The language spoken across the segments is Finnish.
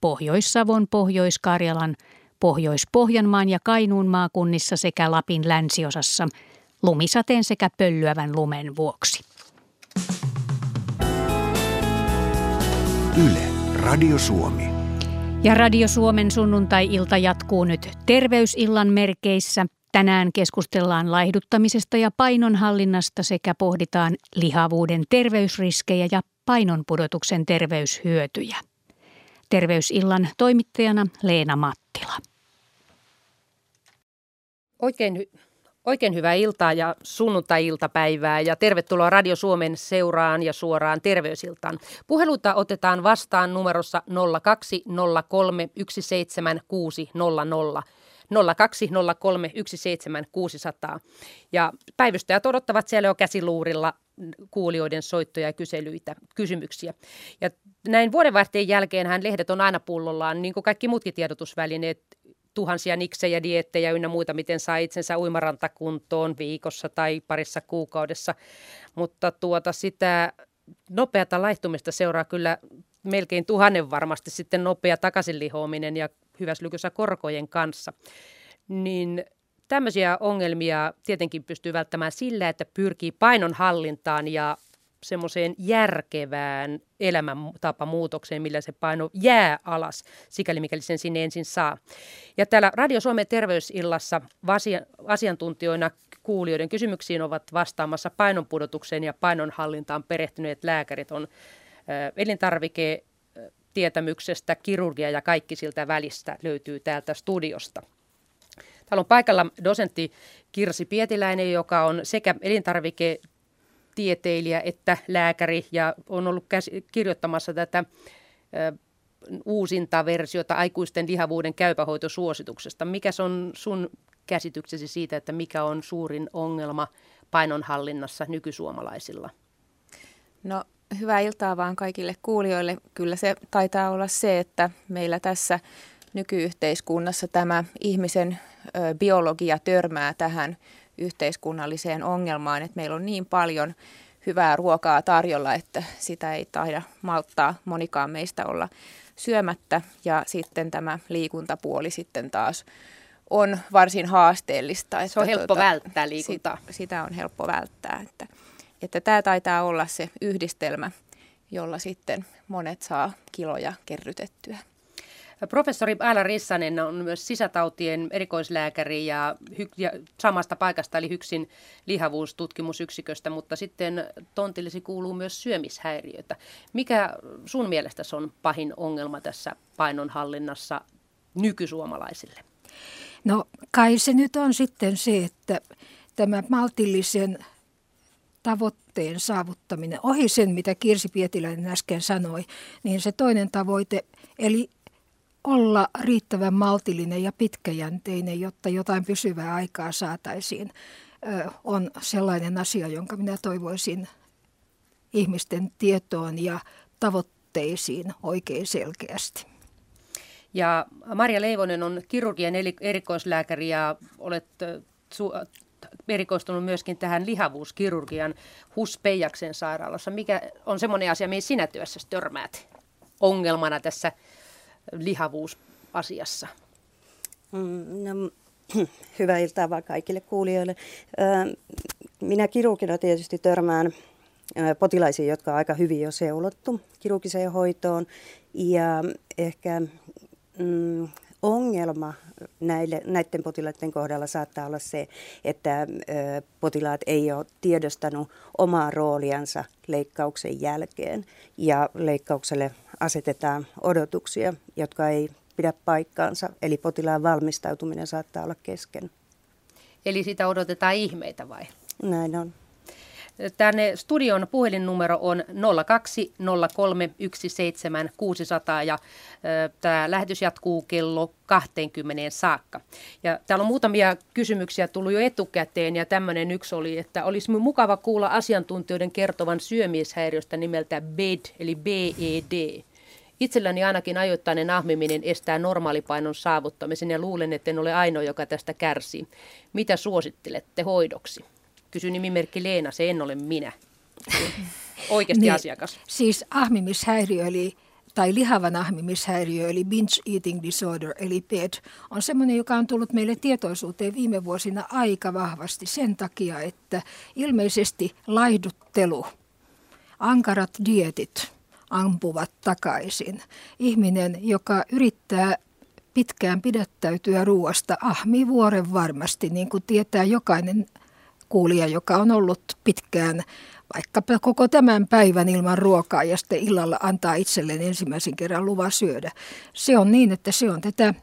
Pohjois-Savon, Pohjois-Karjalan, Pohjois-Pohjanmaan ja Kainuun maakunnissa sekä Lapin länsiosassa lumisateen sekä pöllyävän lumen vuoksi. Yle, Radio Suomi. Ja Radio Suomen sunnuntai-ilta jatkuu nyt terveysillan merkeissä. Tänään keskustellaan laihduttamisesta ja painonhallinnasta sekä pohditaan lihavuuden terveysriskejä ja painonpudotuksen terveyshyötyjä. Terveysillan toimittajana Leena Mattila. Oikein, oikein hyvää iltaa ja sunnuntai-iltapäivää ja tervetuloa Radio Suomen seuraan ja suoraan terveysiltaan. Puheluita otetaan vastaan numerossa 0203 17600. 0203 17600. Ja päivystäjät odottavat siellä jo käsiluurilla kuulijoiden soittoja ja kyselyitä, kysymyksiä. Ja näin vuodenvaihteen jälkeen hän lehdet on aina pullollaan, niin kuin kaikki muutkin tiedotusvälineet, tuhansia niksejä, diettejä ynnä muita, miten saa itsensä uimarantakuntoon viikossa tai parissa kuukaudessa. Mutta tuota sitä nopeata laihtumista seuraa kyllä melkein tuhannen varmasti sitten nopea takaisinlihoaminen ja hyväslykyssä korkojen kanssa. Niin tämmöisiä ongelmia tietenkin pystyy välttämään sillä, että pyrkii painonhallintaan ja semmoiseen järkevään elämäntapamuutokseen, millä se paino jää alas, sikäli mikäli sen sinne ensin saa. Ja täällä Radio Suomen terveysillassa asiantuntijoina kuulijoiden kysymyksiin ovat vastaamassa painonpudotukseen ja painonhallintaan perehtyneet lääkärit on elintarvike tietämyksestä, kirurgia ja kaikki siltä välistä löytyy täältä studiosta. Täällä on paikalla dosentti Kirsi Pietiläinen, joka on sekä elintarvike tieteilijä että lääkäri ja on ollut kirjoittamassa tätä ö, uusinta versiota aikuisten lihavuuden käypähoitosuosituksesta. Mikä on sun käsityksesi siitä, että mikä on suurin ongelma painonhallinnassa nykysuomalaisilla? No hyvää iltaa vaan kaikille kuulijoille. Kyllä se taitaa olla se, että meillä tässä nykyyhteiskunnassa tämä ihmisen biologia törmää tähän yhteiskunnalliseen ongelmaan, että meillä on niin paljon hyvää ruokaa tarjolla, että sitä ei taida malttaa monikaan meistä olla syömättä. Ja sitten tämä liikuntapuoli sitten taas on varsin haasteellista. Että se on helppo tuota, välttää liikuntaa. Sitä, sitä on helppo välttää. Että, että tämä taitaa olla se yhdistelmä, jolla sitten monet saa kiloja kerrytettyä. Professori Ääla Rissanen on myös sisätautien erikoislääkäri ja, hy- ja samasta paikasta eli Hyksin lihavuustutkimusyksiköstä, mutta sitten tontillisi kuuluu myös syömishäiriötä. Mikä sun mielestä on pahin ongelma tässä painonhallinnassa nykysuomalaisille? No kai se nyt on sitten se, että tämä maltillisen tavoitteen saavuttaminen, ohi sen mitä Kirsi Pietiläinen äsken sanoi, niin se toinen tavoite, eli olla riittävän maltillinen ja pitkäjänteinen, jotta jotain pysyvää aikaa saataisiin, on sellainen asia, jonka minä toivoisin ihmisten tietoon ja tavoitteisiin oikein selkeästi. Ja Maria Leivonen on kirurgian erikoislääkäri ja olet erikoistunut myöskin tähän lihavuuskirurgian HUS Peijaksen sairaalassa. Mikä on semmoinen asia, mihin sinä työssä törmäät ongelmana tässä lihavuusasiassa? Mm, no, hyvää iltaa vaan kaikille kuulijoille. Minä kirurgina tietysti törmään potilaisiin, jotka on aika hyvin jo seulottu kirurgiseen hoitoon. Ja ehkä mm, ongelma näille, näiden potilaiden kohdalla saattaa olla se, että potilaat ei ole tiedostanut omaa rooliansa leikkauksen jälkeen ja leikkaukselle asetetaan odotuksia, jotka ei pidä paikkaansa, eli potilaan valmistautuminen saattaa olla kesken. Eli sitä odotetaan ihmeitä vai? Näin on. Tänne studion puhelinnumero on 020317600 ja tämä lähetys jatkuu kello 20 saakka. Ja täällä on muutamia kysymyksiä tullut jo etukäteen ja tämmöinen yksi oli, että olisi mukava kuulla asiantuntijoiden kertovan syömieshäiriöstä nimeltä BED eli BED. Itselläni ainakin ajoittainen ahmiminen estää normaalipainon saavuttamisen ja luulen, että en ole ainoa, joka tästä kärsii. Mitä suosittelette hoidoksi? Kysy nimimerkki Leena, se en ole minä. Oikeasti niin, asiakas. Siis ahmimishäiriö eli tai lihavan ahmimishäiriö eli binge eating disorder eli PED on sellainen, joka on tullut meille tietoisuuteen viime vuosina aika vahvasti sen takia, että ilmeisesti laihduttelu, ankarat dietit ampuvat takaisin. Ihminen, joka yrittää pitkään pidättäytyä ruoasta, ahmii vuoren varmasti, niin kuin tietää jokainen kuulija, joka on ollut pitkään vaikka koko tämän päivän ilman ruokaa ja sitten illalla antaa itselleen ensimmäisen kerran luvan syödä. Se on niin, että se on tätä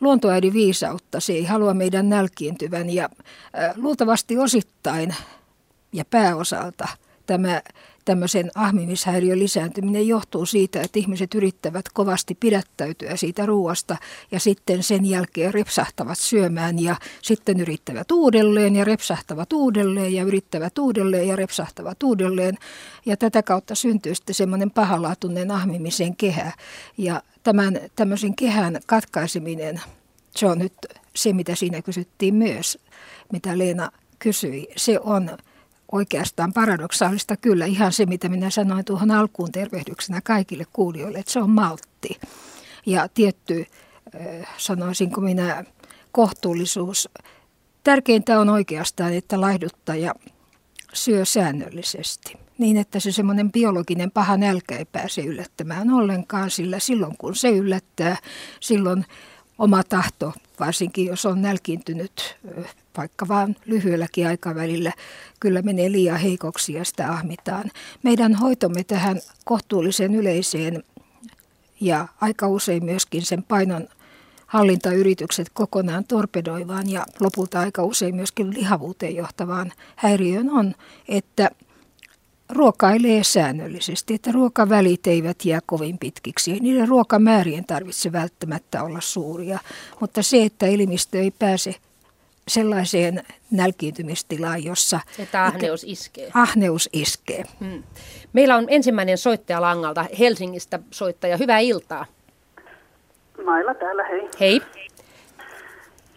luontoäidin viisautta. Se ei halua meidän nälkiintyvän ja äh, luultavasti osittain ja pääosalta tämä tämmöisen ahmimishäiriön lisääntyminen johtuu siitä, että ihmiset yrittävät kovasti pidättäytyä siitä ruoasta ja sitten sen jälkeen repsahtavat syömään ja sitten yrittävät uudelleen ja repsahtavat uudelleen ja yrittävät uudelleen ja repsahtavat uudelleen. Ja tätä kautta syntyy sitten semmoinen pahalaatuinen ahmimisen kehä. Ja tämän tämmöisen kehän katkaiseminen, se on nyt se, mitä siinä kysyttiin myös, mitä Leena kysyi. Se on oikeastaan paradoksaalista kyllä ihan se, mitä minä sanoin tuohon alkuun tervehdyksenä kaikille kuulijoille, että se on maltti. Ja tietty, sanoisinko minä, kohtuullisuus. Tärkeintä on oikeastaan, että laihduttaja syö säännöllisesti niin, että se semmoinen biologinen paha nälkä ei pääse yllättämään ollenkaan, sillä silloin kun se yllättää, silloin oma tahto, varsinkin jos on nälkiintynyt vaikka vain lyhyelläkin aikavälillä, kyllä menee liian heikoksi ja sitä ahmitaan. Meidän hoitomme tähän kohtuullisen yleiseen ja aika usein myöskin sen painon hallintayritykset kokonaan torpedoivaan ja lopulta aika usein myöskin lihavuuteen johtavaan häiriöön on, että – ruokailee säännöllisesti, että ruokavälit eivät jää kovin pitkiksi. Niiden ruokamäärien tarvitse välttämättä olla suuria, mutta se, että elimistö ei pääse sellaiseen nälkiintymistilaan, jossa... Että ahneus iskee. Ahneus iskee. Hmm. Meillä on ensimmäinen soittaja langalta Helsingistä soittaja. Hyvää iltaa. Mailla täällä, hei. Hei.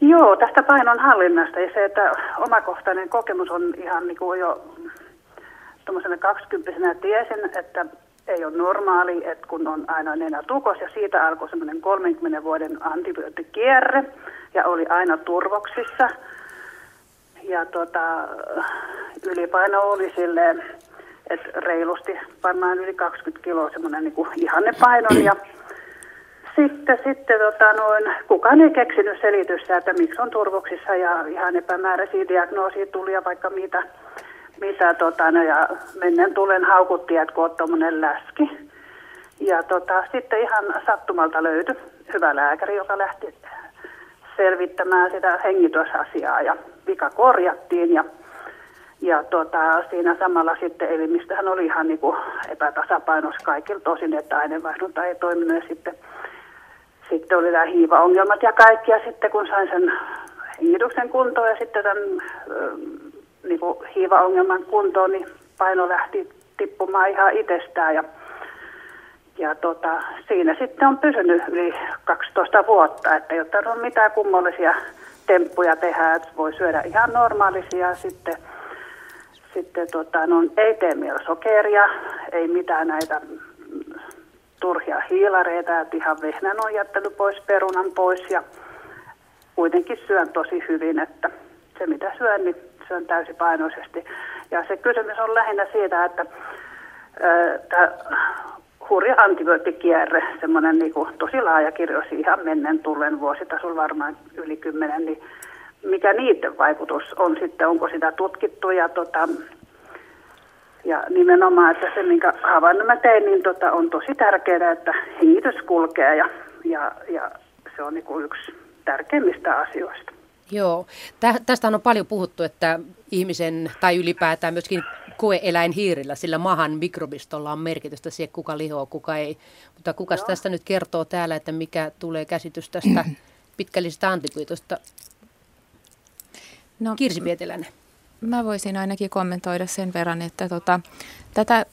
Joo, tästä painon hallinnasta ja se, että omakohtainen kokemus on ihan niin kuin jo tuommoisena kaksikymppisenä tiesin, että ei ole normaali, että kun on aina nenä tukos ja siitä alkoi semmoinen 30 vuoden antibioottikierre ja oli aina turvoksissa. Ja tota, ylipaino oli silleen, että reilusti varmaan yli 20 kiloa semmoinen niin ihannepainon ja sitten, sitten tota noin, kukaan ei keksinyt selitystä, että miksi on turvoksissa ja ihan epämääräisiä diagnoosia tuli ja vaikka mitä mitä tota, no, ja menneen tulen haukuttiin, että kun on läski. Ja tota, sitten ihan sattumalta löytyi hyvä lääkäri, joka lähti selvittämään sitä hengitysasiaa ja vika korjattiin ja, ja tota, siinä samalla sitten elimistöhän oli ihan niin kuin epätasapainos kaikilla tosin, että aineenvaihdunta ei toiminut ja sitten, sitten oli nämä hiivaongelmat ja kaikki ja sitten kun sain sen hengityksen kuntoon ja sitten tämän niin kuin hiivaongelman kuntoon, niin paino lähti tippumaan ihan itsestään ja, ja tota, siinä sitten on pysynyt yli 12 vuotta, että ei ole mitään kummallisia temppuja tehdä, että voi syödä ihan normaalisia sitten sitten tota, no, ei tee mieli sokeria, ei mitään näitä turhia hiilareita, että ihan vehnän on jättänyt pois, perunan pois ja kuitenkin syön tosi hyvin, että se mitä syön, niin syön täysipainoisesti. Ja se kysymys on lähinnä siitä, että tämä hurja antibioottikierre, semmoinen niin tosi laaja kirjo ihan mennen tullen vuositasolla varmaan yli kymmenen, niin mikä niiden vaikutus on sitten, onko sitä tutkittu ja tota, ja nimenomaan, että se minkä havainnon mä tein, niin tota, on tosi tärkeää, että hengitys kulkee ja, ja, ja se on niin yksi tärkeimmistä asioista. Joo, tästä on paljon puhuttu, että ihmisen tai ylipäätään myöskin koeeläinhiirillä, sillä mahan mikrobistolla on merkitystä siihen, kuka lihoo, kuka ei. Mutta kuka tästä nyt kertoo täällä, että mikä tulee käsitys tästä pitkällisestä antibiootista? No, Kirsi Pietiläinen. Mä voisin ainakin kommentoida sen verran, että tota, tätä,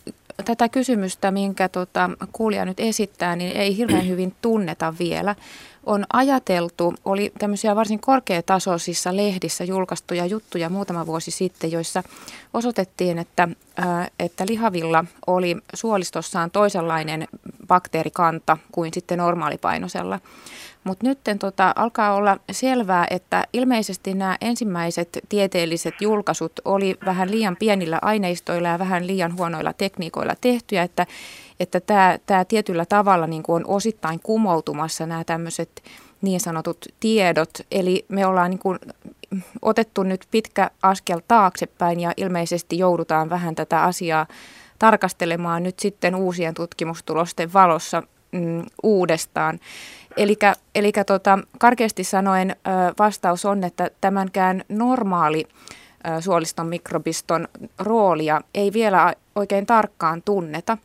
tätä kysymystä, minkä tota, kuulija nyt esittää, niin ei hirveän hyvin tunneta vielä on ajateltu, oli tämmöisiä varsin korkeatasoisissa lehdissä julkaistuja juttuja muutama vuosi sitten, joissa osoitettiin, että että lihavilla oli suolistossaan toisenlainen bakteerikanta kuin sitten normaalipainoisella. Mutta nyt tota, alkaa olla selvää, että ilmeisesti nämä ensimmäiset tieteelliset julkaisut oli vähän liian pienillä aineistoilla ja vähän liian huonoilla tekniikoilla tehtyjä, että että tämä, tämä tietyllä tavalla niin kuin on osittain kumoutumassa nämä tämmöiset niin sanotut tiedot. Eli me ollaan niin kuin otettu nyt pitkä askel taaksepäin ja ilmeisesti joudutaan vähän tätä asiaa tarkastelemaan nyt sitten uusien tutkimustulosten valossa mm, uudestaan. Eli tota, karkeasti sanoen vastaus on, että tämänkään normaali suoliston mikrobiston roolia ei vielä oikein tarkkaan tunneta.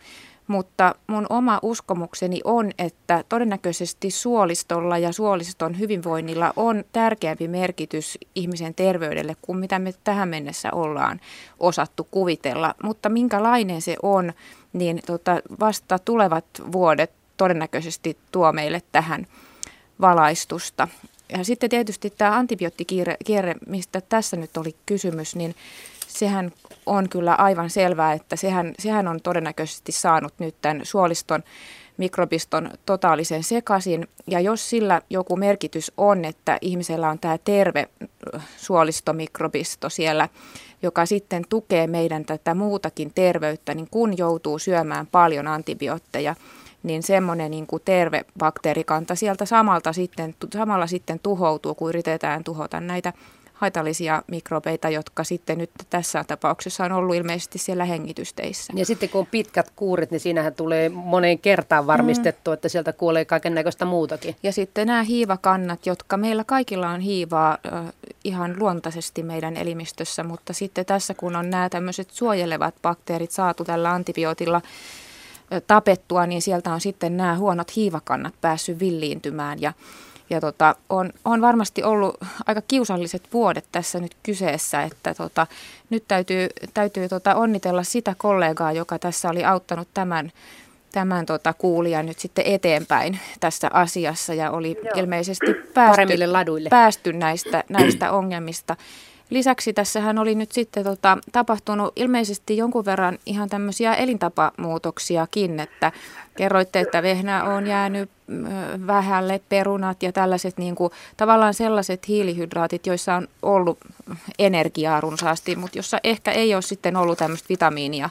Mutta mun oma uskomukseni on, että todennäköisesti suolistolla ja suoliston hyvinvoinnilla on tärkeämpi merkitys ihmisen terveydelle kuin mitä me tähän mennessä ollaan osattu kuvitella. Mutta minkälainen se on, niin tota, vasta tulevat vuodet todennäköisesti tuo meille tähän valaistusta. Ja sitten tietysti tämä antibioottikierre, mistä tässä nyt oli kysymys, niin sehän on kyllä aivan selvää, että sehän, sehän on todennäköisesti saanut nyt tämän suoliston mikrobiston totaalisen sekaisin. Ja jos sillä joku merkitys on, että ihmisellä on tämä terve suolistomikrobisto siellä, joka sitten tukee meidän tätä muutakin terveyttä, niin kun joutuu syömään paljon antibiootteja, niin semmoinen niin kuin terve bakteerikanta sieltä samalta sitten, samalla sitten tuhoutuu, kun yritetään tuhota näitä haitallisia mikrobeita, jotka sitten nyt tässä tapauksessa on ollut ilmeisesti siellä hengitysteissä. Ja sitten kun on pitkät kuurit, niin siinähän tulee moneen kertaan varmistettu, mm. että sieltä kuolee kaiken näköistä muutakin. Ja sitten nämä hiivakannat, jotka meillä kaikilla on hiivaa äh, ihan luontaisesti meidän elimistössä, mutta sitten tässä kun on nämä tämmöiset suojelevat bakteerit saatu tällä antibiootilla, tapettua, niin sieltä on sitten nämä huonot hiivakannat päässyt villiintymään ja ja tota, on, on varmasti ollut aika kiusalliset vuodet tässä nyt kyseessä, että tota, nyt täytyy, täytyy tota onnitella sitä kollegaa, joka tässä oli auttanut tämän, tämän tota, kuulijan nyt sitten eteenpäin tässä asiassa ja oli Joo. ilmeisesti päästy, laduille. päästy näistä, näistä ongelmista. Lisäksi tässähän oli nyt sitten tota, tapahtunut ilmeisesti jonkun verran ihan tämmöisiä elintapamuutoksiakin, että kerroitte, että vehnä on jäänyt vähälle, perunat ja tällaiset niin kuin, tavallaan sellaiset hiilihydraatit, joissa on ollut energiaa runsaasti, mutta jossa ehkä ei ole sitten ollut tämmöistä vitamiinia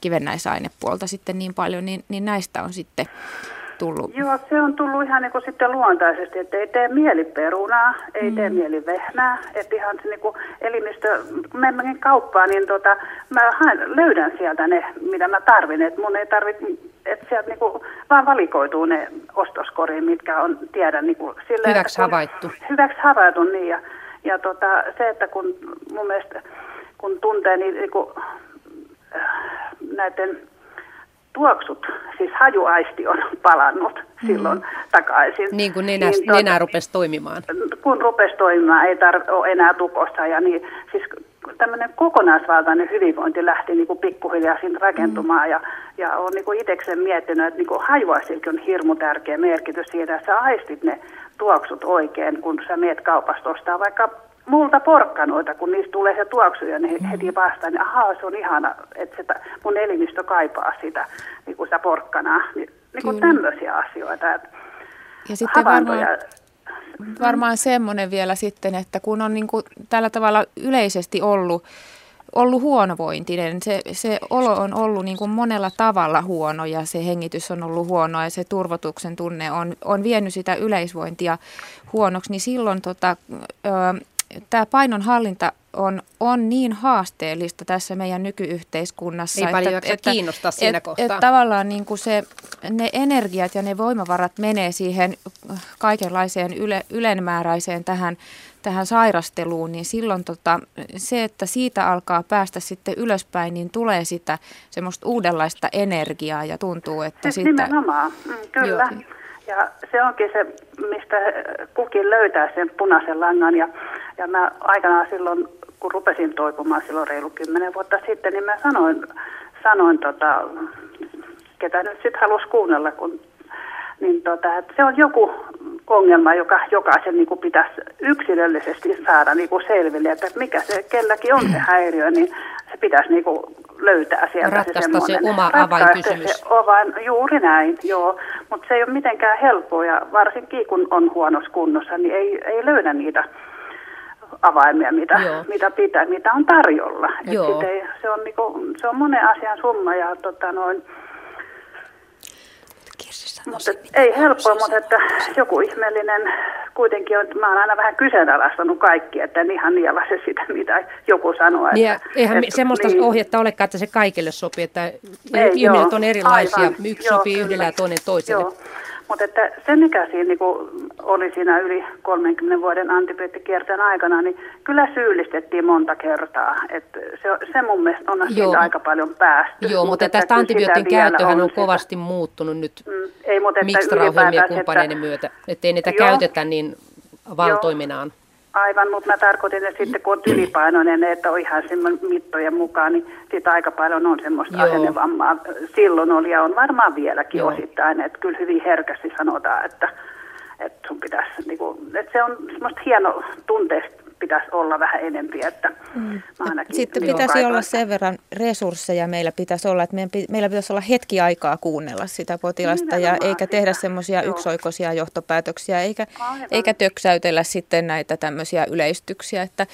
kivennäisainepuolta sitten niin paljon, niin, niin näistä on sitten tullut? Joo, se on tullut ihan niin kuin sitten luontaisesti, että ei tee mieli perunaa, ei mm. tee mieli vehnää, että ihan se niin kuin elimistö, kun mä menen kauppaan, niin tota, mä haen, löydän sieltä ne, mitä mä tarvin, että mun ei tarvitse, että sieltä niin kuin vaan valikoituu ne ostoskoriin, mitkä on, tiedän niin kuin sille, Hyväksi havaittu. Hyväksi havaittu, niin ja, ja tota, se, että kun mun mielestä, kun tuntee niin, niin kuin, äh, näiden tuoksut, siis hajuaisti on palannut mm. silloin takaisin. Niin kuin nenä, niin, tuota, nenä rupesi toimimaan. Kun rupesi toimimaan, ei tarvitse ole enää tukossa. Ja niin, siis tämmöinen kokonaisvaltainen hyvinvointi lähti niin kuin pikkuhiljaa siinä rakentumaan. Mm. Ja, ja olen niin itsekseen miettinyt, että niin kuin on hirmu tärkeä merkitys siinä, että sä aistit ne tuoksut oikein, kun sä meet kaupasta ostaa vaikka multa porkkanoita, kun niistä tulee se tuoksu ja ne mm. heti vastaan, niin ahaa, se on ihana, että se, mun elimistö kaipaa sitä, niin kuin sitä porkkanaa. Niin, niin kuin tämmöisiä asioita. Että ja sitten varmaan, varmaan semmoinen vielä sitten, että kun on niin kuin tällä tavalla yleisesti ollut, ollut huonovointinen. Se, se olo on ollut niin kuin monella tavalla huono ja se hengitys on ollut huono ja se turvotuksen tunne on, on vienyt sitä yleisvointia huonoksi, niin silloin tota, ö, tämä painonhallinta on, on niin haasteellista tässä meidän nykyyhteiskunnassa. Ei että, paljon että, kiinnostaa että, siinä että, kohtaa. Että tavallaan niin kuin se, ne energiat ja ne voimavarat menee siihen kaikenlaiseen yle, ylenmääräiseen tähän, tähän sairasteluun, niin silloin tota, se, että siitä alkaa päästä sitten ylöspäin, niin tulee sitä semmoista uudenlaista energiaa ja tuntuu, että siis sitä... Nimenomaan, mm, kyllä. Joo. Ja se onkin se, mistä kukin löytää sen punaisen langan. Ja, ja mä aikanaan silloin, kun rupesin toipumaan silloin reilu kymmenen vuotta sitten, niin mä sanoin, sanoin tota, ketä nyt sitten halusi kuunnella, kun, niin tota, että se on joku ongelma, joka jokaisen niin kuin pitäisi yksilöllisesti saada niin kuin selville, että mikä se kelläkin on se häiriö, niin se pitäisi niin kuin löytää sieltä ratkaista se, se oma avainkysymys. Se avain, juuri näin, joo. Mutta se ei ole mitenkään helppoa ja varsinkin kun on huonossa kunnossa, niin ei, ei löydä niitä avaimia, mitä, mitä pitää, mitä on tarjolla. Joo. Et ei, se, on niinku, se on monen asian summa ja tota noin, mutta ei helppoa, mutta että joku ihmeellinen kuitenkin on, mä oon aina vähän kyseenalaistanut kaikki, että en ihan nielaise sitä, mitä joku sanoo. Että, eihän että, semmoista niin, ohjetta olekaan, että se kaikille sopii, että ei, ihmiset on erilaisia, aivan, yksi joo, sopii yhdellä ja toinen toiselle. Joo. Mutta että se, mikä siinä niin oli siinä yli 30 vuoden antibioottikierteen aikana, niin kyllä syyllistettiin monta kertaa. Et se, se mun mielestä on siitä aika paljon päästy. Joo, mutta tästä antibiootin käyttöhän on, on kovasti muuttunut nyt mm, ei, mutta miksi ja kumppaneiden myötä. Että ei niitä joo, käytetä niin valtoiminaan. Joo. Aivan, mutta mä tarkoitin, että sitten kun on ylipainoinen, että on ihan semmoinen mittojen mukaan, niin siitä aika paljon on semmoista asennevammaa. Silloin oli ja on varmaan vieläkin Joo. osittain, että kyllä hyvin herkästi sanotaan, että, että sun pitäisi, niin kuin, että se on semmoista hieno tunteesta pitäisi olla vähän enempi. Että mm. Sitten pitäisi olla sen verran resursseja meillä pitäisi olla, että meidän, meillä pitäisi olla hetki aikaa kuunnella sitä potilasta ja eikä tehdä semmoisia yksioikoisia johtopäätöksiä eikä, eikä töksäytellä sitten näitä tämmöisiä yleistyksiä. Että,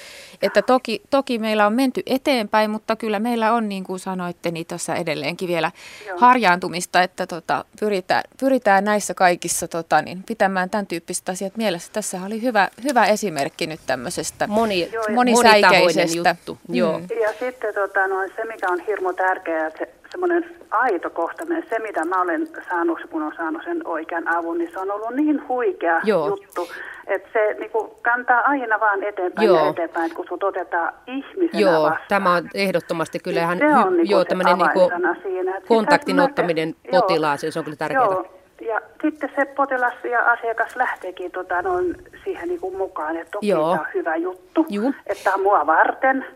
että toki, toki meillä on menty eteenpäin, mutta kyllä meillä on niin kuin sanoitte niin tuossa edelleenkin vielä Joo. harjaantumista, että tota, pyritään, pyritään näissä kaikissa tota, niin, pitämään tämän tyyppiset asiat mielessä. Tässä oli hyvä, hyvä esimerkki nyt tämmöisestä tämmöisestä Moni, Joo, monisäikeisestä. Juttu. Mm. Joo. Ja sitten tota, no, se, mikä on hirmu tärkeää, että se, semmoinen aito kohtaminen, se mitä mä olen saanut, kun olen saanut sen oikean avun, niin se on ollut niin huikea Joo. juttu, että se niin kuin, kantaa aina vaan eteenpäin Joo. ja eteenpäin, että kun sut otetaan ihmisenä Joo, vastaan. tämä on ehdottomasti kyllä ihan se on, niin joo, tämmöinen niin siinä. kontaktin ottaminen potilaaseen, se on kyllä tärkeää. Joo. Ja sitten se potilas ja asiakas lähteekin tota, noin siihen niin kuin mukaan, että toki Joo. tämä on hyvä juttu, Juh. että on mua varten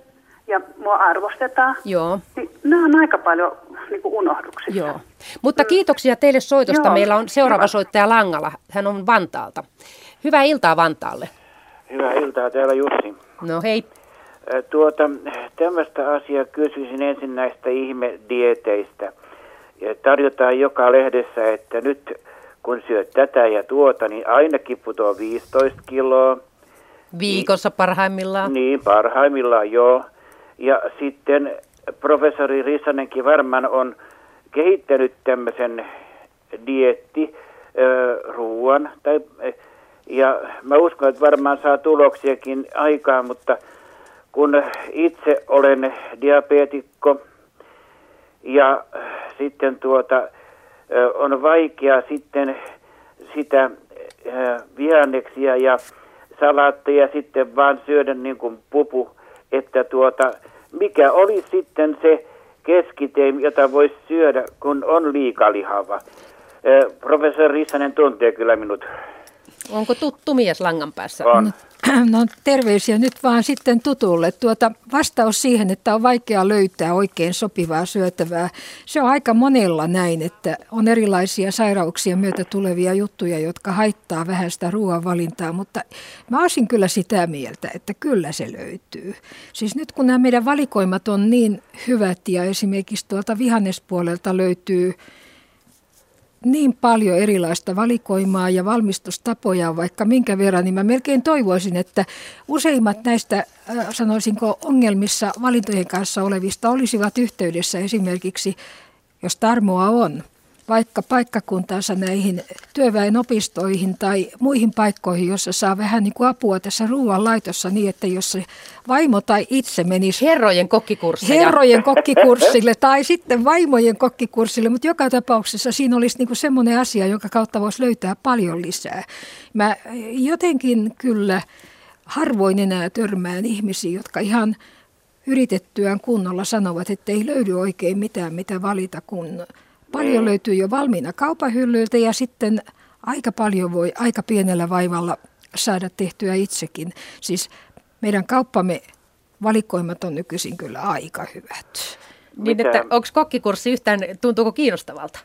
ja mua arvostetaan. Joo. Niin nämä on aika paljon niin kuin unohduksissa. Joo. Mutta mm. kiitoksia teille soitosta. Joo. Meillä on seuraava hyvä. soittaja Langalla. Hän on Vantaalta. Hyvää iltaa Vantaalle. Hyvää iltaa, täällä Jussi. No hei. Tuota, tämmöistä asiaa kysyisin ensin näistä ihmedieteistä – ja tarjotaan joka lehdessä, että nyt kun syöt tätä ja tuota, niin ainakin putoaa 15 kiloa. Viikossa parhaimmillaan? Niin, parhaimmillaan joo. Ja sitten professori Rissanenkin varmaan on kehittänyt tämmöisen dietti ruoan. Tai, ja mä uskon, että varmaan saa tuloksiakin aikaan, mutta kun itse olen diabeetikko ja sitten tuota, on vaikea sitten sitä vihanneksia ja salaatteja sitten vaan syödä niin kuin pupu, että tuota, mikä oli sitten se keskiteim, jota voisi syödä, kun on liikalihava. Professori Rissanen tuntee kyllä minut. Onko tuttu mies langan päässä? On. No terveisiä nyt vaan sitten tutulle. Tuota, vastaus siihen, että on vaikea löytää oikein sopivaa syötävää. Se on aika monella näin, että on erilaisia sairauksia myötä tulevia juttuja, jotka haittaa vähän sitä ruoanvalintaa, mutta mä olisin kyllä sitä mieltä, että kyllä se löytyy. Siis nyt kun nämä meidän valikoimat on niin hyvät ja esimerkiksi tuolta vihannespuolelta löytyy niin paljon erilaista valikoimaa ja valmistustapoja vaikka minkä verran, niin mä melkein toivoisin, että useimmat näistä, äh, sanoisinko, ongelmissa valintojen kanssa olevista olisivat yhteydessä esimerkiksi, jos tarmoa on, vaikka paikkakuntaansa näihin työväenopistoihin tai muihin paikkoihin, jossa saa vähän niin kuin apua tässä ruoanlaitossa niin, että jos se vaimo tai itse menisi... Herrojen kokkikurssille. Herrojen kokkikurssille tai sitten vaimojen kokkikurssille, mutta joka tapauksessa siinä olisi niin kuin semmoinen asia, jonka kautta voisi löytää paljon lisää. Mä jotenkin kyllä harvoin enää törmään ihmisiä, jotka ihan yritettyään kunnolla sanovat, että ei löydy oikein mitään, mitä valita, kun Paljon mm. löytyy jo valmiina kaupahyllyltä ja sitten aika paljon voi aika pienellä vaivalla saada tehtyä itsekin. Siis meidän kauppamme valikoimat on nykyisin kyllä aika hyvät. Niin, että onko kokkikurssi yhtään, tuntuuko kiinnostavalta?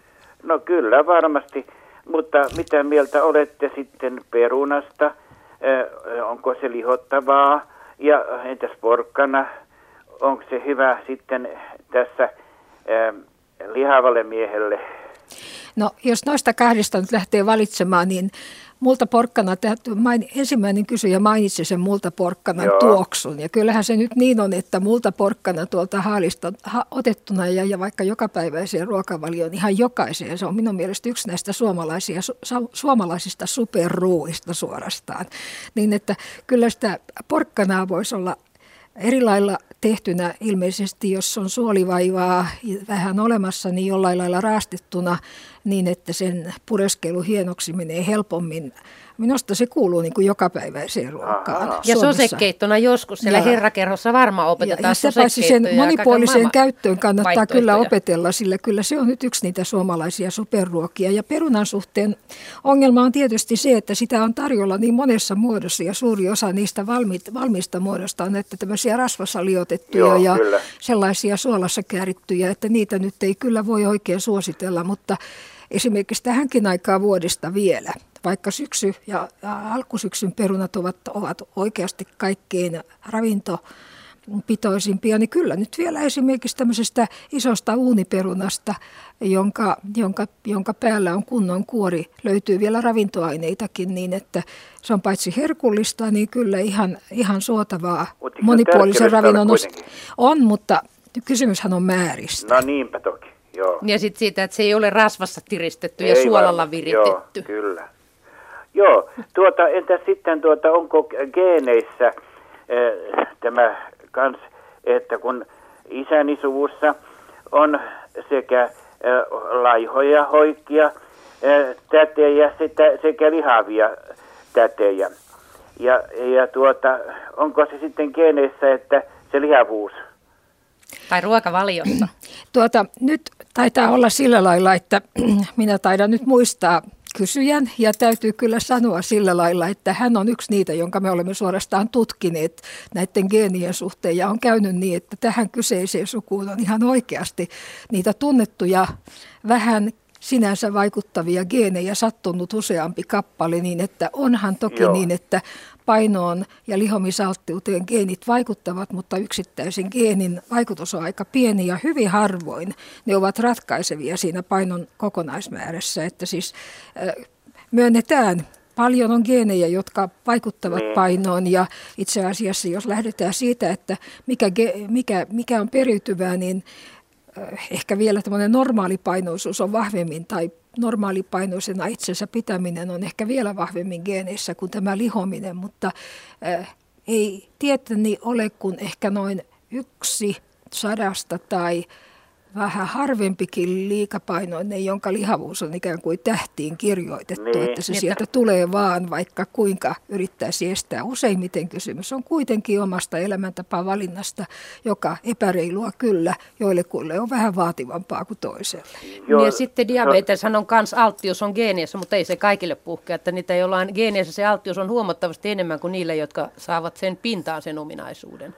No kyllä varmasti, mutta mitä mieltä olette sitten perunasta? Onko se lihottavaa? Ja entäs porkkana? Onko se hyvä sitten tässä lihavalle miehelle? No jos noista kahdesta nyt lähtee valitsemaan, niin multa porkkana, ensimmäinen kysyjä mainitsi sen multa porkkanan Joo. tuoksun. Ja kyllähän se nyt niin on, että multa porkkana tuolta haalista ha, otettuna ja, ja vaikka jokapäiväiseen ruokavalioon ihan jokaiseen. Se on minun mielestä yksi näistä suomalaisia, su, suomalaisista superruuista suorastaan. Niin että kyllä sitä porkkanaa voisi olla eri lailla tehtynä ilmeisesti, jos on suolivaivaa vähän olemassa, niin jollain lailla raastettuna niin, että sen pureskelu hienoksi menee helpommin Minusta se kuuluu niin kuin jokapäiväiseen ruokaan. Aha. Ja sosekeittona joskus siellä ja, herrakerhossa varmaan opetetaan ja, ja se paitsi sen monipuoliseen käyttöön kannattaa kyllä opetella, sillä kyllä se on nyt yksi niitä suomalaisia superruokia. Ja perunan suhteen ongelma on tietysti se, että sitä on tarjolla niin monessa muodossa ja suuri osa niistä valmiit, valmiista muodosta on että tämmöisiä rasvasaliotettuja Joo, ja kyllä. sellaisia suolassa käärittyjä, että niitä nyt ei kyllä voi oikein suositella, mutta esimerkiksi tähänkin aikaa vuodesta vielä – vaikka syksy ja alkusyksyn perunat ovat, ovat oikeasti kaikkein ravinto pitoisimpia, niin kyllä nyt vielä esimerkiksi tämmöisestä isosta uuniperunasta, jonka, jonka, jonka päällä on kunnon kuori, löytyy vielä ravintoaineitakin niin, että se on paitsi herkullista, niin kyllä ihan, ihan suotavaa monipuolisen ravinnon on, mutta kysymyshän on määristä. No niinpä toki, joo. Ja sitten siitä, että se ei ole rasvassa tiristetty ei ja suolalla vaan, viritetty. Joo, kyllä. Joo, tuota, entä sitten tuota, onko geeneissä äh, tämä kans, että kun isäni suvussa on sekä äh, laihoja, hoikkia äh, tätejä sekä, sekä lihavia tätejä. Ja, ja tuota, onko se sitten geeneissä, että se lihavuus tai ruokavaliossa? Tuota, nyt taitaa olla sillä lailla, että minä taidan nyt muistaa kysyjän ja täytyy kyllä sanoa sillä lailla, että hän on yksi niitä, jonka me olemme suorastaan tutkineet näiden geenien suhteen ja on käynyt niin, että tähän kyseiseen sukuun on ihan oikeasti niitä tunnettuja vähän sinänsä vaikuttavia geenejä sattunut useampi kappale, niin että onhan toki Joo. niin, että painoon ja lihomisalttiuteen geenit vaikuttavat, mutta yksittäisen geenin vaikutus on aika pieni ja hyvin harvoin ne ovat ratkaisevia siinä painon kokonaismäärässä. Että siis myönnetään Paljon on geenejä, jotka vaikuttavat niin. painoon ja itse asiassa jos lähdetään siitä, että mikä, mikä, mikä on periytyvää, niin ehkä vielä tämmöinen normaalipainoisuus on vahvemmin tai normaalipainoisena itsensä pitäminen on ehkä vielä vahvemmin geeneissä kuin tämä lihominen, mutta äh, ei tietäni ole kuin ehkä noin yksi sadasta tai vähän harvempikin liikapainoinen, jonka lihavuus on ikään kuin tähtiin kirjoitettu, niin. että se sieltä tulee vaan, vaikka kuinka yrittäisi estää. Useimmiten kysymys on kuitenkin omasta elämäntapavalinnasta, joka epäreilua kyllä joillekuille on vähän vaativampaa kuin toiselle. Joo. Ja sitten diabetes on myös alttius on geenissä, mutta ei se kaikille puhkea, että niitä, joilla on geenissä se alttius on huomattavasti enemmän kuin niille, jotka saavat sen pintaan sen ominaisuuden.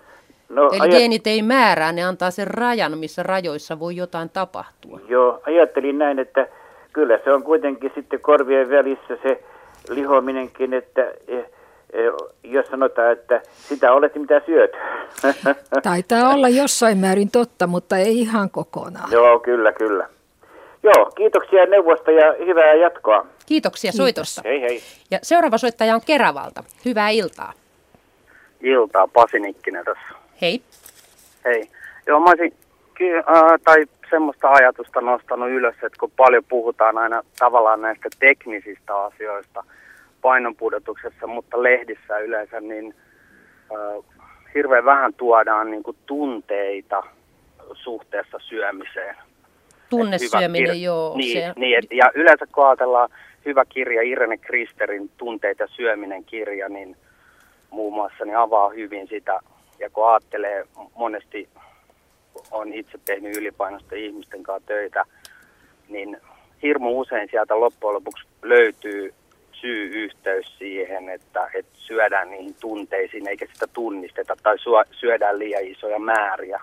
No, Eli ajat... geenit ei määrää, ne antaa sen rajan, missä rajoissa voi jotain tapahtua. Joo, ajattelin näin, että kyllä se on kuitenkin sitten korvien välissä se lihominenkin, että e, e, jos sanotaan, että sitä olet mitä syöt. Taitaa olla jossain määrin totta, mutta ei ihan kokonaan. Joo, kyllä, kyllä. Joo, kiitoksia neuvosta ja hyvää jatkoa. Kiitoksia Kiitos. soitosta. Hei hei. Ja seuraava soittaja on Keravalta. Hyvää iltaa. Iltaa, Pasi Nikkinen tässä. Hei. Hei. Joo, mä olisin, äh, tai semmoista ajatusta nostanut ylös, että kun paljon puhutaan aina tavallaan näistä teknisistä asioista painonpudotuksessa, mutta lehdissä yleensä, niin äh, hirveän vähän tuodaan niin kuin tunteita suhteessa syömiseen. Tunnesyöminen, joo. Niin, se... niin et, ja yleensä kun ajatellaan hyvä kirja, Irene Kristerin Tunteita syöminen kirja, niin muun muassa niin avaa hyvin sitä ja kun ajattelee, monesti on itse tehnyt ylipainosta ihmisten kanssa töitä, niin hirmu usein sieltä loppujen lopuksi löytyy syy-yhteys siihen, että, että syödään niihin tunteisiin eikä sitä tunnisteta tai syödään liian isoja määriä.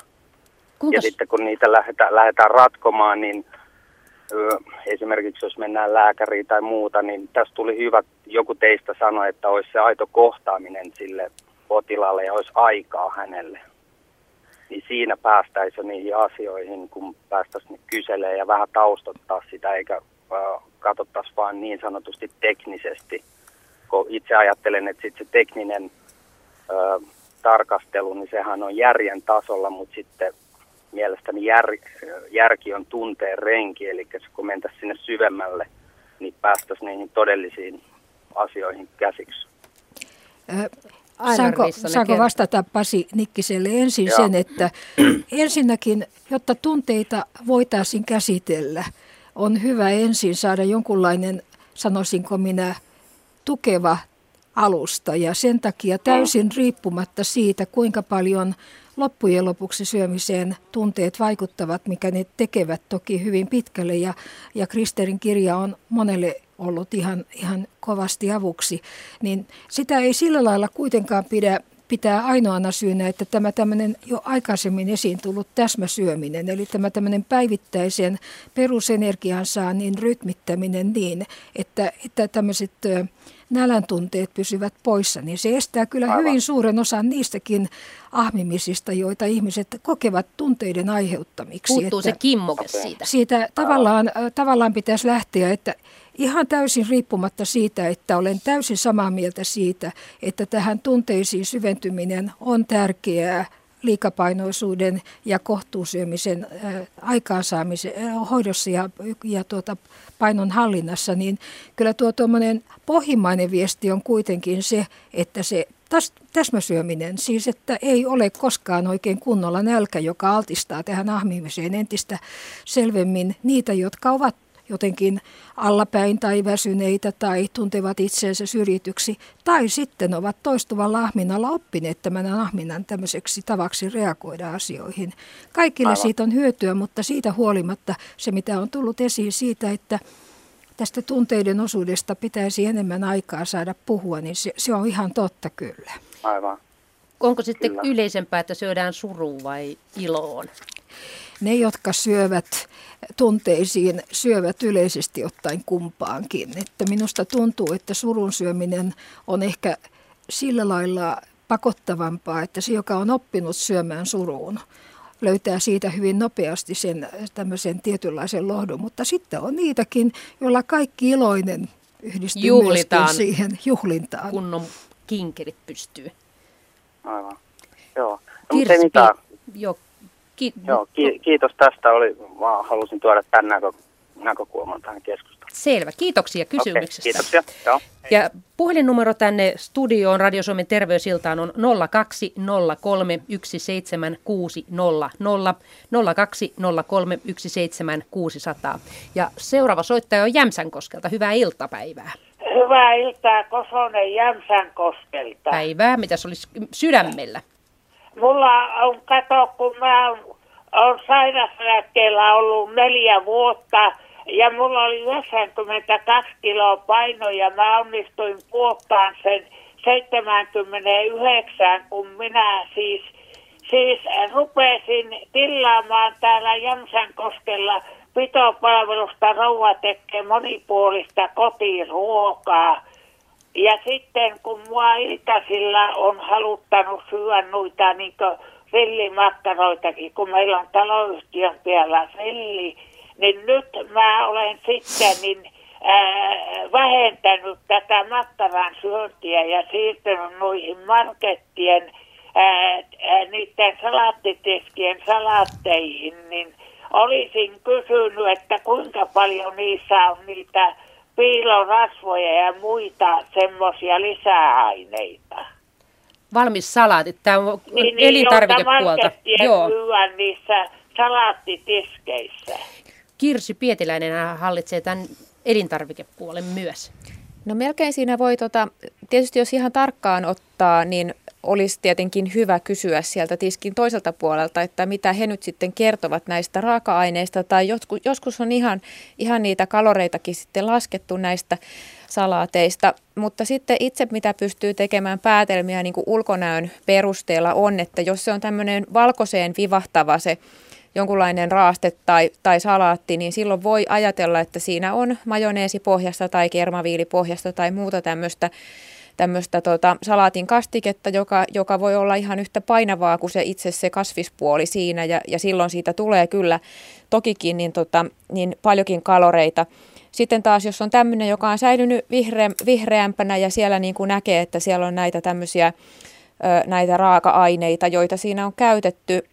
Kuinka? Ja sitten kun niitä lähdetään, lähdetään ratkomaan, niin esimerkiksi jos mennään lääkäriin tai muuta, niin tässä tuli hyvä, joku teistä sanoi, että olisi se aito kohtaaminen sille potilaalle ja olisi aikaa hänelle. niin siinä päästäisiin niihin asioihin, kun päästäisiin kyselemään ja vähän taustottaa sitä, eikä äh, katsottaisiin vain niin sanotusti teknisesti. Kun itse ajattelen, että sit se tekninen äh, tarkastelu, niin sehän on järjen tasolla, mutta sitten mielestäni jär, järki on tunteen renki, eli kun mentäisiin sinne syvemmälle, niin päästäisiin niihin todellisiin asioihin käsiksi. Saanko, saanko vastata Pasi Nikkiselle ensin Joo. sen, että ensinnäkin, jotta tunteita voitaisiin käsitellä, on hyvä ensin saada jonkunlainen, sanoisinko minä, tukeva alusta. Ja sen takia täysin riippumatta siitä, kuinka paljon loppujen lopuksi syömiseen tunteet vaikuttavat, mikä ne tekevät toki hyvin pitkälle. Ja, ja Kristerin kirja on monelle ollut ihan, ihan kovasti avuksi, niin sitä ei sillä lailla kuitenkaan pidä pitää ainoana syynä, että tämä tämmöinen jo aikaisemmin esiin tullut täsmäsyöminen, eli tämä tämmöinen päivittäisen perusenergian saannin rytmittäminen niin, että, että tämmöiset nälän tunteet pysyvät poissa, niin se estää kyllä Aivan. hyvin suuren osan niistäkin ahmimisista, joita ihmiset kokevat tunteiden aiheuttamiksi. Puuttuu että se kimmoke siitä. Siitä tavallaan, tavallaan pitäisi lähteä, että ihan täysin riippumatta siitä, että olen täysin samaa mieltä siitä, että tähän tunteisiin syventyminen on tärkeää liikapainoisuuden ja kohtuusyömisen aikaansaamisen hoidossa ja, ja tuota, painon hallinnassa, niin kyllä tuo tuommoinen pohjimmainen viesti on kuitenkin se, että se täs, täsmäsyöminen, siis että ei ole koskaan oikein kunnolla nälkä, joka altistaa tähän ahmimiseen entistä selvemmin niitä, jotka ovat jotenkin allapäin tai väsyneitä tai tuntevat itseensä syrjityksi, tai sitten ovat toistuvalla ahminalla oppineet tämän ahminan tämmöiseksi tavaksi reagoida asioihin. Kaikille Aivan. siitä on hyötyä, mutta siitä huolimatta se, mitä on tullut esiin siitä, että tästä tunteiden osuudesta pitäisi enemmän aikaa saada puhua, niin se, se on ihan totta kyllä. Aivan. Onko sitten kyllä. yleisempää, että syödään suruun vai iloon? Ne, jotka syövät tunteisiin, syövät yleisesti ottaen kumpaankin. Että minusta tuntuu, että surun syöminen on ehkä sillä lailla pakottavampaa, että se, joka on oppinut syömään suruun, löytää siitä hyvin nopeasti sen tämmöisen tietynlaisen lohdun. Mutta sitten on niitäkin, joilla kaikki iloinen yhdistyy Juhlitaan siihen juhlintaan. Kunnon kinkerit pystyy. Aivan. Joo. No, Kirsti, mutta mitään. Jo, ki- Joo, ki- kiitos tästä. Oli, mä halusin tuoda tämän näkö, näkökulman tähän keskusteluun. Selvä. Kiitoksia kysymyksestä. Okay, kiitoksia. Joo, ja puhelinnumero tänne studioon Radio Suomen terveysiltaan on 0203 17600 0203 17600. Ja seuraava soittaja on Jämsänkoskelta. Hyvää iltapäivää. Hyvää iltaa, Kosonen Jämsänkoskelta. Päivää, mitä olisi sydämellä? Mulla on, kato, kun mä oon sairasräkkeellä ollut neljä vuotta ja mulla oli 92 kiloa paino ja mä onnistuin puottaan sen 79, kun minä siis, siis rupesin tilaamaan täällä Jämsänkoskella pitopalvelusta rouva tekee monipuolista kotiruokaa. Ja sitten kun mua iltasilla on haluttanut syödä noita niin villimakkaroitakin, kun meillä on taloyhtiön päällä villi, niin nyt mä olen sitten niin, ää, vähentänyt tätä makkaran syöntiä ja siirtynyt noihin markettien ää, ää, niiden salaattitiskien salaatteihin, niin olisin kysynyt, että kuinka paljon niissä on niitä piilorasvoja ja muita semmoisia lisäaineita. Valmis salaatit, tämä on niin, elintarvikepuolta. Niin, Joo. niissä salaattitiskeissä. Kirsi Pietiläinen hallitsee tämän elintarvikepuolen myös. No melkein siinä voi, tota, tietysti jos ihan tarkkaan ottaa, niin olisi tietenkin hyvä kysyä sieltä tiskin toiselta puolelta, että mitä he nyt sitten kertovat näistä raaka-aineista, tai joskus, on ihan, ihan niitä kaloreitakin sitten laskettu näistä salaateista, mutta sitten itse mitä pystyy tekemään päätelmiä niin kuin ulkonäön perusteella on, että jos se on tämmöinen valkoiseen vivahtava se jonkunlainen raaste tai, tai salaatti, niin silloin voi ajatella, että siinä on majoneesipohjasta tai kermaviilipohjasta tai muuta tämmöistä tämmöistä tota, salaatin kastiketta, joka, joka voi olla ihan yhtä painavaa kuin se itse se kasvispuoli siinä ja, ja silloin siitä tulee kyllä tokikin niin, tota, niin paljonkin kaloreita. Sitten taas, jos on tämmöinen, joka on säilynyt vihreä, vihreämpänä ja siellä niin kuin näkee, että siellä on näitä tämmöisiä näitä raaka-aineita, joita siinä on käytetty,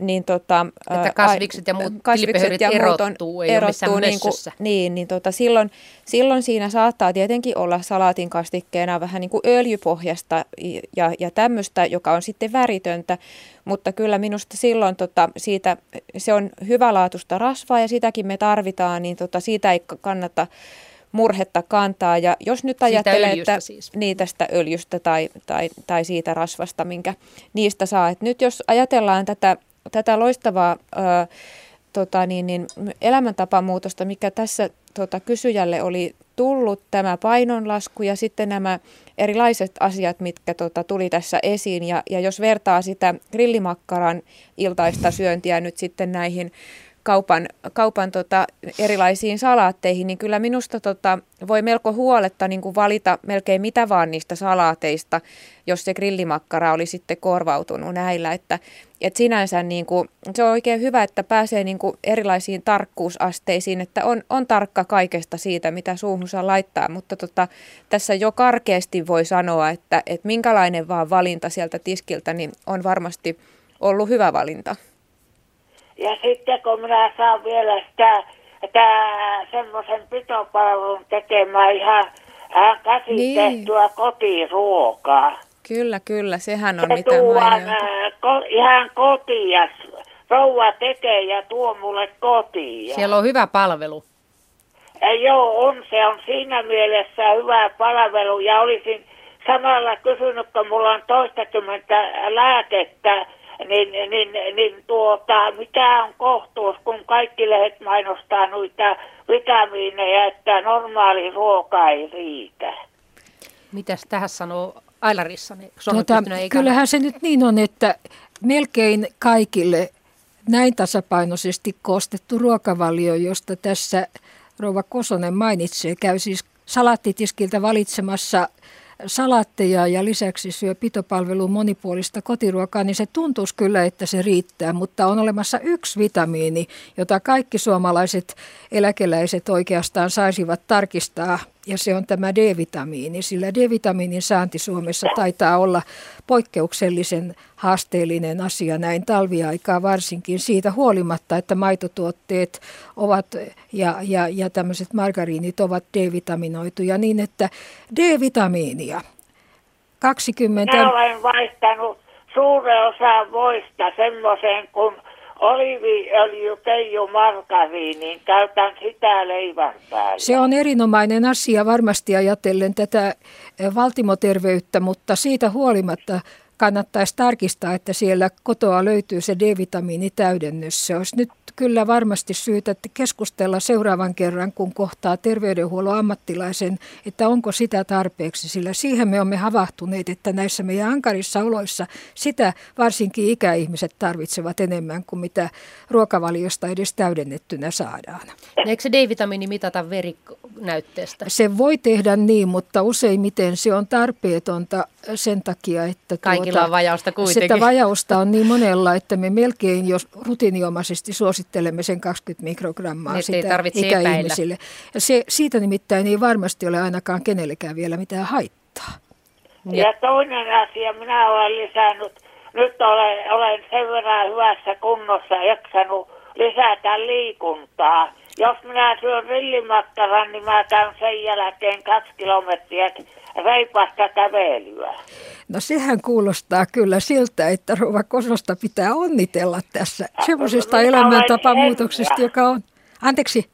niin tota, että kasvikset ja muut kasvikset ja muut on, erottuu, ei erottuu niin, kuin, niin, niin tota, silloin, silloin siinä saattaa tietenkin olla salaatin kastikkeena vähän niin kuin öljypohjasta ja, ja tämmöistä, joka on sitten väritöntä, mutta kyllä minusta silloin tota, siitä, se on hyvälaatuista rasvaa ja sitäkin me tarvitaan, niin tota, siitä ei kannata murhetta kantaa. Ja jos nyt ajattelee, että siis. niin tästä öljystä tai, tai, tai siitä rasvasta, minkä niistä saa. Et nyt jos ajatellaan tätä, tätä loistavaa ö, tota niin, niin, elämäntapamuutosta, mikä tässä tota, kysyjälle oli tullut, tämä painonlasku ja sitten nämä erilaiset asiat, mitkä tota, tuli tässä esiin. Ja, ja jos vertaa sitä grillimakkaran iltaista syöntiä nyt sitten näihin kaupan, kaupan tota, erilaisiin salaatteihin, niin kyllä minusta tota, voi melko huoletta niin kuin valita melkein mitä vaan niistä salaateista, jos se grillimakkara oli sitten korvautunut näillä. Että, et sinänsä niin kuin, se on oikein hyvä, että pääsee niin kuin erilaisiin tarkkuusasteisiin, että on, on tarkka kaikesta siitä, mitä suuhunsa laittaa, mutta tota, tässä jo karkeasti voi sanoa, että, että minkälainen vaan valinta sieltä tiskiltä, niin on varmasti ollut hyvä valinta. Ja sitten kun minä saan vielä sitä, sitä semmoisen pitopalvelun tekemään ihan äh, käsin niin. tehtyä kotiruokaa. Kyllä, kyllä, sehän on Se mitä tuon, äh, ko, ihan kotia. Rouva tekee ja tuo mulle kotiin. Siellä on hyvä palvelu. Ja joo, on. Se on siinä mielessä hyvä palvelu. Ja olisin samalla kysynyt, kun mulla on toistakymmentä lääkettä, niin, niin, niin tuota, mikä on kohtuus, kun kaikki lehdet mainostaa noita vitamiineja, että normaali ruoka ei riitä. Mitäs tähän sanoo Aila Rissanen? Tuota, kyllähän se nyt niin on, että melkein kaikille näin tasapainoisesti kostettu ruokavalio, josta tässä Rouva Kosonen mainitsee, käy siis salaattitiskiltä valitsemassa – salatteja ja lisäksi syö pitopalveluun monipuolista kotiruokaa, niin se tuntuisi kyllä, että se riittää. Mutta on olemassa yksi vitamiini, jota kaikki suomalaiset eläkeläiset oikeastaan saisivat tarkistaa ja se on tämä D-vitamiini, sillä D-vitamiinin saanti Suomessa taitaa olla poikkeuksellisen haasteellinen asia näin talviaikaa varsinkin siitä huolimatta, että maitotuotteet ovat ja, ja, ja tämmöiset margariinit ovat D-vitaminoituja. Niin, että D-vitamiinia. 20... Minä olen vaihtanut suuren osa voista semmoisen kuin oliiviöljy, keiju, margariinin, käytän sitä leivän päällä. Se on erinomainen asia varmasti ajatellen tätä valtimoterveyttä, mutta siitä huolimatta kannattaisi tarkistaa, että siellä kotoa löytyy se D-vitamiinitäydennys. Se olisi nyt kyllä varmasti syytä keskustella seuraavan kerran, kun kohtaa terveydenhuollon ammattilaisen, että onko sitä tarpeeksi, sillä siihen me olemme havahtuneet, että näissä meidän ankarissa oloissa sitä varsinkin ikäihmiset tarvitsevat enemmän kuin mitä ruokavaliosta edes täydennettynä saadaan. Eikö se D-vitamiini mitata verinäytteestä? Se voi tehdä niin, mutta useimmiten se on tarpeetonta sen takia, että Kaikilla tuota, on vajausta kuitenkin. Sitä vajausta on niin monella, että me melkein jos rutiiniomaisesti suosittelemme sen 20 mikrogrammaa niin, sitä ikäihmisille. Ja se, siitä nimittäin ei varmasti ole ainakaan kenellekään vielä mitään haittaa. Ja, ja toinen asia, minä olen lisännyt, nyt olen, olen sen verran hyvässä kunnossa jaksanut lisätä liikuntaa. Jos minä syön rillimakkaran, niin mä käyn sen jälkeen kaksi kilometriä reipasta kävelyä. No sehän kuulostaa kyllä siltä, että Rova Kososta pitää onnitella tässä semmoisesta elämäntapamuutoksesta, joka on... Anteeksi?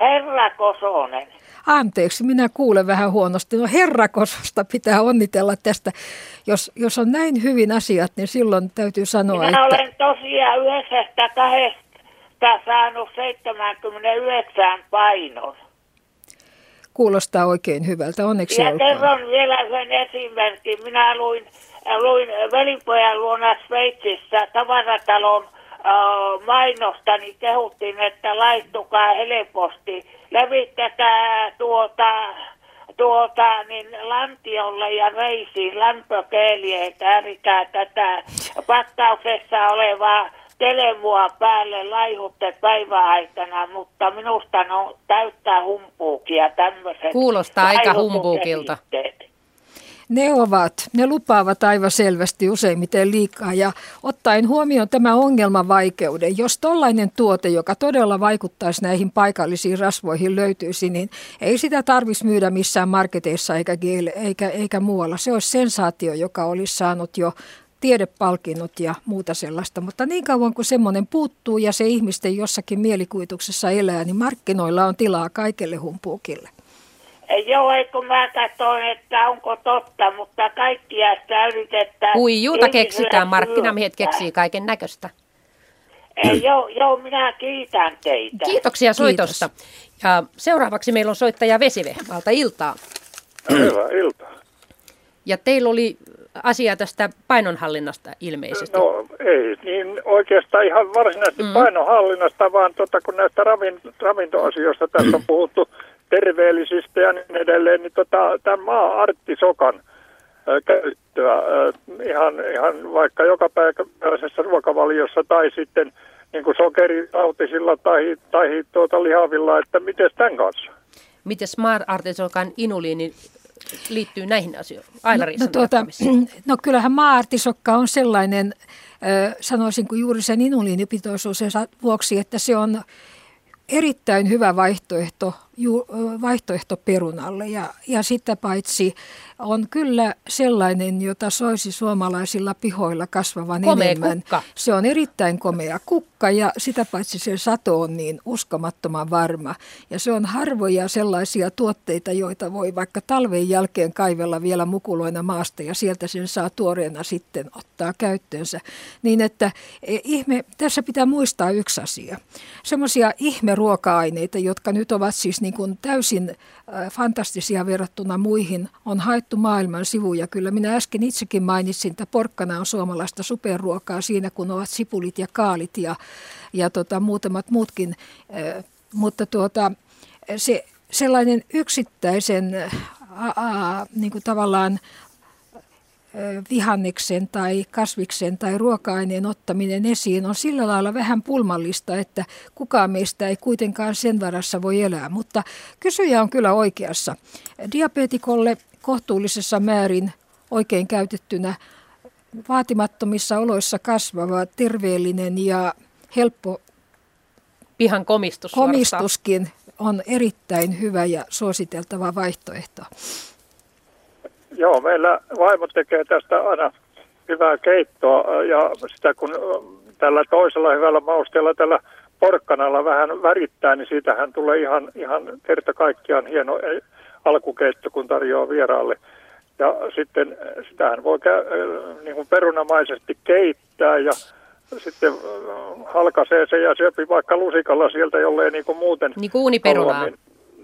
Herra Kosonen. Anteeksi, minä kuulen vähän huonosti. No herra Kososta pitää onnitella tästä. Jos, jos on näin hyvin asiat, niin silloin täytyy sanoa, minä että... Minä olen tosiaan yhdeksästä kahdesta saanut 79 painon. Kuulostaa oikein hyvältä, onneksi Ja olkoon. kerron vielä sen esimerkin. Minä luin, luin velipojan luona Sveitsissä tavaratalon äh, mainosta, niin kehuttiin, että laittukaa helposti. Levittäkää tuota tuota, niin lantiolle ja reisiin lämpökeeliä, että ärikää tätä pakkauksessa olevaa televua päälle laihutte päiväaikana, mutta minusta ne on täyttää humpuukia tämmöiset. Kuulostaa aika humpuukilta. Ne ovat, ne lupaavat aivan selvästi useimmiten liikaa ja ottaen huomioon tämä ongelman vaikeuden, jos tollainen tuote, joka todella vaikuttaisi näihin paikallisiin rasvoihin löytyisi, niin ei sitä tarvitsisi myydä missään marketeissa eikä, eikä, eikä muualla. Se olisi sensaatio, joka olisi saanut jo tiedepalkinnot ja muuta sellaista, mutta niin kauan kuin semmoinen puuttuu ja se ihmisten jossakin mielikuvituksessa elää, niin markkinoilla on tilaa kaikelle humpuukille. Joo, ei kun mä katsoin, että onko totta, mutta kaikkia sitä yritetään. Huijuuta keksitään, markkinamiehet keksii kaiken näköistä. Joo, joo, minä kiitän teitä. Kiitoksia soitosta. Kiitos. Ja seuraavaksi meillä on soittaja Vesivehmaalta. Iltaa. Hyvää iltaa. Ja teillä oli asia tästä painonhallinnasta ilmeisesti. No ei niin oikeastaan ihan varsinaisesti mm. painonhallinnasta, vaan tota, kun näistä ravin, ravintoasioista tässä on puhuttu terveellisistä ja niin edelleen, niin tota, tämä maa-arttisokan käyttöä ihan, ihan vaikka joka päiväisessä ruokavaliossa tai sitten niin kuin sokeritautisilla tai, tai tuota lihavilla, että miten tämän kanssa? Miten maa-artisokan inuliini liittyy näihin asioihin? no, no, tuota, no kyllähän maa-artisokka on sellainen, sanoisin kuin juuri sen inuliinipitoisuusensa vuoksi, että se on erittäin hyvä vaihtoehto, vaihtoehto perunalle ja, ja sitä paitsi on kyllä sellainen, jota soisi suomalaisilla pihoilla kasvavan komea enemmän. Kukka. Se on erittäin komea kukka ja sitä paitsi sen sato on niin uskomattoman varma. Ja se on harvoja sellaisia tuotteita, joita voi vaikka talven jälkeen kaivella vielä mukuloina maasta ja sieltä sen saa tuoreena sitten ottaa käyttöönsä. Niin että e, ihme, tässä pitää muistaa yksi asia. Semmoisia ihmeruoka-aineita, jotka nyt ovat siis niin kuin täysin fantastisia verrattuna muihin, on haettu maailman sivuja. Kyllä minä äsken itsekin mainitsin, että porkkana on suomalaista superruokaa siinä, kun ovat sipulit ja kaalit ja, ja tota, muutamat muutkin. Mutta tuota, se sellainen yksittäisen a, a, niin kuin tavallaan vihanneksen tai kasviksen tai ruoka-aineen ottaminen esiin on sillä lailla vähän pulmallista, että kukaan meistä ei kuitenkaan sen varassa voi elää. Mutta kysyjä on kyllä oikeassa. Diabetikolle kohtuullisessa määrin oikein käytettynä vaatimattomissa oloissa kasvava, terveellinen ja helppo pihan komistus komistuskin on erittäin hyvä ja suositeltava vaihtoehto. Joo, meillä vaimo tekee tästä aina hyvää keittoa ja sitä kun tällä toisella hyvällä mausteella tällä porkkanalla vähän värittää, niin siitähän tulee ihan, ihan kerta kaikkiaan hieno e, alkukeitto, kun tarjoaa vieraalle. Ja sitten sitähän voi niin kuin perunamaisesti keittää ja sitten halkaisee se ja syöpi vaikka lusikalla sieltä, jollei niin kuin muuten... Niin kuin uuniperunaa. Niin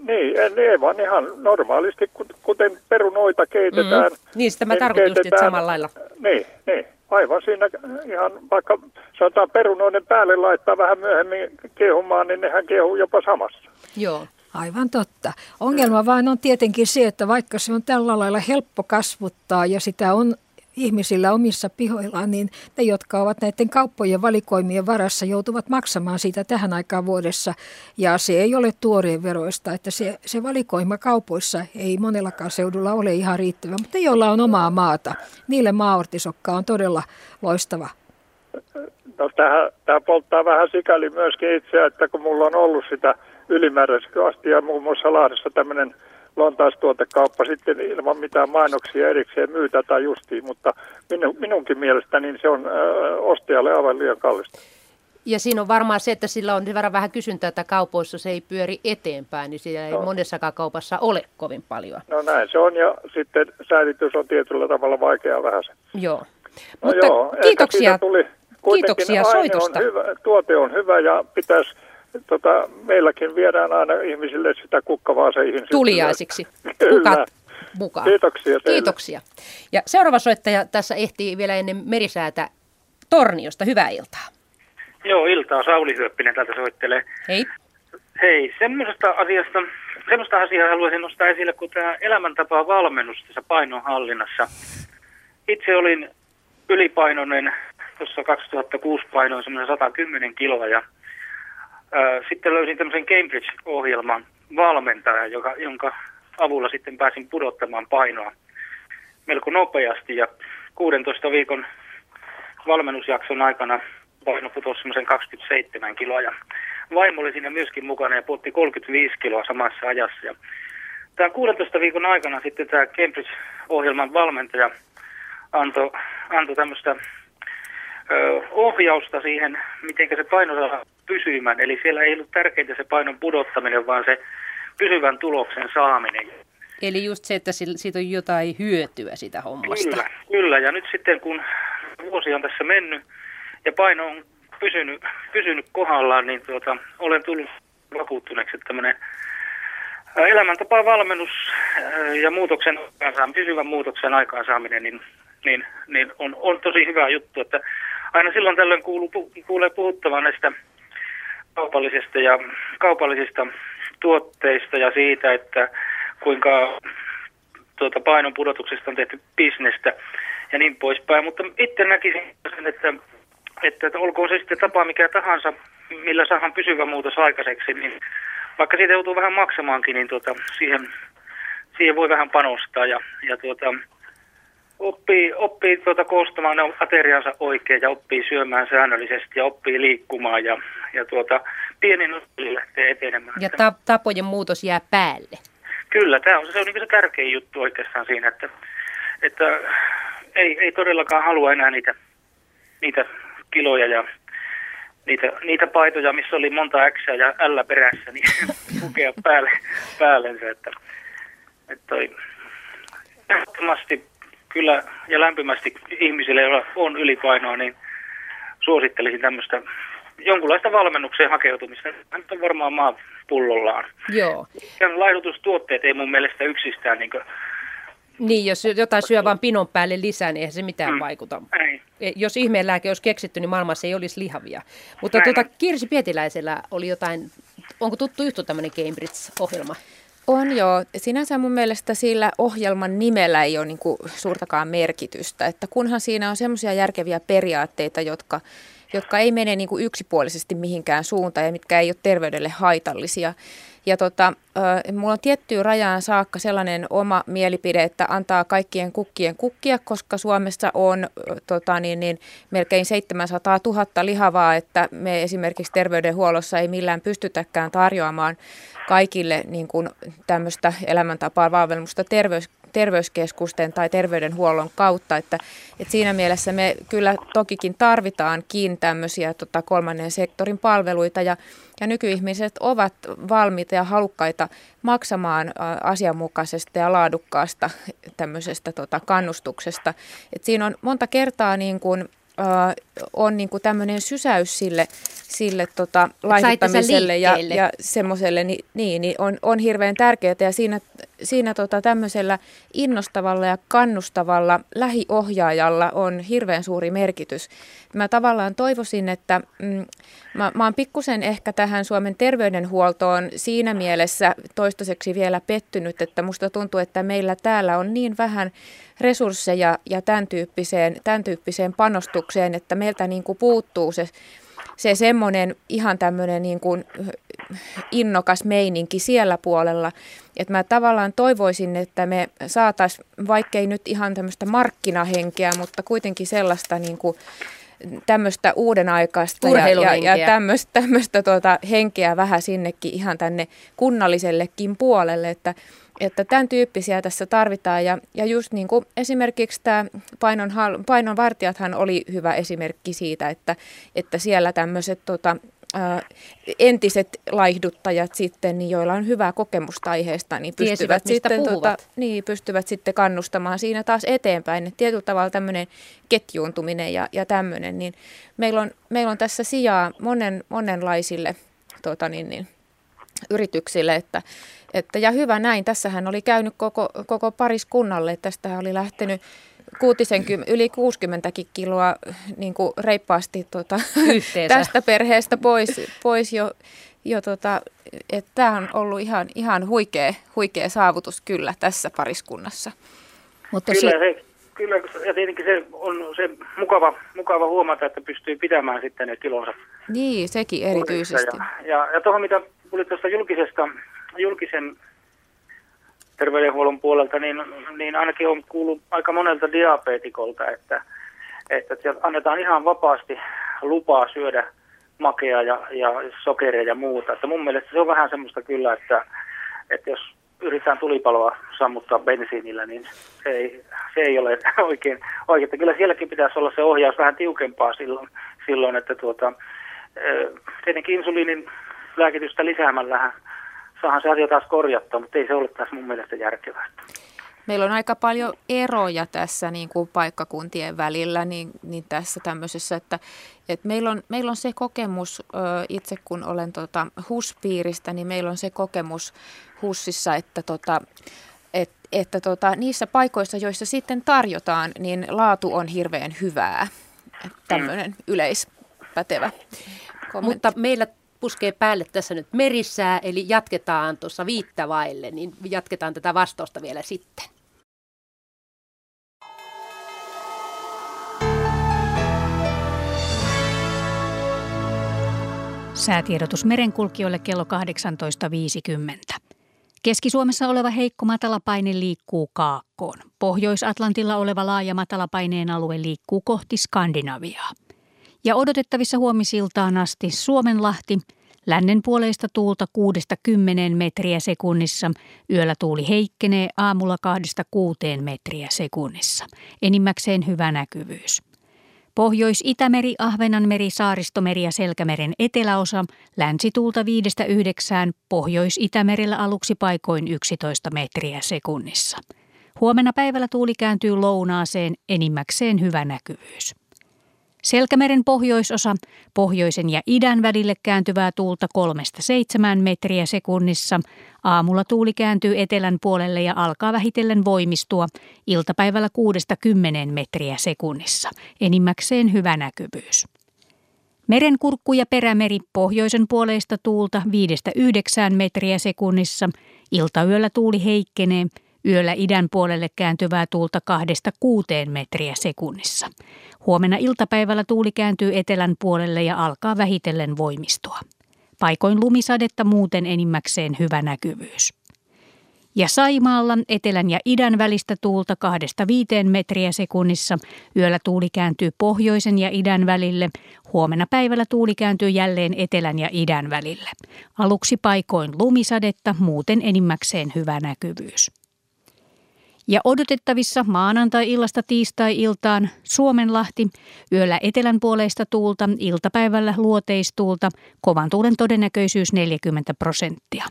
niin, en, ei vaan ihan normaalisti, kuten perunoita keitetään. Mm-hmm. Niin, sitä mä tarkoitin just samalla lailla. Niin, niin, aivan siinä ihan vaikka sanotaan perunoiden päälle laittaa vähän myöhemmin kehumaan, niin nehän kehuu jopa samassa. Joo. Aivan totta. Ongelma vain on tietenkin se, että vaikka se on tällä lailla helppo kasvuttaa ja sitä on ihmisillä omissa pihoillaan, niin ne, jotka ovat näiden kauppojen valikoimien varassa, joutuvat maksamaan siitä tähän aikaan vuodessa. Ja se ei ole tuoreen veroista, että se, se valikoima kaupoissa ei monellakaan seudulla ole ihan riittävä, mutta joilla on omaa maata, niille maaortisokka on todella loistava. No, tämä polttaa vähän sikäli myöskin itseä, että kun mulla on ollut sitä ylimääräisesti ja muun muassa Lahdessa tämmöinen lontaistuotekauppa sitten ilman mitään mainoksia erikseen myy tätä justiin, mutta minu, minunkin mielestäni niin se on ö, ostajalle aivan liian kallista. Ja siinä on varmaan se, että sillä on hyvä vähän kysyntää, että kaupoissa se ei pyöri eteenpäin, niin siellä ei no. monessakaan kaupassa ole kovin paljon. No näin se on, ja sitten säilytys on tietyllä tavalla vaikeaa vähän se. Joo. No Mutta joo, kiitoksia, tuli kiitoksia soitosta. On hyvä, tuote on hyvä ja pitäisi tota, meilläkin viedään aina ihmisille sitä kukkavaaseihin. Tuliaisiksi. Kukat mukaan. Kiitoksia teille. Kiitoksia. Ja seuraava soittaja tässä ehtii vielä ennen merisäätä Torniosta. Hyvää iltaa. Joo, iltaa. Sauli Hyöppinen täältä soittelee. Hei. Hei, semmoisesta asiasta semmoista asiaa haluaisin nostaa esille, kun tämä elämäntapa valmennus tässä painonhallinnassa. Itse olin ylipainoinen, tuossa 2006 painoin semmoinen 110 kiloa ja sitten löysin tämmöisen Cambridge-ohjelman valmentajan, joka, jonka avulla sitten pääsin pudottamaan painoa melko nopeasti ja 16 viikon valmennusjakson aikana paino putosi semmoisen 27 kiloa ja vaimo oli siinä myöskin mukana ja puotti 35 kiloa samassa ajassa. Ja tämän 16 viikon aikana sitten tämä Cambridge-ohjelman valmentaja antoi anto tämmöistä ohjausta siihen, miten se paino saa pysymään. Eli siellä ei ollut tärkeintä se painon pudottaminen, vaan se pysyvän tuloksen saaminen. Eli just se, että siitä on jotain hyötyä sitä hommasta. Kyllä, kyllä. Ja nyt sitten kun vuosi on tässä mennyt ja paino on pysynyt, pysynyt kohdallaan, niin tuota, olen tullut vakuuttuneeksi, että tämmöinen elämäntapa valmennus ja muutoksen pysyvän muutoksen aikaansaaminen, niin, niin, niin on, on tosi hyvä juttu, että aina silloin tällöin kuuluu, kuulee puhuttavan näistä kaupallisista ja kaupallisista tuotteista ja siitä, että kuinka tuota, painon pudotuksesta on tehty bisnestä ja niin poispäin. Mutta itse näkisin sen, että, että, että olkoon se sitten tapa mikä tahansa, millä saadaan pysyvä muutos aikaiseksi, niin vaikka siitä joutuu vähän maksamaankin, niin tuota, siihen, siihen voi vähän panostaa ja, ja tuota, oppii, oppii tuota koostamaan ne ateriansa oikein ja oppii syömään säännöllisesti ja oppii liikkumaan ja, ja tuota, pienin lähtee etenemään. Ja ta- tapojen muutos jää päälle. Kyllä, tämä on, se on niin se tärkein juttu oikeastaan siinä, että, että ei, ei todellakaan halua enää niitä, niitä kiloja ja niitä, niitä paitoja, missä oli monta X ja L perässä, niin pukea päälle, päällensä. Että, että toi, ehdottomasti kyllä ja lämpimästi ihmisille, joilla on ylipainoa, niin suosittelisin tämmöistä jonkunlaista valmennukseen hakeutumista. Nyt on varmaan maa pullollaan. Joo. Ja laihdutustuotteet ei mun mielestä yksistään niin kuin, niin, jos jotain syö vain pinon päälle lisää, niin eihän se mitään mm. vaikuta. Ei. E, jos ihmeenlääke olisi keksitty, niin maailmassa ei olisi lihavia. Mutta tuota, Kirsi Pietiläisellä oli jotain, onko tuttu yhtä tämmöinen Cambridge-ohjelma? On joo. Sinänsä mun mielestä sillä ohjelman nimellä ei ole niin kuin suurtakaan merkitystä. Että kunhan siinä on semmoisia järkeviä periaatteita, jotka, jotka ei mene niin kuin yksipuolisesti mihinkään suuntaan ja mitkä ei ole terveydelle haitallisia. Ja tota, mulla on tiettyyn rajaan saakka sellainen oma mielipide, että antaa kaikkien kukkien kukkia, koska Suomessa on tota, niin, niin, melkein 700 000 lihavaa, että me esimerkiksi terveydenhuollossa ei millään pystytäkään tarjoamaan kaikille niin kuin tämmöistä elämäntapaa valmennusta terveys, terveyskeskusten tai terveydenhuollon kautta, että, että siinä mielessä me kyllä tokikin tarvitaankin tämmöisiä tota, kolmannen sektorin palveluita ja, ja nykyihmiset ovat valmiita ja halukkaita maksamaan asianmukaisesta ja laadukkaasta tämmöisestä tota, kannustuksesta. Et siinä on monta kertaa niin kuin on niin kuin tämmöinen sysäys sille, sille tota, laihuttamiselle ja, ja semmoiselle, niin, niin, niin on, on hirveän tärkeää ja siinä, siinä tota, tämmöisellä innostavalla ja kannustavalla lähiohjaajalla on hirveän suuri merkitys. Mä tavallaan toivoisin, että mm, mä, mä oon pikkusen ehkä tähän Suomen terveydenhuoltoon siinä mielessä toistaiseksi vielä pettynyt, että musta tuntuu, että meillä täällä on niin vähän resursseja ja tämän tyyppiseen, tämän tyyppiseen panostukseen, että meiltä niin kuin puuttuu se, se semmoinen ihan tämmöinen niin kuin innokas meininki siellä puolella. Että mä tavallaan toivoisin, että me saataisiin, vaikkei nyt ihan tämmöistä markkinahenkeä, mutta kuitenkin sellaista niin kuin tämmöistä uuden aikaista ja, ja, ja tämmöistä, tämmöistä tuota henkeä vähän sinnekin ihan tänne kunnallisellekin puolelle, että että tämän tyyppisiä tässä tarvitaan ja, ja just niin kuin esimerkiksi tämä painon, painonvartijathan oli hyvä esimerkki siitä, että, että siellä tämmöiset tota, ää, entiset laihduttajat sitten, niin joilla on hyvää kokemusta aiheesta, niin pystyvät, Tiesivät, sitten, tota, niin, pystyvät sitten kannustamaan siinä taas eteenpäin. Et tietyllä tavalla tämmöinen ketjuuntuminen ja, ja tämmöinen, niin meillä on, meillä on tässä sijaa monen, monenlaisille tota niin, niin, yrityksille, että, että, ja hyvä näin, tässähän oli käynyt koko, koko pariskunnalle, tästä oli lähtenyt 60, yli 60 kiloa niin kuin reippaasti tuota, tästä perheestä pois, pois jo Joo, tota, tämä on ollut ihan, ihan huikea, huikea saavutus kyllä tässä pariskunnassa. Mutta kyllä, se... se, kyllä, ja tietenkin se on se mukava, mukava huomata, että pystyy pitämään sitten ne kilonsa. Niin, sekin erityisesti. Ja, ja, ja tuohon mitä tuli tuosta julkisesta, julkisen terveydenhuollon puolelta, niin, niin ainakin on kuullut aika monelta diabetikolta, että, että annetaan ihan vapaasti lupaa syödä makea ja, ja sokeria ja muuta. Että mun mielestä se on vähän semmoista kyllä, että, että jos yritetään tulipaloa sammuttaa bensiinillä, niin se ei, se ei ole oikein, oikein. Että kyllä sielläkin pitäisi olla se ohjaus vähän tiukempaa silloin, silloin että tuota, tietenkin insuliinin lääkitystä lisäämällähän saahan se asia taas korjattua, mutta ei se ole taas mun mielestä järkevää. Meillä on aika paljon eroja tässä niin kuin paikkakuntien välillä niin, niin tässä tämmöisessä, että, että meillä, on, meillä on se kokemus, itse kun olen tota HUS-piiristä, niin meillä on se kokemus HUSissa, että tota, et, että tota, niissä paikoissa, joissa sitten tarjotaan, niin laatu on hirveän hyvää. Tämmöinen mm. yleispätevä kommentti. Mutta meillä puskee päälle tässä nyt merissää, eli jatketaan tuossa viittavaille, niin jatketaan tätä vastausta vielä sitten. Säätiedotus merenkulkijoille kello 18.50. Keski-Suomessa oleva heikko matalapaine liikkuu kaakkoon. Pohjois-Atlantilla oleva laaja matalapaineen alue liikkuu kohti Skandinaviaa. Ja odotettavissa huomisiltaan asti Suomenlahti, lännen puoleista tuulta 6-10 metriä sekunnissa, yöllä tuuli heikkenee aamulla 2-6 metriä sekunnissa. Enimmäkseen hyvä näkyvyys. Pohjois-Itämeri, Ahvenanmeri, Saaristomeri ja Selkämeren eteläosa, länsituulta 5-9, Pohjois-Itämerellä aluksi paikoin 11 metriä sekunnissa. Huomenna päivällä tuuli kääntyy lounaaseen, enimmäkseen hyvä näkyvyys. Selkämeren pohjoisosa, pohjoisen ja idän välille kääntyvää tuulta 3-7 metriä sekunnissa. Aamulla tuuli kääntyy etelän puolelle ja alkaa vähitellen voimistua. Iltapäivällä 6-10 metriä sekunnissa. Enimmäkseen hyvä näkyvyys. Merenkurkku ja perämeri pohjoisen puoleista tuulta 5-9 metriä sekunnissa. Iltayöllä tuuli heikkenee. Yöllä idän puolelle kääntyvää tuulta 2-6 metriä sekunnissa. Huomenna iltapäivällä tuuli kääntyy etelän puolelle ja alkaa vähitellen voimistua. Paikoin lumisadetta muuten enimmäkseen hyvä näkyvyys. Ja Saimaalla etelän ja idän välistä tuulta 2-5 metriä sekunnissa. Yöllä tuuli kääntyy pohjoisen ja idän välille. Huomenna päivällä tuuli kääntyy jälleen etelän ja idän välille. Aluksi paikoin lumisadetta, muuten enimmäkseen hyvä näkyvyys. Ja odotettavissa maanantai-illasta tiistai-iltaan Suomenlahti, yöllä etelän puoleista tuulta, iltapäivällä luoteistuulta, kovan tuulen todennäköisyys 40 prosenttia.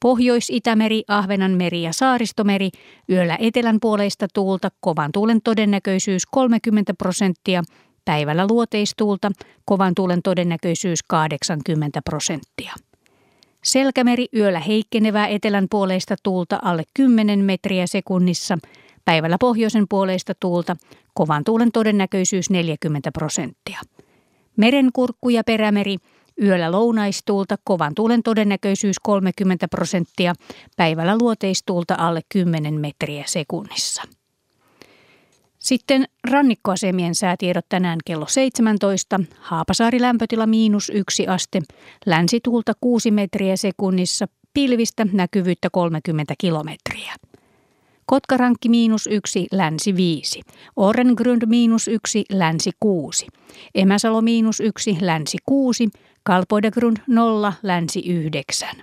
Pohjois-Itämeri, Ahvenanmeri ja Saaristomeri, yöllä etelän puoleista tuulta, kovan tuulen todennäköisyys 30 prosenttia, päivällä luoteistuulta, kovan tuulen todennäköisyys 80 prosenttia. Selkämeri yöllä heikkenevää etelän puoleista tuulta alle 10 metriä sekunnissa, päivällä pohjoisen puoleista tuulta, kovan tuulen todennäköisyys 40 prosenttia. Merenkurkku ja perämeri. Yöllä lounaistuulta, kovan tuulen todennäköisyys 30 prosenttia, päivällä luoteistuulta alle 10 metriä sekunnissa. Sitten rannikkoasemien säätiedot tänään kello 17. Haapasaari lämpötila miinus yksi aste, länsituulta 6 metriä sekunnissa, pilvistä näkyvyyttä 30 kilometriä. Kotkarankki miinus yksi, länsi viisi. Orengrund miinus yksi, länsi kuusi. Emäsalo miinus yksi, länsi kuusi. Kalpoidegrund nolla, länsi yhdeksän.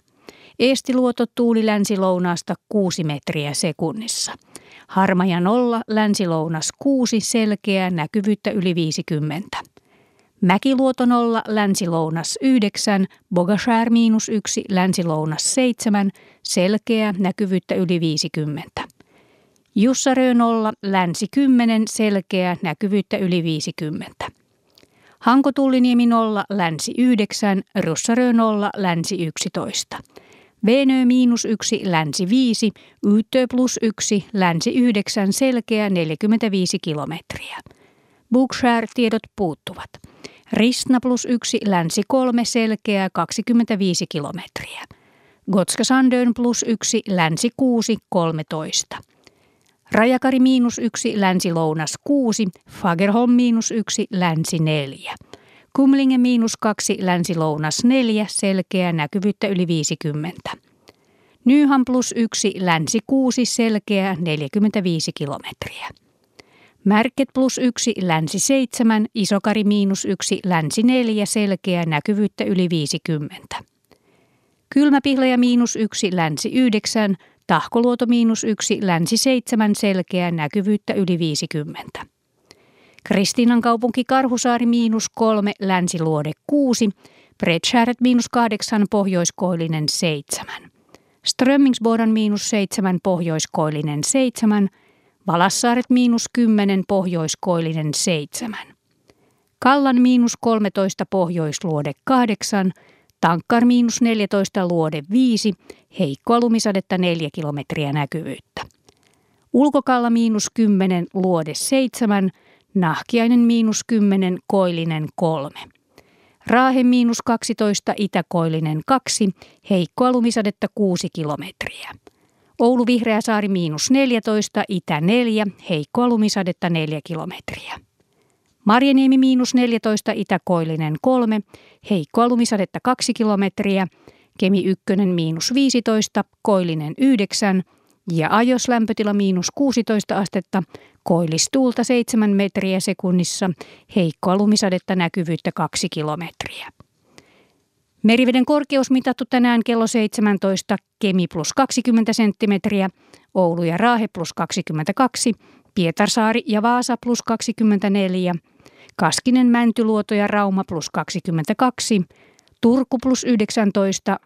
Eestiluoto tuuli länsi-lounaasta 6 metriä sekunnissa. Harmaja nolla, länsilounas 6, selkeä, näkyvyyttä yli 50. Mäkiluoto nolla, länsilounas 9, Bogashär miinus 1, länsilounas 7, selkeä, näkyvyyttä yli 50. Jussarö nolla, länsi 10, selkeä, näkyvyyttä yli 50. Hankotuliniemi nolla, länsi 9, Russarö nolla, länsi 11. Venö miinus yksi, länsi 5, Ytö plus yksi, länsi 9, selkeä 45 kilometriä. Bookshare-tiedot puuttuvat. Ristna plus 1 länsi 3 selkeää 25 kilometriä. Gotska Sandön plus 1 länsi 6 13. Rajakari miinus 1 länsi lounas 6, Fagerholm miinus 1 länsi 4. Kumlinge miinus 2 länsi lounas 4 selkeää näkyvyyttä yli 50. Nyhan plus 1 länsi 6 selkeää 45 kilometriä. Märket plus 1 länsi 7, Isokari miinus 1 länsi 4 selkeää näkyvyyttä yli 50. Kylmäpihlaja miinus 1 länsi 9, Tahkoluoto miinus 1 länsi 7 selkeää näkyvyyttä yli 50. Kristiinan kaupunki Karhusaari miinus 3 länsiluode 6, Bredshäret miinus 8 pohjoiskoillinen 7. Strömmingsbodan miinus 7 pohjoiskoillinen 7, Valassaaret miinus 10 pohjoiskoillinen 7. Kallan miinus 13 pohjoisluode 8, Tankkar miinus 14 luode 5, heikkoa lumisadetta 4 kilometriä näkyvyyttä. Ulkokalla miinus 10 luode 7, Nahkiainen miinus 10 koillinen 3. Raahe miinus 12, Itäkoillinen 2, heikkoa lumisadetta 6 kilometriä. Oulu Vihreäsaari miinus 14, Itä 4, heikkoa lumisadetta 4 kilometriä. Marjaniemi miinus 14, Itäkoillinen 3, heikkoa lumisadetta 2 kilometriä. Kemi 1 miinus 15, Koillinen 9 ja Ajos lämpötila miinus 16 astetta, koillistuulta 7 metriä sekunnissa, heikkoa lumisadetta näkyvyyttä 2 kilometriä. Meriveden korkeus mitattu tänään kello 17, Kemi plus 20 senttimetriä, Oulu ja Raahe plus 22, Pietarsaari ja Vaasa plus 24, Kaskinen, Mäntyluoto ja Rauma plus 22, Turku plus 19,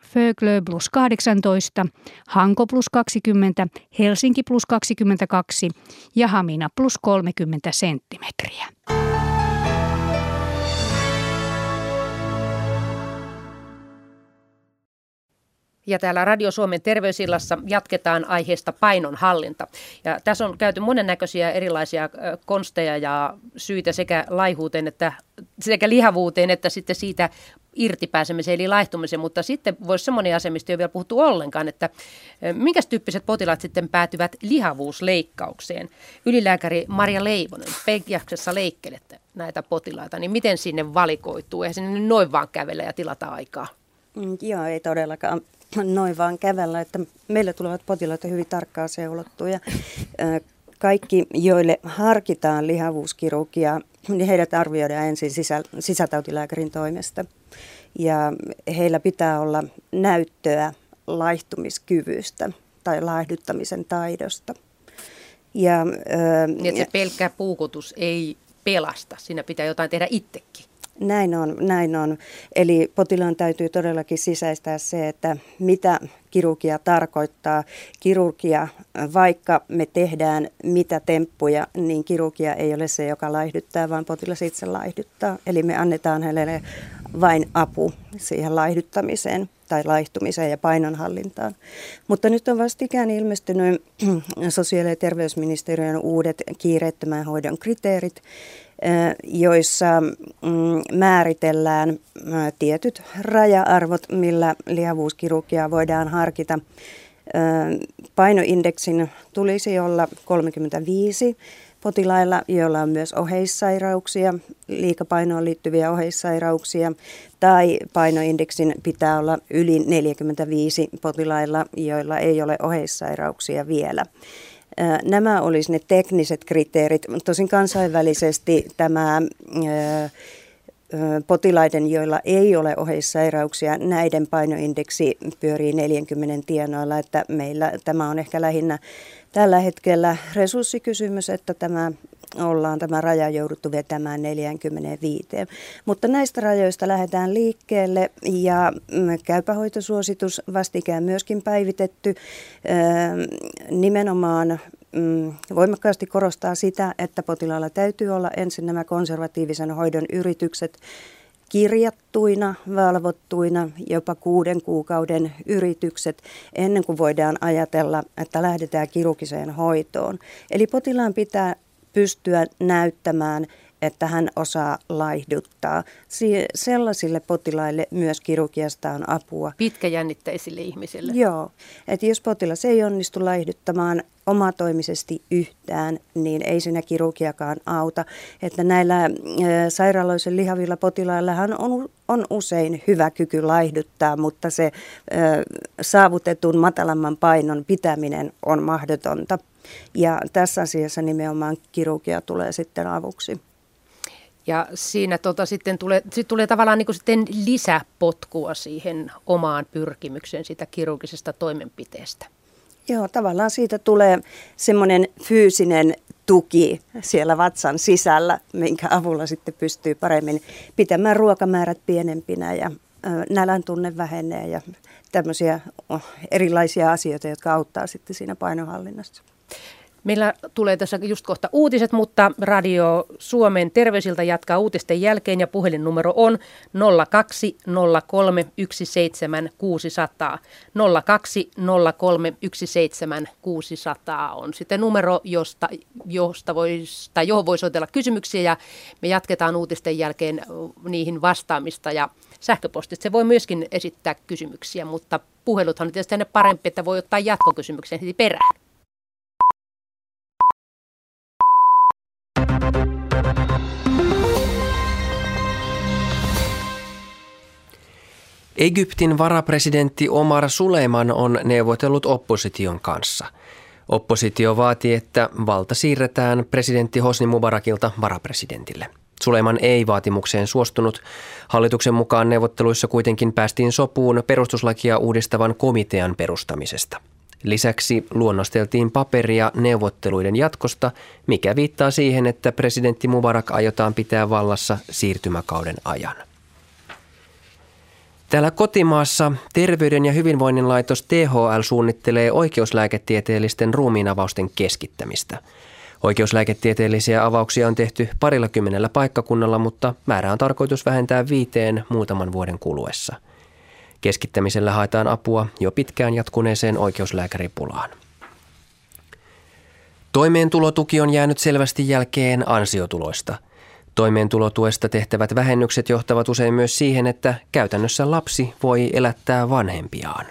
Föglö plus 18, Hanko plus 20, Helsinki plus 22 ja Hamina plus 30 senttimetriä. Ja täällä Radio Suomen terveysillassa jatketaan aiheesta painonhallinta. Ja tässä on käyty monennäköisiä erilaisia konsteja ja syitä sekä laihuuteen että sekä lihavuuteen että sitten siitä irtipääsemiseen eli laihtumiseen, mutta sitten voisi semmoinen asia, mistä ei ole vielä puhuttu ollenkaan, että minkä tyyppiset potilaat sitten päätyvät lihavuusleikkaukseen. Ylilääkäri Maria Leivonen, Pekjaksessa leikkelette näitä potilaita, niin miten sinne valikoituu? Eihän sinne noin vaan kävellä ja tilata aikaa. Mm, joo, ei todellakaan noin vaan kävellä, että meille tulevat potilaat hyvin tarkkaan seulottuja. Kaikki, joille harkitaan lihavuuskirurgia, niin heidät arvioidaan ensin sisä, sisätautilääkärin toimesta. Ja heillä pitää olla näyttöä laihtumiskyvystä tai laihduttamisen taidosta. Ja, niin, että se pelkkä puukotus ei pelasta, siinä pitää jotain tehdä itsekin. Näin on, näin on. Eli potilaan täytyy todellakin sisäistää se, että mitä kirurgia tarkoittaa. Kirurgia, vaikka me tehdään mitä temppuja, niin kirurgia ei ole se, joka laihdyttää, vaan potilas itse laihdyttää. Eli me annetaan hänelle vain apu siihen laihduttamiseen tai laihtumiseen ja painonhallintaan. Mutta nyt on vastikään ilmestynyt sosiaali- ja terveysministeriön uudet kiireettömän hoidon kriteerit, joissa mm, määritellään tietyt raja-arvot, millä lihavuuskirurgiaa voidaan harkita. Painoindeksin tulisi olla 35 potilailla, joilla on myös oheissairauksia, liikapainoon liittyviä oheissairauksia, tai painoindeksin pitää olla yli 45 potilailla, joilla ei ole oheissairauksia vielä. Nämä olisivat ne tekniset kriteerit. Tosin kansainvälisesti tämä potilaiden, joilla ei ole oheissairauksia, näiden painoindeksi pyörii 40 tienoilla, että meillä tämä on ehkä lähinnä tällä hetkellä resurssikysymys, että tämä ollaan tämä raja jouduttu vetämään 45. Mutta näistä rajoista lähdetään liikkeelle ja mm, käypähoitosuositus vastikään myöskin päivitetty nimenomaan mm, voimakkaasti korostaa sitä, että potilaalla täytyy olla ensin nämä konservatiivisen hoidon yritykset kirjattuina, valvottuina, jopa kuuden kuukauden yritykset ennen kuin voidaan ajatella, että lähdetään kirurgiseen hoitoon. Eli potilaan pitää pystyä näyttämään, että hän osaa laihduttaa. Sellaisille potilaille myös kirurgiasta on apua. Pitkäjännitteisille ihmisille. Joo, että jos potilas ei onnistu laihduttamaan omatoimisesti yhtään, niin ei siinä kirurgiakaan auta. Että näillä sairaaloisen lihavilla potilaillahan on, on usein hyvä kyky laihduttaa, mutta se saavutetun matalamman painon pitäminen on mahdotonta. Ja tässä asiassa nimenomaan kirurgia tulee sitten avuksi. Ja siinä tota, sitten tulee, sit tulee tavallaan niin sitten lisäpotkua siihen omaan pyrkimykseen sitä kirurgisesta toimenpiteestä. Joo, tavallaan siitä tulee semmoinen fyysinen tuki siellä vatsan sisällä, minkä avulla sitten pystyy paremmin pitämään ruokamäärät pienempinä ja nälän tunne vähenee ja tämmöisiä oh, erilaisia asioita, jotka auttaa sitten siinä painohallinnassa. Meillä tulee tässä just kohta uutiset, mutta Radio Suomen terveysiltä jatkaa uutisten jälkeen ja puhelinnumero on 0203 17600. 0203 17600 on sitten numero, josta, josta vois, tai johon voi soitella kysymyksiä ja me jatketaan uutisten jälkeen niihin vastaamista ja sähköpostit. Se voi myöskin esittää kysymyksiä, mutta puheluthan on tietysti parempi, että voi ottaa jatkokysymyksen heti perään. Egyptin varapresidentti Omar Suleiman on neuvotellut opposition kanssa. Oppositio vaatii, että valta siirretään presidentti Hosni Mubarakilta varapresidentille. Suleiman ei vaatimukseen suostunut. Hallituksen mukaan neuvotteluissa kuitenkin päästiin sopuun perustuslakia uudistavan komitean perustamisesta. Lisäksi luonnosteltiin paperia neuvotteluiden jatkosta, mikä viittaa siihen, että presidentti Mubarak aiotaan pitää vallassa siirtymäkauden ajan. Täällä kotimaassa Terveyden ja hyvinvoinnin laitos THL suunnittelee oikeuslääketieteellisten ruumiinavausten keskittämistä. Oikeuslääketieteellisiä avauksia on tehty parilla kymmenellä paikkakunnalla, mutta määrä on tarkoitus vähentää viiteen muutaman vuoden kuluessa. Keskittämisellä haetaan apua jo pitkään jatkuneeseen oikeuslääkäripulaan. Toimeentulotuki on jäänyt selvästi jälkeen ansiotuloista – Toimeentulotuesta tehtävät vähennykset johtavat usein myös siihen, että käytännössä lapsi voi elättää vanhempiaan.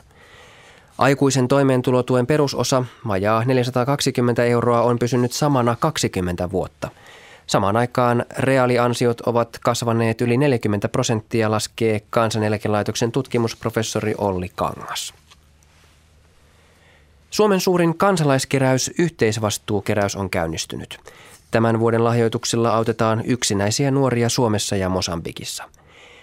Aikuisen toimeentulotuen perusosa, vajaa 420 euroa, on pysynyt samana 20 vuotta. Samaan aikaan reaaliansiot ovat kasvaneet yli 40 prosenttia, laskee kansaneläkelaitoksen tutkimusprofessori Olli Kangas. Suomen suurin kansalaiskeräys, yhteisvastuukeräys, on käynnistynyt. Tämän vuoden lahjoituksilla autetaan yksinäisiä nuoria Suomessa ja Mosambikissa.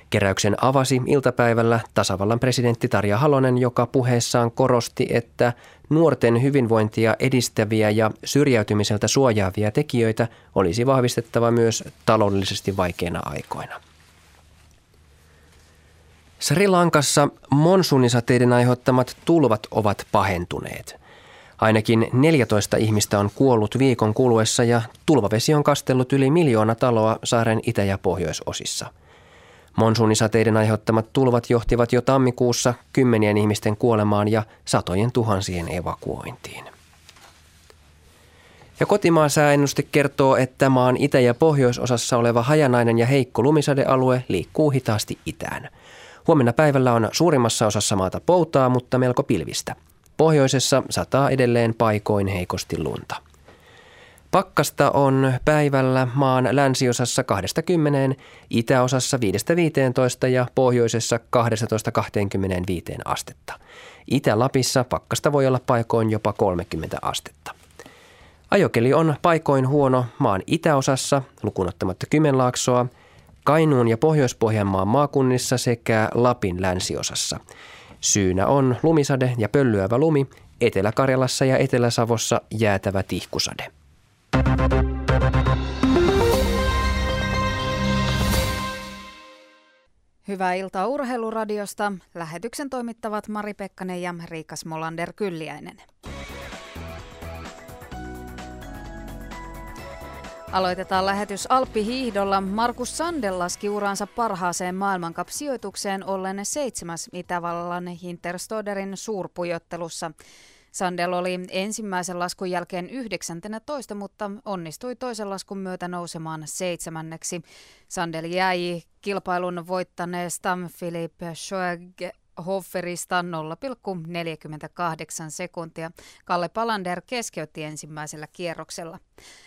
Keräyksen avasi iltapäivällä tasavallan presidentti Tarja Halonen, joka puheessaan korosti, että nuorten hyvinvointia edistäviä ja syrjäytymiseltä suojaavia tekijöitä olisi vahvistettava myös taloudellisesti vaikeina aikoina. Sri Lankassa monsuunisateiden aiheuttamat tulvat ovat pahentuneet – Ainakin 14 ihmistä on kuollut viikon kuluessa ja tulvavesi on kastellut yli miljoona taloa saaren itä- ja pohjoisosissa. Monsuunisateiden aiheuttamat tulvat johtivat jo tammikuussa kymmenien ihmisten kuolemaan ja satojen tuhansien evakuointiin. Ja kotimaan sääennuste kertoo, että maan itä- ja pohjoisosassa oleva hajanainen ja heikko lumisadealue liikkuu hitaasti itään. Huomenna päivällä on suurimmassa osassa maata poutaa, mutta melko pilvistä – Pohjoisessa sataa edelleen paikoin heikosti lunta. Pakkasta on päivällä maan länsiosassa 20, itäosassa 5-15 ja pohjoisessa 12-25 astetta. Itä-Lapissa pakkasta voi olla paikoin jopa 30 astetta. Ajokeli on paikoin huono maan itäosassa, lukunottamatta Kymenlaaksoa, Kainuun ja Pohjois-Pohjanmaan maakunnissa sekä Lapin länsiosassa – Syynä on lumisade ja pöllyävä lumi, Etelä-Karjalassa ja Etelä-Savossa jäätävä tihkusade. Hyvää iltaa urheiluradiosta. Lähetyksen toimittavat Mari Pekkanen ja Riikka Smolander Aloitetaan lähetys Alppihiihdolla. Markus Sandel laski uransa parhaaseen maailmankapsijoitukseen ollen seitsemäs Itävallan Hinterstoderin suurpujottelussa. Sandel oli ensimmäisen laskun jälkeen 19, mutta onnistui toisen laskun myötä nousemaan seitsemänneksi. Sandel jäi kilpailun voittaneesta Philippe Schoeg Hofferista 0,48 sekuntia. Kalle Palander keskeytti ensimmäisellä kierroksella.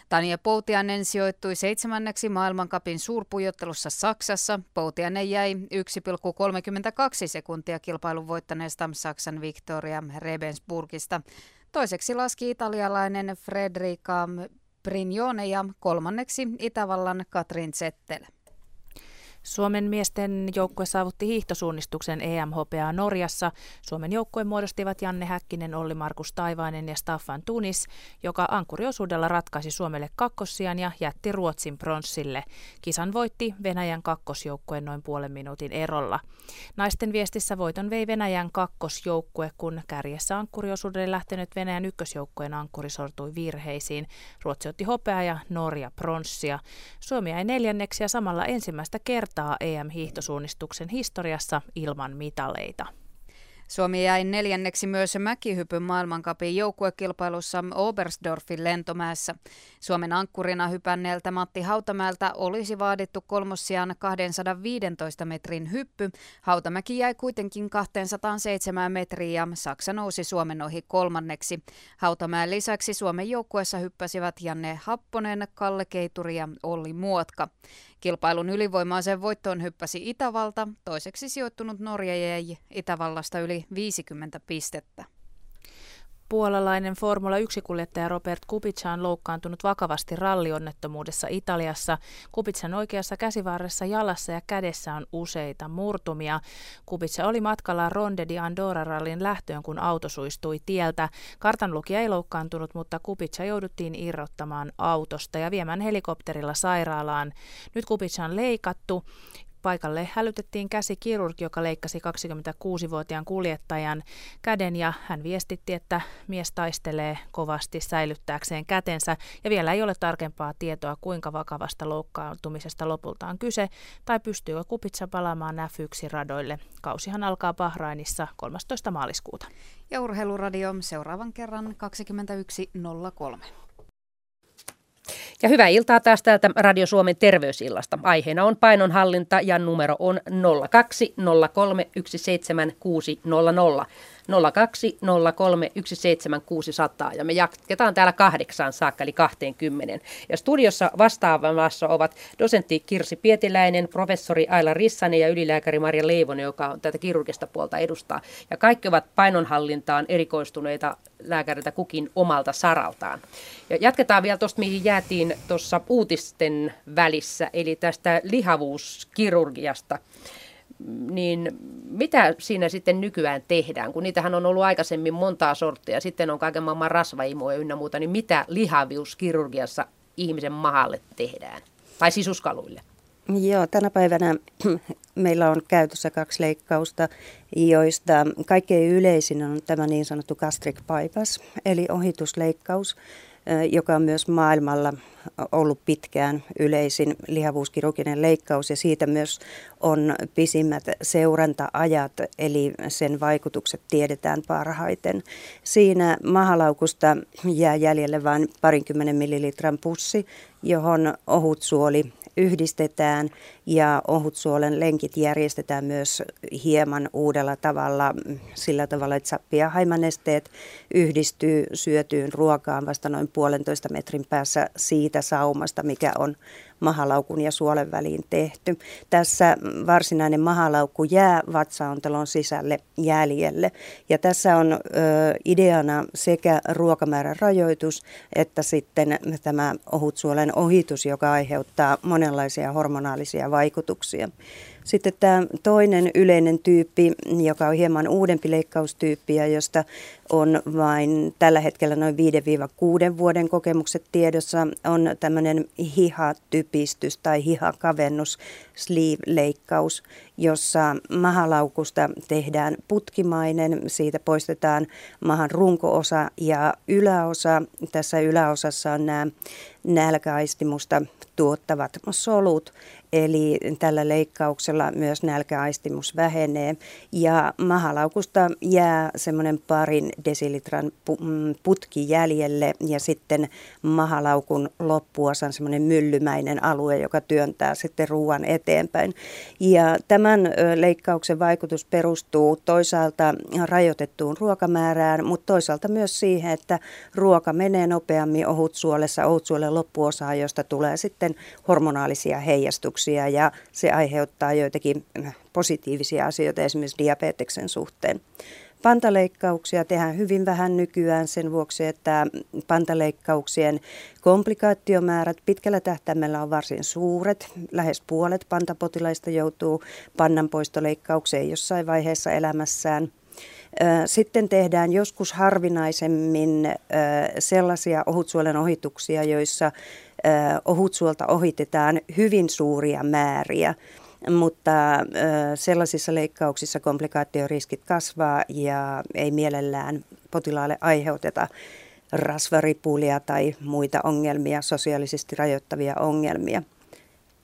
Tanja Poutianen sijoittui seitsemänneksi maailmankapin suurpujottelussa Saksassa. Poutianen jäi 1,32 sekuntia kilpailun voittaneesta Saksan Victoria Rebensburgista. Toiseksi laski italialainen Frederica Brignone ja kolmanneksi Itävallan Katrin Zettel. Suomen miesten joukkue saavutti hiihtosuunnistuksen EMHPA Norjassa. Suomen joukkue muodostivat Janne Häkkinen, Olli Markus Taivainen ja Staffan Tunis, joka ankkuriosuudella ratkaisi Suomelle kakkossian ja jätti Ruotsin pronssille. Kisan voitti Venäjän kakkosjoukkue noin puolen minuutin erolla. Naisten viestissä voiton vei Venäjän kakkosjoukkue, kun kärjessä ankkuriosuudelle lähtenyt Venäjän ykkösjoukkueen ankkuri sortui virheisiin. Ruotsi otti hopeaa ja Norja pronssia. Suomi jäi neljänneksi ja samalla ensimmäistä kertaa kertaa EM-hiihtosuunnistuksen historiassa ilman mitaleita. Suomi jäi neljänneksi myös mäkihypyn maailmankapin joukkuekilpailussa Oberstdorfin lentomäessä. Suomen ankkurina hypänneeltä Matti Hautamäeltä olisi vaadittu kolmossiaan 215 metrin hyppy. Hautamäki jäi kuitenkin 207 metriä ja Saksa nousi Suomen ohi kolmanneksi. Hautamäen lisäksi Suomen joukkueessa hyppäsivät Janne Happonen, Kalle Keituri ja Olli Muotka. Kilpailun ylivoimaiseen voittoon hyppäsi Itävalta, toiseksi sijoittunut Norja jäi Itävallasta yli 50 pistettä. Puolalainen Formula 1-kuljettaja Robert Kubica on loukkaantunut vakavasti rallionnettomuudessa Italiassa. Kubican oikeassa käsivarressa jalassa ja kädessä on useita murtumia. Kubica oli matkalla Ronde di Andorra-rallin lähtöön, kun auto suistui tieltä. Kartanlukija ei loukkaantunut, mutta Kubica jouduttiin irrottamaan autosta ja viemään helikopterilla sairaalaan. Nyt Kubica on leikattu Paikalle hälytettiin käsikirurgi, joka leikkasi 26-vuotiaan kuljettajan käden ja hän viestitti, että mies taistelee kovasti säilyttääkseen kätensä ja vielä ei ole tarkempaa tietoa, kuinka vakavasta loukkaantumisesta lopulta on kyse tai pystyykö Kupitsa palaamaan F1 radoille. Kausihan alkaa Bahrainissa 13. maaliskuuta. Ja Urheiluradio seuraavan kerran 21.03. Ja hyvää iltaa taas täältä Radio Suomen terveysillasta. Aiheena on painonhallinta ja numero on 020317600. 020317600 ja me jatketaan täällä kahdeksaan saakka eli 20. Ja studiossa vastaavassa ovat dosentti Kirsi Pietiläinen, professori Aila Rissanen ja ylilääkäri Maria Leivonen, joka on tätä kirurgista puolta edustaa. Ja kaikki ovat painonhallintaan erikoistuneita lääkäriltä kukin omalta saraltaan. Ja jatketaan vielä tuosta, mihin jäätiin tuossa uutisten välissä, eli tästä lihavuuskirurgiasta niin mitä siinä sitten nykyään tehdään, kun niitähän on ollut aikaisemmin montaa sorttia, sitten on kaiken maailman rasvaimoja ynnä muuta, niin mitä lihaviuskirurgiassa ihmisen mahalle tehdään, tai sisuskaluille? Joo, tänä päivänä meillä on käytössä kaksi leikkausta, joista kaikkein yleisin on tämä niin sanottu gastric bypass, eli ohitusleikkaus, joka on myös maailmalla ollut pitkään yleisin lihavuuskirurginen leikkaus ja siitä myös on pisimmät seuranta-ajat, eli sen vaikutukset tiedetään parhaiten. Siinä mahalaukusta jää jäljelle vain parinkymmenen millilitran pussi, johon ohut suoli yhdistetään ja ohutsuolen lenkit järjestetään myös hieman uudella tavalla sillä tavalla, että sappi- ja haimanesteet yhdistyy syötyyn ruokaan vasta noin puolentoista metrin päässä siitä saumasta, mikä on mahalaukun ja suolen väliin tehty. Tässä varsinainen mahalaukku jää vatsaontelon sisälle jäljelle. Ja tässä on ö, ideana sekä ruokamäärän rajoitus että sitten tämä ohutsuolen ohitus, joka aiheuttaa monenlaisia hormonaalisia vaikutuksia. Sitten tämä toinen yleinen tyyppi, joka on hieman uudempi leikkaustyyppi ja josta on vain tällä hetkellä noin 5-6 vuoden kokemukset tiedossa, on tämmöinen hihatypistys tai hihakavennus sleeve-leikkaus, jossa mahalaukusta tehdään putkimainen, siitä poistetaan mahan runkoosa ja yläosa. Tässä yläosassa on nämä nälkäaistimusta tuottavat solut, Eli tällä leikkauksella myös nälkäaistimus vähenee ja mahalaukusta jää semmoinen parin desilitran mm, putki jäljelle ja sitten mahalaukun loppuosan semmoinen myllymäinen alue, joka työntää sitten ruoan eteenpäin. Ja tämän leikkauksen vaikutus perustuu toisaalta rajoitettuun ruokamäärään, mutta toisaalta myös siihen, että ruoka menee nopeammin ohutsuolessa, ohutsuolen loppuosaan, josta tulee sitten hormonaalisia heijastuksia ja se aiheuttaa joitakin positiivisia asioita esimerkiksi diabeteksen suhteen. Pantaleikkauksia tehdään hyvin vähän nykyään sen vuoksi, että pantaleikkauksien komplikaatiomäärät pitkällä tähtäimellä on varsin suuret. Lähes puolet pantapotilaista joutuu pannanpoistoleikkaukseen jossain vaiheessa elämässään. Sitten tehdään joskus harvinaisemmin sellaisia ohutsuolen ohituksia, joissa ohutsuolta ohitetaan hyvin suuria määriä mutta sellaisissa leikkauksissa komplikaatioriskit kasvaa ja ei mielellään potilaalle aiheuteta rasvaripulia tai muita ongelmia, sosiaalisesti rajoittavia ongelmia.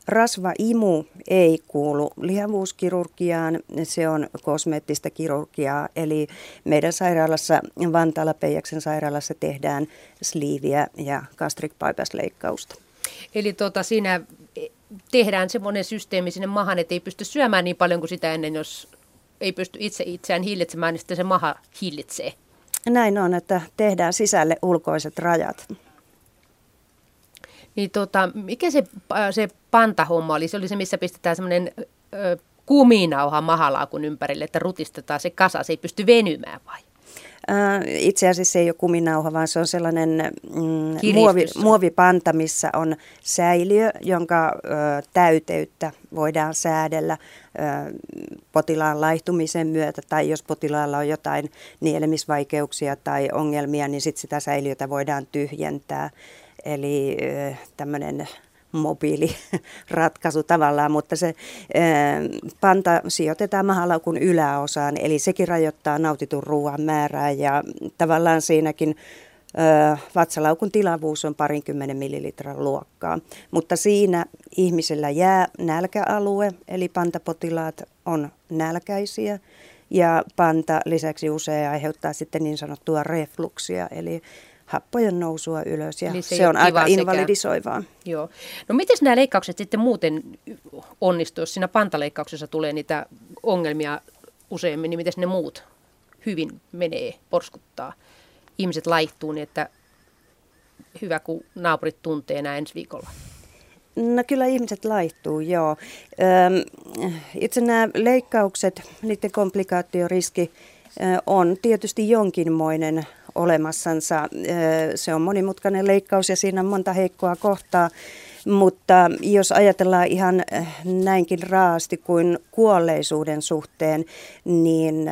Rasvaimu ei kuulu lihavuuskirurgiaan, se on kosmeettista kirurgiaa, eli meidän sairaalassa, Vantaalla Peijaksen sairaalassa tehdään sliiviä ja gastric bypass-leikkausta. Eli tota, siinä tehdään semmoinen systeemi sinne mahan, että ei pysty syömään niin paljon kuin sitä ennen, jos ei pysty itse itseään hillitsemään, niin sitten se maha hillitsee. Näin on, että tehdään sisälle ulkoiset rajat. Niin tota, mikä se, se pantahomma oli? Se oli se, missä pistetään semmoinen kuminauha mahalaakun ympärille, että rutistetaan se kasa, se ei pysty venymään vai? Itse asiassa se ei ole kuminauha, vaan se on sellainen mm, muovi, muovipanta, missä on säiliö, jonka ö, täyteyttä voidaan säädellä ö, potilaan laihtumisen myötä, tai jos potilaalla on jotain nielemisvaikeuksia tai ongelmia, niin sitten sitä säiliötä voidaan tyhjentää. Eli tämmöinen mobiiliratkaisu tavallaan, mutta se panta sijoitetaan mahalaukun yläosaan, eli sekin rajoittaa nautitun ruoan määrää ja tavallaan siinäkin vatsalaukun tilavuus on parinkymmenen millilitran luokkaa, mutta siinä ihmisellä jää nälkäalue, eli pantapotilaat on nälkäisiä ja panta lisäksi usein aiheuttaa sitten niin sanottua refluksia, eli happojen nousua ylös ja se, se on aika invalidisoivaa. Joo. No miten nämä leikkaukset sitten muuten onnistuu, jos siinä pantaleikkauksessa tulee niitä ongelmia useimmin, niin miten ne muut hyvin menee, porskuttaa? Ihmiset laihtuu niin, että hyvä kun naapurit tuntee enää ensi viikolla. No kyllä ihmiset laihtuu, joo. itse nämä leikkaukset, niiden komplikaatioriski on tietysti jonkinmoinen olemassansa. Se on monimutkainen leikkaus ja siinä on monta heikkoa kohtaa. Mutta jos ajatellaan ihan näinkin raasti kuin kuolleisuuden suhteen, niin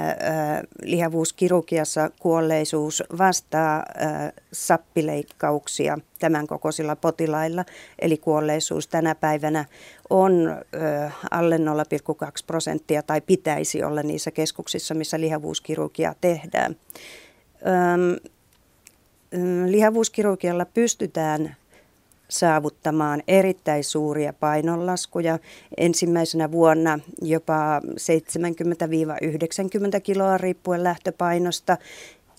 lihavuuskirurgiassa kuolleisuus vastaa sappileikkauksia tämän kokoisilla potilailla. Eli kuolleisuus tänä päivänä on alle 0,2 prosenttia tai pitäisi olla niissä keskuksissa, missä lihavuuskirurgia tehdään lihavuuskirurgialla pystytään saavuttamaan erittäin suuria painonlaskuja. Ensimmäisenä vuonna jopa 70-90 kiloa riippuen lähtöpainosta.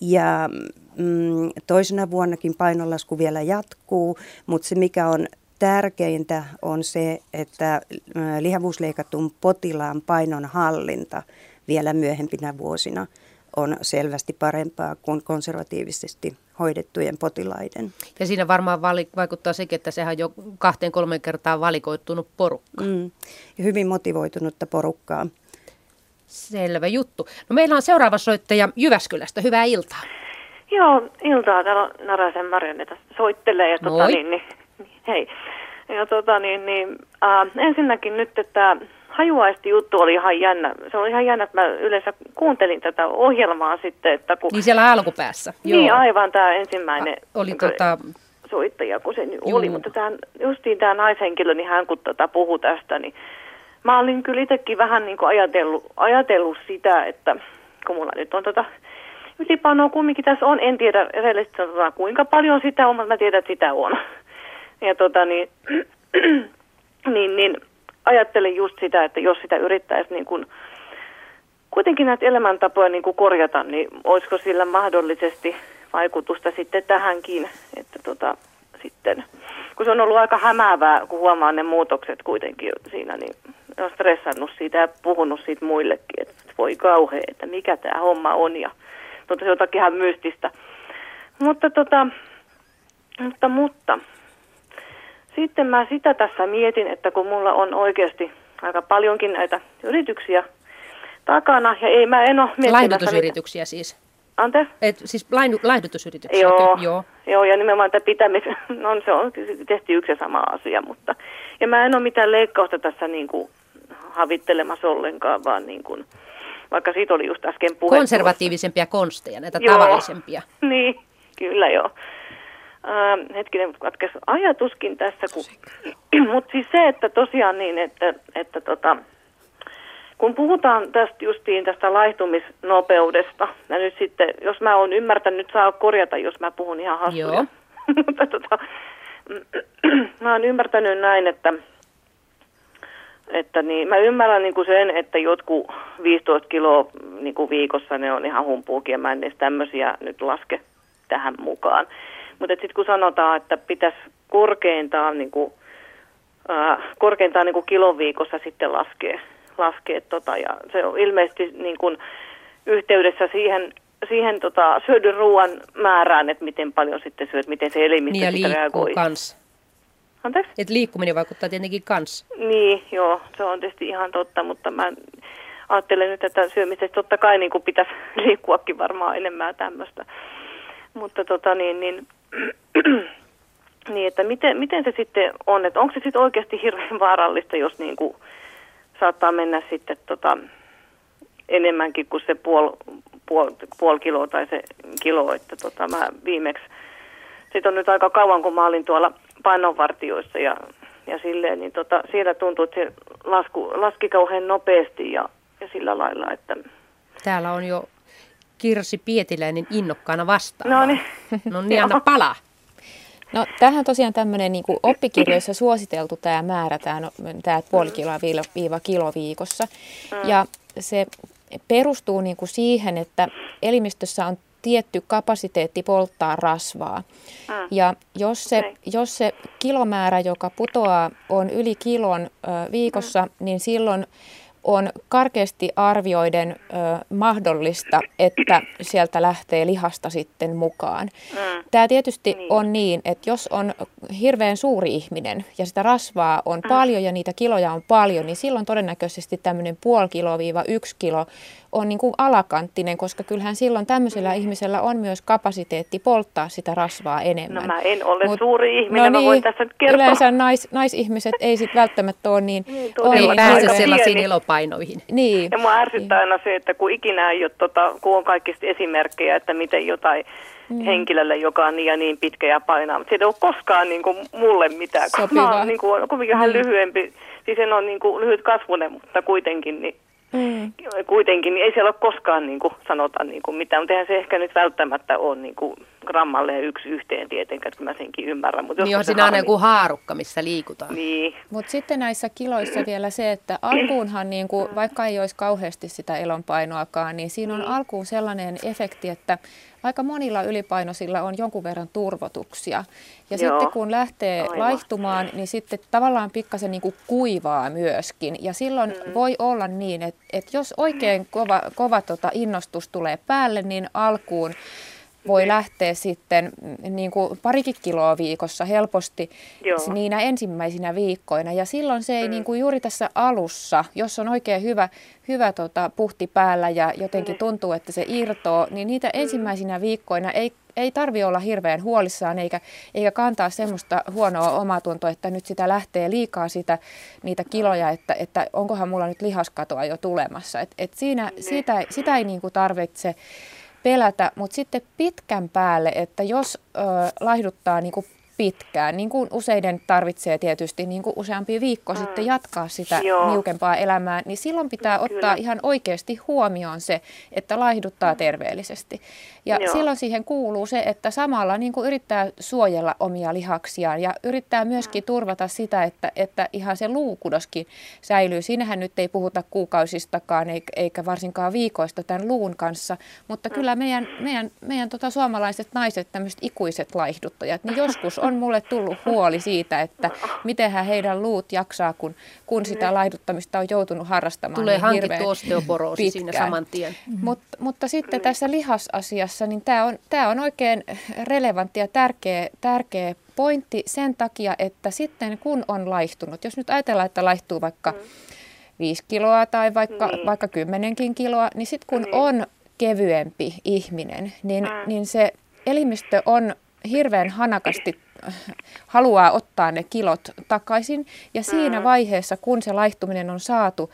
Ja mm, toisena vuonnakin painonlasku vielä jatkuu, mutta se mikä on tärkeintä on se, että lihavuusleikatun potilaan painon hallinta vielä myöhempinä vuosina – on selvästi parempaa kuin konservatiivisesti hoidettujen potilaiden. Ja siinä varmaan vali- vaikuttaa sekin, että sehän on jo kahteen kolme kertaa valikoittunut porukka. Mm. Ja hyvin motivoitunutta porukkaa. Selvä juttu. No meillä on seuraava soittaja Jyväskylästä. Hyvää iltaa. Joo, iltaa. Täällä on Narasen Marjaneta soittelee. Ja tota, niin, niin, hei. Ja tota, niin, niin, äh, ensinnäkin nyt, että hajuaisti juttu oli ihan jännä. Se oli ihan jännä, että mä yleensä kuuntelin tätä ohjelmaa sitten. Että kun... Niin siellä alkupäässä. Joo. Niin aivan tämä ensimmäinen A, oli tota... soittaja, kun se nyt oli. Mutta tämän, justiin tämä naishenkilö, niin hän kun tota puhui tästä, niin mä olin kyllä itsekin vähän niin kuin ajatellut, ajatellut sitä, että kun mulla nyt on tota ylipanoa kumminkin tässä on, en tiedä rehellisesti sanotaan kuinka paljon sitä on, mutta mä tiedän, että sitä on. Ja tota niin, niin, niin ajattelin just sitä, että jos sitä yrittäisi niin kuin, kuitenkin näitä elämäntapoja niin kuin korjata, niin olisiko sillä mahdollisesti vaikutusta sitten tähänkin, että tota, sitten, kun se on ollut aika hämäävää, kun huomaa ne muutokset kuitenkin siinä, niin on stressannut siitä ja puhunut siitä muillekin, että voi kauhean, että mikä tämä homma on ja tuota, se on jotakin ihan mystistä. Mutta, tota, mutta, mutta sitten mä sitä tässä mietin, että kun mulla on oikeasti aika paljonkin näitä yrityksiä takana ja ei mä en ole Laihdutusyrityksiä siis? Anteeksi? Et, siis laihdu, laihdutusyrityksiä? Joo, joo. joo, ja nimenomaan että pitämis, no se on tehty yksi ja sama asia, mutta ja mä en ole mitään leikkausta tässä niin kuin havittelemassa ollenkaan, vaan niin kuin, vaikka siitä oli just äsken puhe. Konservatiivisempia konsteja, näitä joo, tavallisempia. Niin, kyllä joo. Äh, hetkinen, katkes ajatuskin tässä, kun, mutta siis se, että tosiaan niin, että, että tota, kun puhutaan tästä justiin tästä laihtumisnopeudesta, ja nyt sitten, jos mä oon ymmärtänyt, saa korjata, jos mä puhun ihan hassuja. Joo. Mutta tota, mä oon ymmärtänyt näin, että, että niin, mä ymmärrän niin kuin sen, että jotkut 15 kiloa niin kuin viikossa ne on ihan humpuukin, ja mä en edes tämmöisiä nyt laske tähän mukaan. Mutta sitten kun sanotaan, että pitäisi korkeintaan, niin kuin, äh, korkeintaan niin kuin kilon viikossa sitten laskea laskea tota, ja se on ilmeisesti niin kuin yhteydessä siihen, siihen tota, syödyn ruoan määrään, että miten paljon sitten syöt, miten se elimistö niin sitä reagoi. Kans. Anteeksi? Et liikkuminen vaikuttaa tietenkin kans. Niin, joo, se on tietysti ihan totta, mutta mä ajattelen nyt, että syömisestä totta kai niin kuin pitäisi liikkuakin varmaan enemmän tämmöistä. Mutta tota niin, niin, niin että miten, miten se sitten on, että onko se sitten oikeasti hirveän vaarallista, jos niin kuin saattaa mennä sitten tota, enemmänkin kuin se puol, puol, puol kiloa tai se kilo, että tota, mä viimeksi, siitä on nyt aika kauan, kun mä olin tuolla painonvartioissa ja, ja silleen, niin tota, siellä tuntuu, että se lasku, laski kauhean nopeasti ja, ja sillä lailla, että... Täällä on jo Kirsi Pietiläinen innokkaana vastaan. No niin. No niin, anna palaa. No tähän tosiaan tämmöinen niin oppikirjoissa suositeltu tämä määrä, tämä, tämä puoli kiloa viiva kilo viikossa. Mm. Ja se perustuu niin kuin siihen, että elimistössä on tietty kapasiteetti polttaa rasvaa. Mm. Ja jos se, okay. jos se kilomäärä, joka putoaa, on yli kilon ö, viikossa, mm. niin silloin on karkeasti arvioiden ö, mahdollista, että sieltä lähtee lihasta sitten mukaan. Mm. Tämä tietysti niin. on niin, että jos on hirveän suuri ihminen ja sitä rasvaa on mm. paljon ja niitä kiloja on paljon, niin silloin todennäköisesti tämmöinen puoli kiloa viiva yksi kilo on niin kuin alakanttinen, koska kyllähän silloin tämmöisellä mm. ihmisellä on myös kapasiteetti polttaa sitä rasvaa enemmän. No mä en ole Mut, suuri ihminen, no niin, mä voin tässä kertoa. Yleensä nais, naisihmiset ei sitten välttämättä ole niin... niin ei niin, pääse sellaisiin ilopainoihin. Niin. Ja mua ärsyttää aina se, että kun ikinä ei ole, tota, kun on kaikista esimerkkejä, että miten jotain mm. henkilölle, joka on niin ja niin pitkä ja painaa, mutta se ei ole koskaan niin kuin mulle mitään, kun mä oon niin kuin, kuitenkin vähän mm. lyhyempi, siis en ole niin kuin lyhyt kasvunen, mutta kuitenkin niin Mm. Kuitenkin niin ei siellä ole koskaan niin kuin, sanota niin kuin mitään, mutta eihän se ehkä nyt välttämättä ole niin kuin, grammalle yksi yhteen tietenkään, että mä senkin ymmärrän. Mutta niin on siinä aina joku haarukka, missä liikutaan. Niin. Mutta sitten näissä kiloissa vielä se, että alkuunhan, niin kuin, vaikka ei olisi kauheasti sitä elonpainoakaan, niin siinä on mm. alkuun sellainen efekti, että aika monilla ylipainoisilla on jonkun verran turvotuksia. Ja Joo. sitten kun lähtee Aivan. laihtumaan, niin sitten tavallaan pikkasen niin kuin kuivaa myöskin. Ja silloin mm. voi olla niin, että, että jos oikein kova, kova tota innostus tulee päälle, niin alkuun voi lähteä sitten mm, niin kuin parikin kiloa viikossa helposti Joo. niinä ensimmäisinä viikkoina. Ja silloin se ei mm. niin kuin juuri tässä alussa, jos on oikein hyvä, hyvä tota, puhti päällä ja jotenkin mm. tuntuu, että se irtoo, niin niitä mm. ensimmäisinä viikkoina ei ei tarvi olla hirveän huolissaan eikä, eikä kantaa semmoista huonoa omatuntoa, että nyt sitä lähtee liikaa sitä, niitä kiloja, että, että onkohan mulla nyt lihaskatoa jo tulemassa. Et, et siinä, niin. sitä, sitä ei niinku tarvitse pelätä, mutta sitten pitkän päälle, että jos ö, laihduttaa niin kuin pitkään, niin kuin useiden tarvitsee tietysti niin kuin useampi viikko mm. sitten jatkaa sitä Joo. niukempaa elämää, niin silloin pitää Kyllä. ottaa ihan oikeasti huomioon se, että laihduttaa terveellisesti. Ja Joo. silloin siihen kuuluu se, että samalla niin kuin yrittää suojella omia lihaksiaan ja yrittää myöskin turvata sitä, että, että ihan se luukudoskin säilyy. Siinähän nyt ei puhuta kuukausistakaan eikä varsinkaan viikoista tämän luun kanssa, mutta kyllä meidän, meidän, meidän tota suomalaiset naiset, tämmöiset ikuiset laihduttajat, niin joskus on mulle tullut huoli siitä, että miten heidän luut jaksaa, kun, kun sitä laihduttamista on joutunut harrastamaan. Tulee niin hankittu osteoporoosi siinä saman tien. Mm-hmm. Mut, mutta sitten tässä lihasasiassa, niin tämä on, tämä on oikein relevantti ja tärkeä, tärkeä pointti sen takia, että sitten kun on laihtunut, jos nyt ajatellaan, että laihtuu vaikka. 5 kiloa tai vaikka, niin. vaikka 10 kiloa, niin sitten kun niin. on kevyempi ihminen, niin, mm. niin se elimistö on hirveän hanakasti haluaa ottaa ne kilot takaisin. Ja siinä mm. vaiheessa, kun se laihtuminen on saatu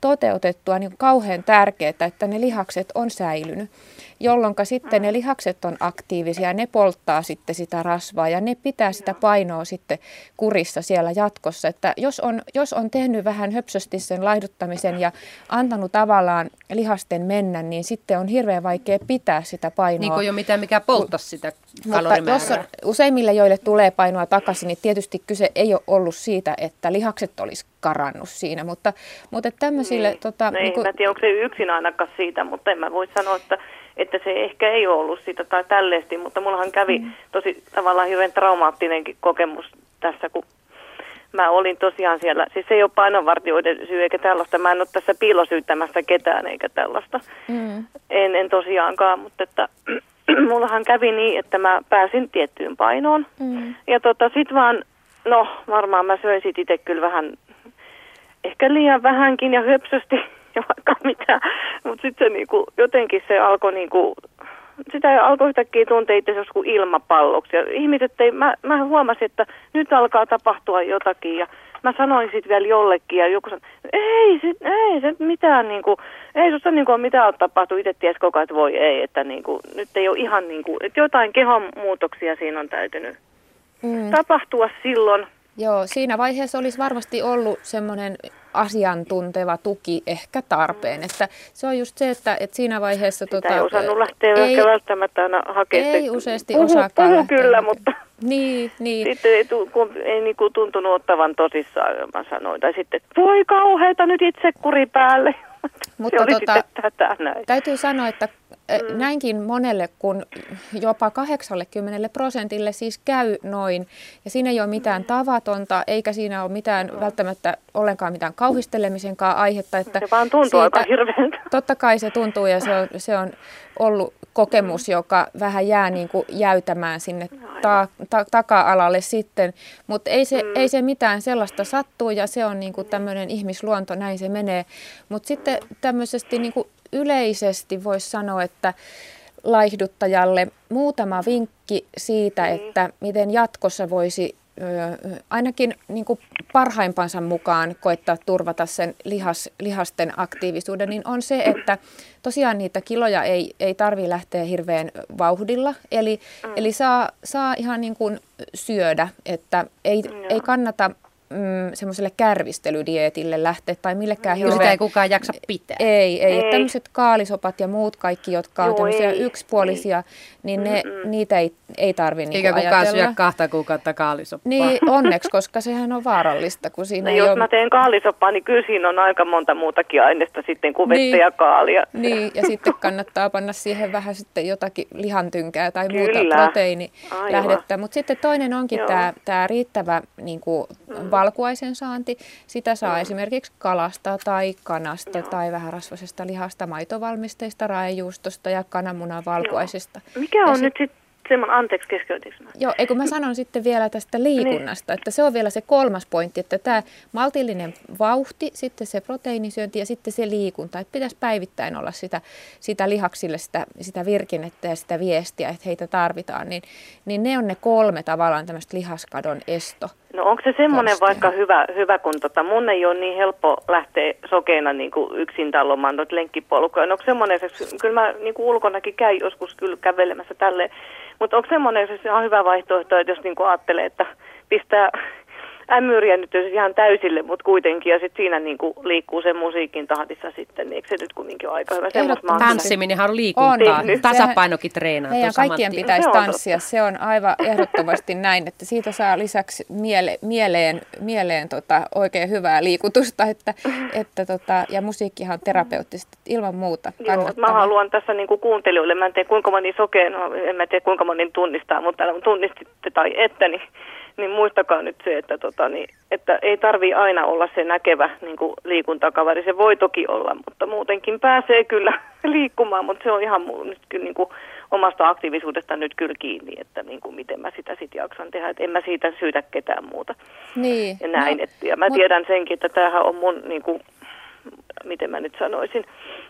toteutettua, niin on kauhean tärkeää, että ne lihakset on säilynyt jolloin sitten ne lihakset on aktiivisia, ne polttaa sitten sitä rasvaa ja ne pitää sitä painoa sitten kurissa siellä jatkossa. Että jos on, jos on tehnyt vähän höpsösti sen laihduttamisen ja antanut tavallaan lihasten mennä, niin sitten on hirveän vaikea pitää sitä painoa. Niin kuin jo mitään mikä poltta sitä kalorimäärää. Mutta jos useimmille, joille tulee painoa takaisin, niin tietysti kyse ei ole ollut siitä, että lihakset olisi karannut siinä, mutta, mutta tämmöisille... Niin. Tota, no niin kuin... mä tiedä, onko se yksin ainakaan siitä, mutta en mä voi sanoa, että että se ehkä ei ole ollut sitä tai tälleesti, mutta mullahan kävi mm. tosi tavallaan hyvin traumaattinenkin kokemus tässä, kun mä olin tosiaan siellä, siis se ei ole painonvartijoiden syy eikä tällaista, mä en ole tässä piilosyyttämässä ketään eikä tällaista, mm. en, en tosiaankaan, mutta että mullahan kävi niin, että mä pääsin tiettyyn painoon mm. ja tota sit vaan, no varmaan mä söin sit itse kyllä vähän, ehkä liian vähänkin ja höpsösti ja vaikka mitä. Mutta sitten se niinku, jotenkin se alkoi niinku, sitä alkoi yhtäkkiä tuntea itse kuin ilmapalloksi. Ja ihmiset ei, mä, mä huomasin, että nyt alkaa tapahtua jotakin ja mä sanoin sitten vielä jollekin ja joku sanoi, ei, sit, ei se mitään, niinku, ei susta niinku ole mitään tapahtunut, itse ties koko ajan, että voi ei, että niinku, nyt ei ole ihan niinku, että jotain kehon muutoksia siinä on täytynyt mm. tapahtua silloin. Joo, siinä vaiheessa olisi varmasti ollut semmoinen asiantunteva tuki ehkä tarpeen. Että se on just se, että, että siinä vaiheessa... Sitä tota, ei osannut lähteä ei, välttämättä aina hakemaan. Ei useasti puhu, osaakaan puhu kyllä, mutta niin, niin. sitten ei, kun, ei niinku tuntunut ottavan tosissaan, mä sanoin. Tai sitten, voi kauheita nyt itse kuri päälle. Mutta se tota, tätä näin. Täytyy sanoa, että mm. näinkin monelle, kun jopa 80 prosentille siis käy noin. Ja siinä ei ole mitään mm. tavatonta, eikä siinä ole mitään mm. välttämättä ollenkaan mitään kauhistelemisenkaan aihetta. Että se vaan tuntuu siitä, aika hirveältä. Totta kai se tuntuu ja se on, se on ollut kokemus, joka vähän jää niin kuin jäytämään sinne ta- ta- taka-alalle sitten. Mutta ei se, mm. ei se mitään sellaista sattuu ja se on niin kuin tämmöinen ihmisluonto, näin se menee. Mutta sitten tämmöisesti niin kuin yleisesti voisi sanoa, että laihduttajalle muutama vinkki siitä, niin. että miten jatkossa voisi ainakin niin kuin parhaimpansa mukaan koittaa turvata sen lihas, lihasten aktiivisuuden, niin on se, että tosiaan niitä kiloja ei, ei tarvitse lähteä hirveän vauhdilla. Eli, mm. eli saa, saa ihan niin kuin syödä, että ei, ei kannata mm, semmoiselle kärvistelydietille lähteä tai millekään hirveän... Sitä ei kukaan jaksa pitää. Ei, ei. ei. Tämmöiset kaalisopat ja muut kaikki, jotka on tämmöisiä ei, yksipuolisia, niin ne, niitä ei, ei tarvitse niinku Eikä kukaan syö kahta kuukautta kaalisoppaa. Niin, onneksi, koska sehän on vaarallista. Kun siinä no, jos ole... mä teen kaalisoppaa, niin kyllä siinä on aika monta muutakin aineesta sitten kuin vettä niin, ja kaalia. Niin, ja sitten kannattaa panna siihen vähän sitten jotakin lihantynkää tai kyllä. muuta proteiinilähdettä. Mutta sitten toinen onkin tämä riittävä niin kuin, mm valkuaisen saanti. Sitä saa esimerkiksi kalasta tai kanasta Joo. tai rasvasesta lihasta, maitovalmisteista, raejuustosta ja kananmunan valkuaisesta. Joo. Mikä on ja nyt sitten semmoinen, anteeksi keskeytinkö? Joo, eikö mä sanon sitten vielä tästä liikunnasta, niin. että se on vielä se kolmas pointti, että tämä maltillinen vauhti, sitten se proteiinisyönti ja sitten se liikunta, että pitäisi päivittäin olla sitä, sitä lihaksille sitä, sitä virkinnettä ja sitä viestiä, että heitä tarvitaan, niin, niin ne on ne kolme tavallaan tämmöistä lihaskadon esto No onko se semmoinen vaikka hyvä, hyvä kun tota, mun ei ole niin helppo lähteä sokeena niin kuin yksin tallomaan noita lenkkipolkuja. No onko semmoinen, kyllä mä niin kuin ulkonakin käyn joskus kyllä kävelemässä tälleen, mutta onko semmoinen, se on hyvä vaihtoehto, että jos niin kuin ajattelee, että pistää ämyriä nyt ihan täysille, mutta kuitenkin, ja sitten siinä niinku liikkuu sen musiikin tahdissa sitten, niin eikö se nyt kumminkin ole aika hyvä? Tanssiminenhan on liikuntaa, on. tasapainokin treenaa. Meidän kaikkien pitäisi se tanssia, se on aivan ehdottomasti näin, että siitä saa lisäksi miele, mieleen, mieleen tota, oikein hyvää liikutusta, että, että tota, ja musiikkihan on terapeuttista ilman muuta. Joo, mä haluan tässä niinku kuuntelijoille, mä en tiedä kuinka moni sokeen, no, en mä tiedä kuinka moni tunnistaa, mutta tunnistitte tai että, niin niin muistakaa nyt se, että, tota, niin, että ei tarvi aina olla se näkevä niin kuin liikuntakaveri. Se voi toki olla, mutta muutenkin pääsee kyllä liikkumaan, mutta se on ihan nyt kyllä niin kuin omasta aktiivisuudesta nyt kyllä kiinni, että niin kuin miten mä sitä sitten jaksan tehdä. Että en mä siitä syytä ketään muuta. Niin. Ja näin. No, että, ja mä mut... tiedän senkin, että tämähän on mun niin kuin, miten mä nyt sanoisin,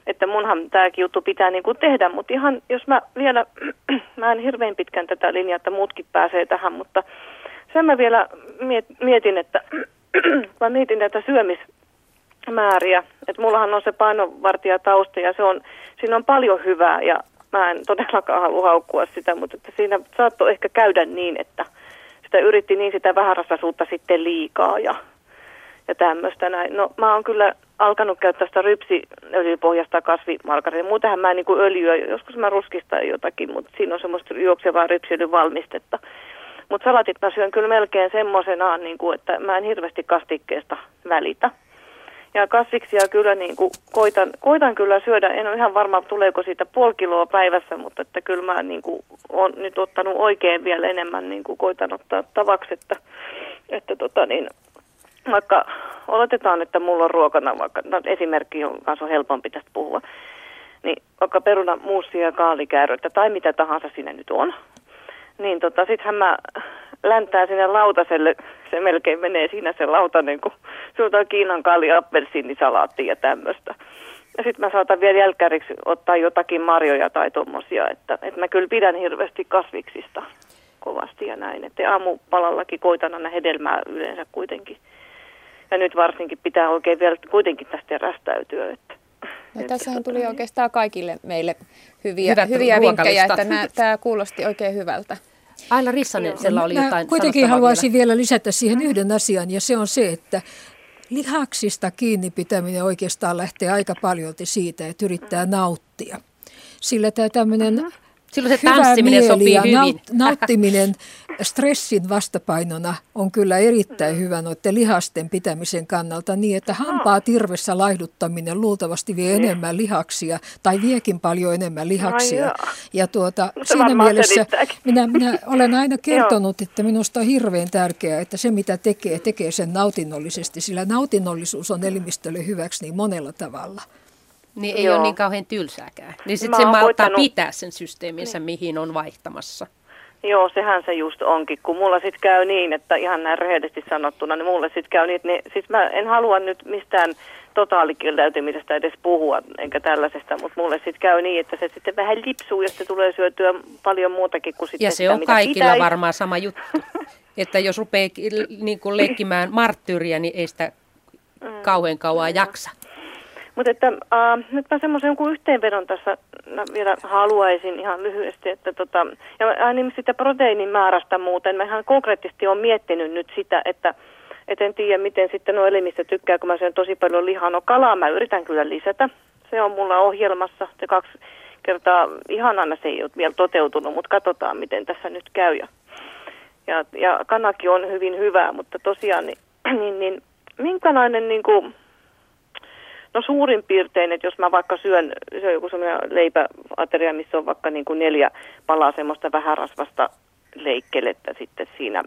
että munhan tämäkin juttu pitää niin kuin tehdä, mutta ihan jos mä vielä, mä en hirveän pitkän tätä linjaa, että muutkin pääsee tähän, mutta sen mä vielä mietin, että mä mietin näitä syömismääriä, että mullahan on se painovartija tausta ja se on, siinä on paljon hyvää ja mä en todellakaan halua haukkua sitä, mutta että siinä saattoi ehkä käydä niin, että sitä yritti niin sitä vähärasaisuutta sitten liikaa ja, ja tämmöistä näin. No mä oon kyllä alkanut käyttää sitä rypsiöljypohjasta kasvimargaria. Muutenhan mä en niin kuin öljyä, joskus mä ruskistan jotakin, mutta siinä on semmoista juoksevaa rypsiöljyvalmistetta. Mutta salatit mä syön kyllä melkein semmoisenaan, niin kuin, että mä en hirveästi kastikkeesta välitä. Ja kasviksia kyllä niin kuin koitan, koitan kyllä syödä, en ole ihan varma tuleeko siitä puoli kiloa päivässä, mutta että kyllä mä niin kuin olen nyt ottanut oikein vielä enemmän, niin kuin koitan ottaa tavaksi, että, että tota niin, vaikka oletetaan, että mulla on ruokana, vaikka no esimerkki, jonka kanssa on helpompi tästä puhua, niin vaikka peruna, muussia ja kaalikääröitä tai mitä tahansa siinä nyt on, niin tota, sittenhän mä läntää sinne lautaselle, se melkein menee siinä se lautanen, kun suutaan Kiinan kaali appelsiinisalaattia ja tämmöistä. Ja sitten mä saatan vielä jälkkäriksi ottaa jotakin marjoja tai tommosia, että, että mä kyllä pidän hirveästi kasviksista kovasti ja näin. Että aamupalallakin koitan aina hedelmää yleensä kuitenkin. Ja nyt varsinkin pitää oikein vielä kuitenkin tästä rästäytyä, että No, tässähän tuli oikeastaan kaikille meille hyviä, hyviä vinkkejä, että tämä kuulosti oikein hyvältä. Aila Rissanen, siellä oli jotain Kuitenkin haluaisin vielä. vielä lisätä siihen yhden asian, ja se on se, että lihaksista kiinni pitäminen oikeastaan lähtee aika paljolti siitä, että yrittää nauttia. Sillä tämä tämmöinen uh-huh Silloin se tanssiminen sopii ja hyvin. nauttiminen stressin vastapainona on kyllä erittäin hyvä noiden lihasten pitämisen kannalta niin, että hampaa tirvessä laihduttaminen luultavasti vie enemmän lihaksia tai viekin paljon enemmän lihaksia. Ja tuota, siinä mielessä minä, minä olen aina kertonut, että minusta on hirveän tärkeää, että se mitä tekee, tekee sen nautinnollisesti, sillä nautinnollisuus on elimistölle hyväksi niin monella tavalla. Niin ei Joo. ole niin kauhean tylsääkään. Niin sitten se maltaa koittanut... pitää sen systeeminsä, niin. mihin on vaihtamassa. Joo, sehän se just onkin, kun mulla sitten käy niin, että ihan näin rehellisesti sanottuna, niin mulle sitten käy niin, että ne, siis mä en halua nyt mistään totaalikieltäytymisestä edes puhua, enkä tällaisesta, mutta mulle sitten käy niin, että se sitten vähän lipsuu ja sitten tulee syötyä paljon muutakin kuin sitten Ja se sitä, on kaikilla pitäisi. varmaan sama juttu, että jos rupeaa niin kuin leikkimään marttyyriä, niin ei sitä mm. kauhean kauan jaksa. Mutta että äh, nyt mä semmoisen jonkun yhteenvedon tässä mä vielä haluaisin ihan lyhyesti, että tota, ja niin sitä proteiinin määrästä muuten, mä ihan konkreettisesti olen miettinyt nyt sitä, että et en tiedä miten sitten nuo elimistä tykkää, kun mä syön tosi paljon lihaa. No kalaa mä yritän kyllä lisätä, se on mulla ohjelmassa, se kaksi kertaa, ihan aina se ei ole vielä toteutunut, mutta katsotaan miten tässä nyt käy. Ja, ja, ja kanakin on hyvin hyvää, mutta tosiaan niin, niin, niin minkälainen niin kuin, No suurin piirtein, että jos mä vaikka syön, syön joku sellainen leipäateria, missä on vaikka niin kuin neljä palaa semmoista vähärasvasta leikkelettä sitten siinä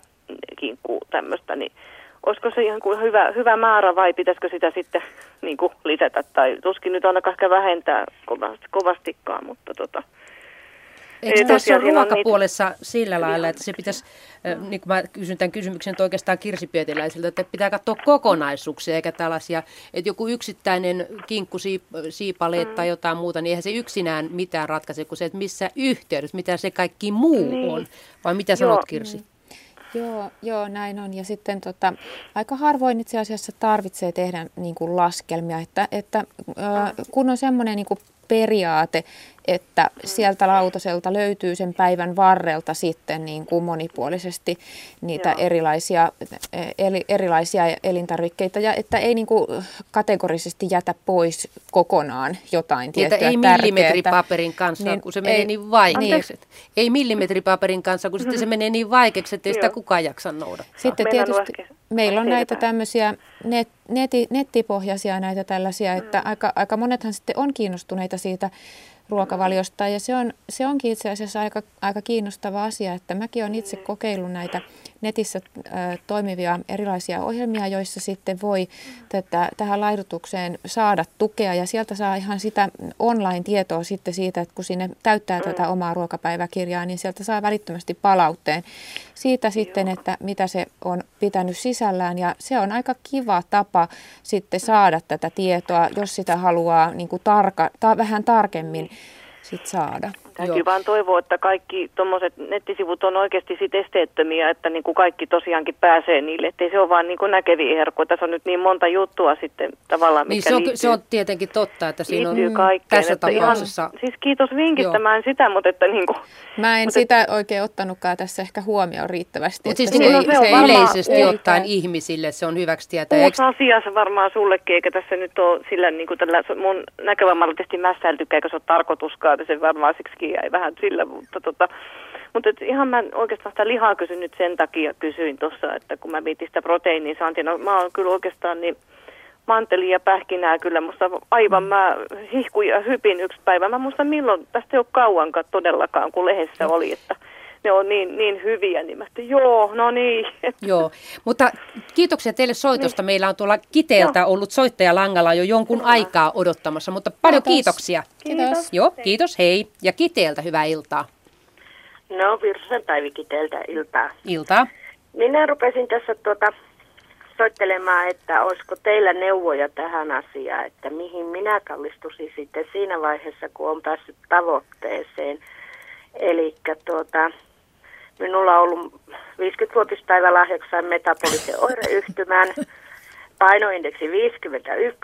kinkkuu tämmöistä, niin olisiko se ihan kuin hyvä, hyvä määrä vai pitäisikö sitä sitten niin kuin lisätä? Tai tuskin nyt ainakaan vähentää kovastikaan, mutta tota, Eikö tässä ole ruokapuolessa niitä... sillä lailla, että se pitäisi, mm. niin kuin mä kysyn tämän kysymyksen oikeastaan kirsipietiläisiltä, että pitää katsoa kokonaisuuksia eikä tällaisia, että joku yksittäinen kinkku, siipaleet mm. tai jotain muuta, niin eihän se yksinään mitään ratkaise kuin se, että missä yhteydessä, mitä se kaikki muu niin. on. Vai mitä sanot Kirsi? Joo, joo, näin on. Ja sitten tota, aika harvoin itse asiassa tarvitsee tehdä niin kuin laskelmia, että, että kun on semmoinen niin kuin periaate, että sieltä lautaselta löytyy sen päivän varrelta sitten niin kuin monipuolisesti niitä erilaisia, eli, erilaisia elintarvikkeita ja että ei niin kuin kategorisesti jätä pois kokonaan jotain tiettyä ei millimetripaperin kanssa, niin, kun se menee ei, niin vaikeaksi. Niin. Ei millimetripaperin kanssa, kun sitten se menee niin vaikeaksi, että ei sitä kukaan jaksa noudattaa. Sitten tietysti meillä on näitä tämmöisiä net, neti, nettipohjaisia näitä tällaisia, että mm. aika, aika monethan sitten on kiinnostuneita siitä ruokavaliosta. Ja se, on, se onkin itse asiassa aika, aika kiinnostava asia, että mäkin olen itse kokeillut näitä netissä ä, toimivia erilaisia ohjelmia, joissa sitten voi tätä, tähän laidutukseen saada tukea. Ja sieltä saa ihan sitä online-tietoa sitten siitä, että kun sinne täyttää tätä omaa ruokapäiväkirjaa, niin sieltä saa välittömästi palautteen siitä sitten, että mitä se on pitänyt sisällään. Ja se on aika kiva tapa sitten saada tätä tietoa, jos sitä haluaa niin kuin tarka, ta, vähän tarkemmin sit saada. Täytyy Joo. vaan toivoa, että kaikki tuommoiset nettisivut on oikeasti sit esteettömiä, että niin kuin kaikki tosiaankin pääsee niille, ettei se ole vaan niin kuin näkeviä herkkuja. Tässä on nyt niin monta juttua sitten tavallaan, niin se on, liittyy, se on tietenkin totta, että siinä on kaikkeen, tässä tapauksessa. Ihan, siis kiitos vinkistä, Joo. mä en sitä, mutta että niin kuin, Mä en mutta sitä oikein ottanutkaan tässä ehkä huomioon riittävästi. Mutta siis niin se, se, se varmaan, yleisesti ei, ottaen ei. ihmisille, se on hyväksi tietää. Uusi asiassa varmaan sullekin, eikä tässä nyt ole sillä niin kuin tällä mun näkövammalla tietysti mässäiltykään, eikä se ole tarkoituskaan, että se varmaan siksi jäi vähän sillä, mutta tota, mutta et ihan mä oikeastaan sitä lihaa kysyn nyt sen takia, kysyin tuossa, että kun mä mietin sitä proteiinin saantia, no mä oon kyllä oikeastaan niin manteli ja pähkinää kyllä, musta aivan mä hihkuin ja hypin yksi päivä. Mä muistan milloin, tästä ei ole kauankaan todellakaan, kun lehdessä oli, että ne on niin, niin hyviä, niin mä että joo, no niin. Joo, mutta kiitoksia teille soitosta. Niin. Meillä on tuolla Kiteeltä joo. ollut soittaja langalla jo jonkun Kyllä. aikaa odottamassa, mutta paljon kiitos. kiitoksia. Kiitos. Joo, kiitos, hei. Ja Kiteeltä hyvää iltaa. No, Virsen Päivi Kiteeltä iltaa. Iltaa. Minä rupesin tässä tuota soittelemaan, että olisiko teillä neuvoja tähän asiaan, että mihin minä kallistuisin sitten siinä vaiheessa, kun on päässyt tavoitteeseen. Eli tuota, Minulla on ollut 50-vuotispäivä lahjaksi metabolisen oireyhtymän, painoindeksi 51.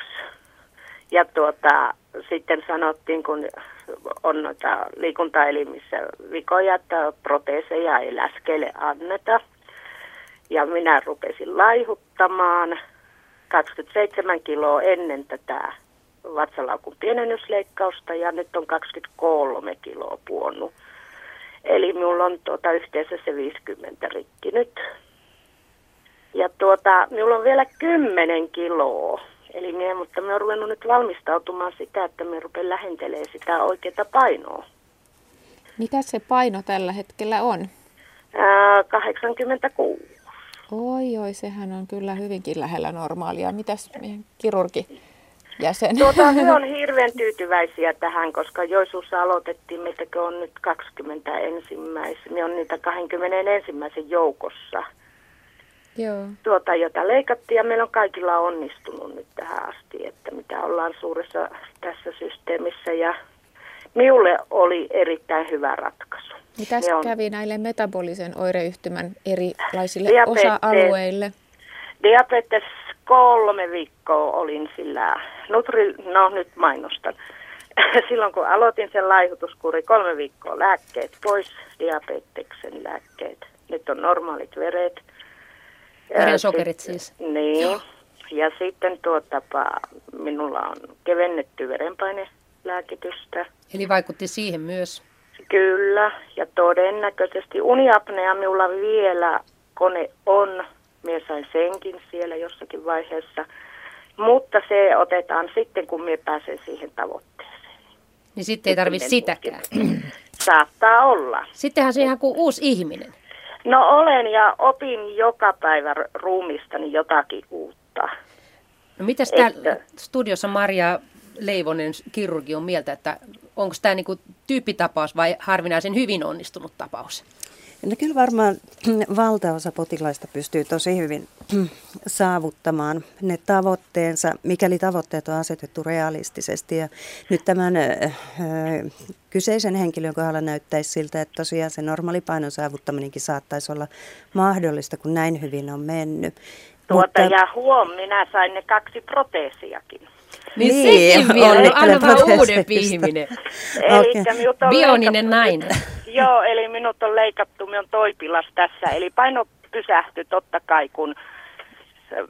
Ja tuota, sitten sanottiin, kun on noita liikuntaelimissä vikoja, että proteeseja ei läskeille anneta. Ja minä rupesin laihuttamaan 27 kiloa ennen tätä vatsalaukun pienennysleikkausta ja nyt on 23 kiloa puonnut. Eli minulla on tuota yhteensä se 50 rikki nyt. Ja tuota, minulla on vielä 10 kiloa. Eli minä, mutta minä olen ruvennut nyt valmistautumaan sitä, että minä rupean lähentelemään sitä oikeaa painoa. Mitä se paino tällä hetkellä on? Ää, 86. Oi, oi, sehän on kyllä hyvinkin lähellä normaalia. Mitäs kirurgi jäsen. Tuota, me on hirveän tyytyväisiä tähän, koska Joisuussa aloitettiin, meitäkö on nyt 20 ensimmäisen, me on niitä 20 ensimmäisen joukossa. Joo. Tuota, jota leikattiin ja meillä on kaikilla onnistunut nyt tähän asti, että mitä ollaan suuressa tässä systeemissä ja minulle oli erittäin hyvä ratkaisu. Mitä on... kävi näille metabolisen oireyhtymän erilaisille osa-alueille? Diabetes kolme viikkoa olin sillä, nutri, no nyt mainostan. Silloin kun aloitin sen laihutuskuri, kolme viikkoa lääkkeet pois, diabeteksen lääkkeet. Nyt on normaalit veret. Verensokerit siis. Niin. Joo. Ja sitten tuota, minulla on kevennetty verenpainelääkitystä. Eli vaikutti siihen myös? Kyllä, ja todennäköisesti uniapnea minulla vielä kone on Mie sain senkin siellä jossakin vaiheessa, mutta se otetaan sitten, kun mie pääsen siihen tavoitteeseen. Niin sitten ei tarvitse sitäkään. Saattaa olla. Sittenhän se ihan kuin uusi ihminen. No olen ja opin joka päivä ruumistani jotakin uutta. No mitäs täällä studiossa Maria Leivonen, kirurgi, on mieltä, että onko tämä niinku tyyppitapaus vai harvinaisen hyvin onnistunut tapaus? No kyllä varmaan valtaosa potilaista pystyy tosi hyvin saavuttamaan ne tavoitteensa, mikäli tavoitteet on asetettu realistisesti. Ja nyt tämän ö, kyseisen henkilön kohdalla näyttäisi siltä, että tosiaan se normaalipainon saavuttaminenkin saattaisi olla mahdollista, kun näin hyvin on mennyt. Tuota, Mutta, ja huom, minä sain ne kaksi proteesiakin. Niin, niin sekin vielä, anna vaan uuden vihminen. okay. Bioninen nainen. Joo, eli minut on leikattu, minun toipilas tässä, eli paino pysähtyi totta kai, kun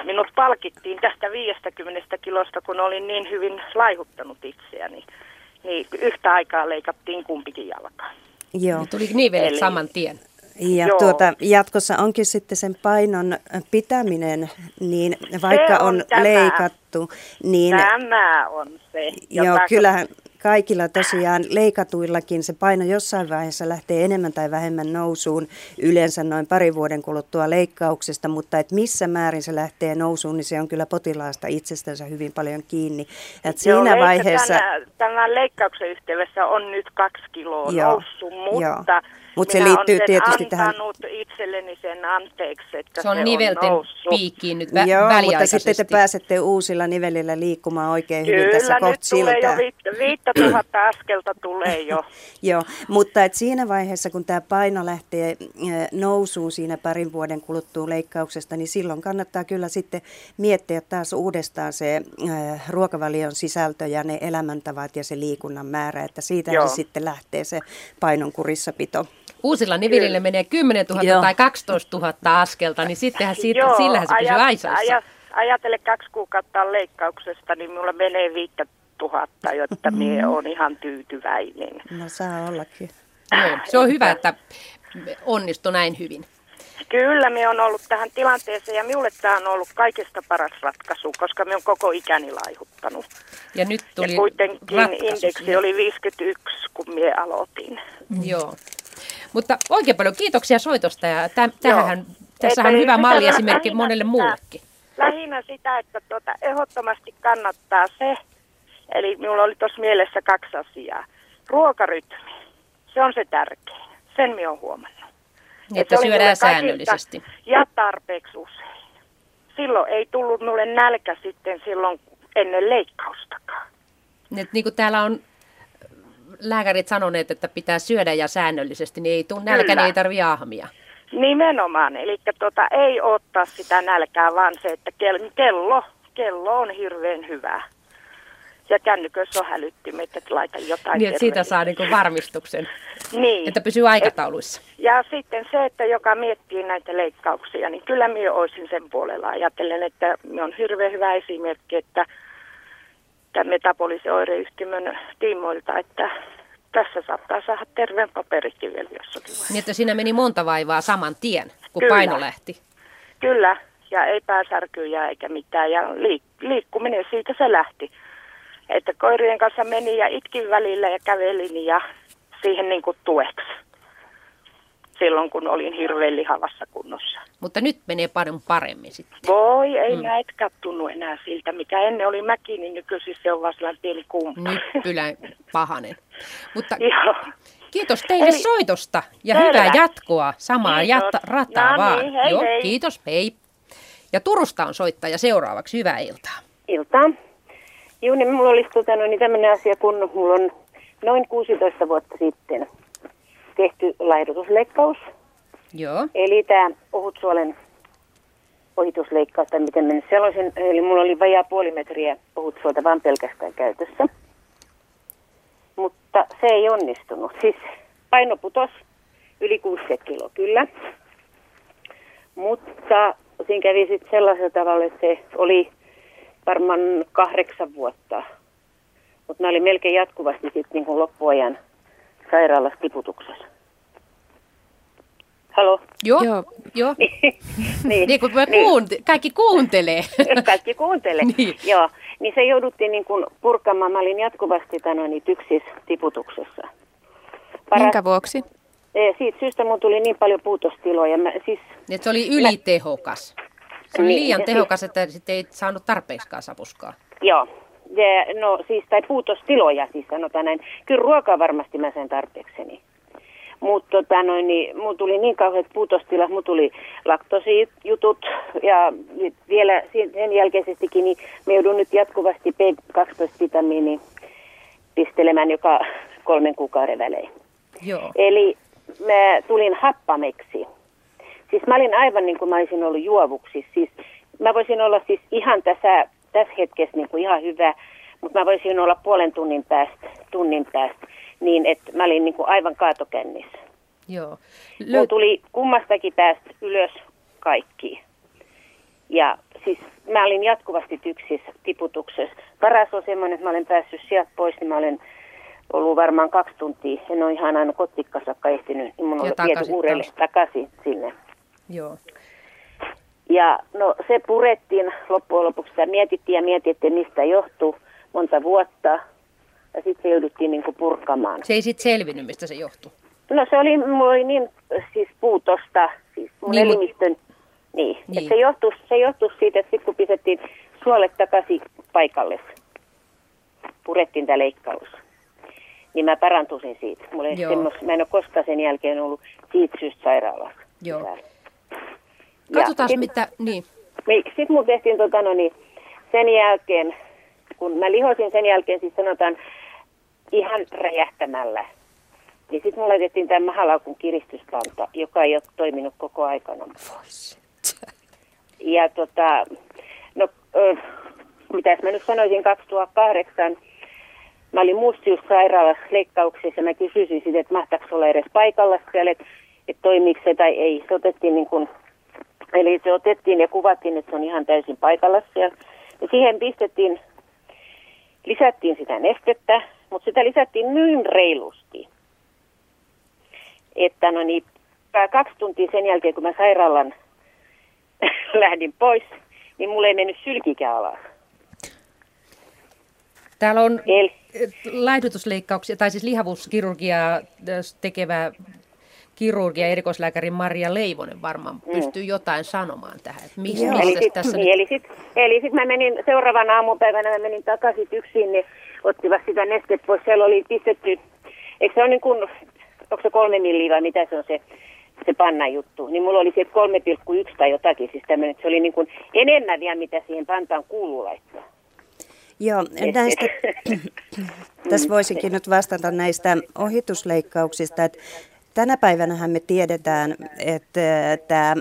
minut palkittiin tästä 50 kilosta, kun olin niin hyvin laihuttanut itseäni. Niin yhtä aikaa leikattiin kumpikin jalka. Joo. Niin tuli nivelet Eli, saman tien. Ja Joo. tuota, jatkossa onkin sitten sen painon pitäminen, niin vaikka on, on leikattu, niin... Tämä on se. Joo, kyllähän kaikilla tosiaan leikatuillakin se paino jossain vaiheessa lähtee enemmän tai vähemmän nousuun, yleensä noin parin vuoden kuluttua leikkauksesta, mutta että missä määrin se lähtee nousuun, niin se on kyllä potilaasta itsestänsä hyvin paljon kiinni. Et siinä Joo, vaiheessa... Tämän, tämän leikkauksen yhteydessä on nyt kaksi kiloa Joo. noussut, mutta... Joo mutta se liittyy tietysti tähän... itselleni sen anteeksi, että se on, se nivelten on piikkiin nyt vä- Joo, mutta sitten te pääsette uusilla nivelillä liikkumaan oikein Kyllä, hyvin tässä kohta siltä. Kyllä, nyt tulee jo viittä tuhatta askelta tulee jo. Joo, mutta et siinä vaiheessa, kun tämä paino lähtee nousuun siinä parin vuoden kuluttua leikkauksesta, niin silloin kannattaa kyllä sitten miettiä taas uudestaan se ruokavalion sisältö ja ne elämäntavat ja se liikunnan määrä, että siitä se sitten lähtee se painon kurissapito uusilla nivilillä menee 10 000 Joo. tai 12 000 askelta, niin sittenhän siitä, Joo, sillähän se pysyy aisassa. Ajat, ajatele kaksi kuukautta leikkauksesta, niin mulla menee 5 tuhatta, jotta mm. minä olen ihan tyytyväinen. No saa ollakin. Joo, se on hyvä, että onnistui näin hyvin. Kyllä, minä on ollut tähän tilanteeseen ja minulle tämä on ollut kaikista paras ratkaisu, koska minä olen koko ikäni laihuttanut. Ja nyt tuli ja kuitenkin indeksi oli 51, kun minä aloitin. Joo. Mutta oikein paljon kiitoksia soitosta ja täm, tähän, tässähän on hyvä malli esimerkki monelle muullekin. Lähinnä sitä, että tuota, ehdottomasti kannattaa se, eli minulla oli tuossa mielessä kaksi asiaa. Ruokarytmi, se on se tärkein. Sen minä olen huomannut. Niin, että syödään säännöllisesti. Ja tarpeeksi usein. Silloin ei tullut minulle nälkä sitten silloin ennen leikkaustakaan. Niin, niin kuin täällä on lääkärit sanoneet, että pitää syödä ja säännöllisesti, niin ei tule nälkä, niin ei tarvitse ahmia. Nimenomaan, eli tota, ei ottaa sitä nälkää, vaan se, että kello, kello on hirveän hyvä. Ja kännykössä on hälyttimet, että laita jotain Niin, että siitä saa niin varmistuksen, niin. että pysyy aikatauluissa. Et, ja sitten se, että joka miettii näitä leikkauksia, niin kyllä minä olisin sen puolella. Ajattelen, että on hirveän hyvä esimerkki, että tämän metabolisen oireyhtymön tiimoilta, että tässä saattaa saada terveen paperikin vielä jossakin vaiheessa. Niin, että siinä meni monta vaivaa saman tien, kun Kyllä. paino lähti. Kyllä, ja ei pääsärkyjä eikä mitään, ja liik- liikkuminen siitä se lähti. Että koirien kanssa meni ja itkin välillä ja kävelin ja siihen niin kuin tueksi silloin, kun olin hirveän lihavassa kunnossa. Mutta nyt menee paljon paremmin sitten. Voi, ei mm. mä etkä tunnu enää siltä, mikä ennen oli mäki, niin nykyisin se on vaan sellainen pieni kumpa. Nyppylä pahanen. Mutta kiitos teille Eli, soitosta ja terve. hyvää jatkoa. Samaa jatta, rataa no, vaan. Niin, hei, Joo, hei. Kiitos, hei. Ja Turusta on soittaja seuraavaksi. Hyvää iltaa. Iltaa. Juuni, niin mulla olisi no, niin tämmöinen asia, kun mulla on noin 16 vuotta sitten tehty laihdutusleikkaus. Joo. Eli tämä ohutsuolen ohitusleikkaus, tai miten mennä sellaisen, eli mulla oli vajaa puoli metriä ohutsuolta vaan pelkästään käytössä. Mutta se ei onnistunut. Siis paino putos yli 60 kiloa kyllä. Mutta siinä kävi sitten sellaisella tavalla, että se oli varmaan kahdeksan vuotta. Mutta nämä oli melkein jatkuvasti sitten niin loppuajan sairaalassa tiputuksessa. Halo? Joo, joo. joo. niin, niin kun niin. Kuunte- kaikki kuuntelee. kaikki kuuntelee, niin. joo. Niin se jouduttiin niin kuin purkamaan. Mä olin jatkuvasti tänään niin tyksis tiputuksessa. Paras... Minkä vuoksi? E, siitä syystä mun tuli niin paljon puutostiloja. Mä, siis, niin, se oli ylitehokas. Se oli niin, liian tehokas, siis... että sitten ei saanut tarpeeksikaan sapuskaa. Joo, ja, no siis, tai puutostiloja siis sanotaan näin. Kyllä ruokaa varmasti mä sen tarpeekseni. Mutta tota noin, niin, mun tuli niin kauheat puutostilat, mun tuli laktosijutut ja vielä sen jälkeisestikin, niin me joudun nyt jatkuvasti B12-vitamiini pistelemään joka kolmen kuukauden välein. Joo. Eli mä tulin happameksi. Siis mä olin aivan niin kuin mä olisin ollut juovuksi. Siis mä voisin olla siis ihan tässä, tässä hetkessä niin kuin ihan hyvä, mutta mä voisin olla puolen tunnin päästä, tunnin päästä, niin että mä olin niin kuin aivan kaatokännissä. Joo. Lö- Mulla tuli kummastakin päästä ylös kaikki. Ja siis mä olin jatkuvasti tyksissä tiputuksessa. Paras on semmoinen, että mä olen päässyt sieltä pois, niin mä olen ollut varmaan kaksi tuntia. En ole ihan aina kotikasakka ehtinyt, niin mun on viety uudelle takaisin sinne. Joo. Ja no se purettiin loppujen lopuksi. Sitä mietittiin ja mietittiin, mistä johtuu monta vuotta. Ja sitten se jouduttiin niin kuin purkamaan. Se ei sitten selvinnyt, mistä se johtuu. No se oli, mulla oli niin siis puutosta, siis mun niin, elimistön, niin, niin. Että se johtuu, se johtuu siitä, että sitten kun pistettiin suolet takaisin paikalle, purettiin tämä leikkaus, niin mä parantuisin siitä. Mulla ei semmos, mä en ole koskaan sen jälkeen ollut siitä syystä sairaalassa. Joo. Katsotaan sit, mitä, niin. Sitten mun tehtiin tota, no niin, sen jälkeen, kun mä lihosin sen jälkeen, siis sanotaan ihan räjähtämällä, niin sitten mulla laitettiin tämä mahalaukun kiristyspanta, joka ei ole toiminut koko aikana. Ja tota, no, ö, mitäs mä nyt sanoisin, 2008 mä olin mustiussairaalassa leikkauksessa ja mä kysyisin sitten, että mahtaako olla edes paikalla siellä, että, että toimiiko se tai ei. Se otettiin niin kuin, eli se otettiin ja kuvattiin, että se on ihan täysin paikalla siellä. Ja siihen pistettiin, lisättiin sitä nestettä, mutta sitä lisättiin niin reilusti, että no niin, kaksi tuntia sen jälkeen, kun mä sairaalan lähdin pois, niin mulle ei mennyt sylkikään alas. Täällä on El... laihdutusleikkauksia, tai siis lihavuuskirurgiaa tekevä kirurgia erikoislääkäri Maria Leivonen varmaan mm. pystyy jotain sanomaan tähän. Että mis, Joo. Eli sitten sit, eli sit, eli sit mä menin seuraavana aamupäivänä, mä menin takaisin yksin, niin ottivat sitä nestet pois. Siellä oli pistetty, eikö se ole niin kuin, onko se kolme milliä vai mitä se on se, se panna juttu. Niin mulla oli se 3,1 tai jotakin, siis tämmöinen, se oli niin kuin enemmän vielä, mitä siihen pantaan kuuluu laittaa. Joo, näistä, tässä voisinkin nyt vastata näistä ohitusleikkauksista, että Tänä päivänä me tiedetään, että tämä...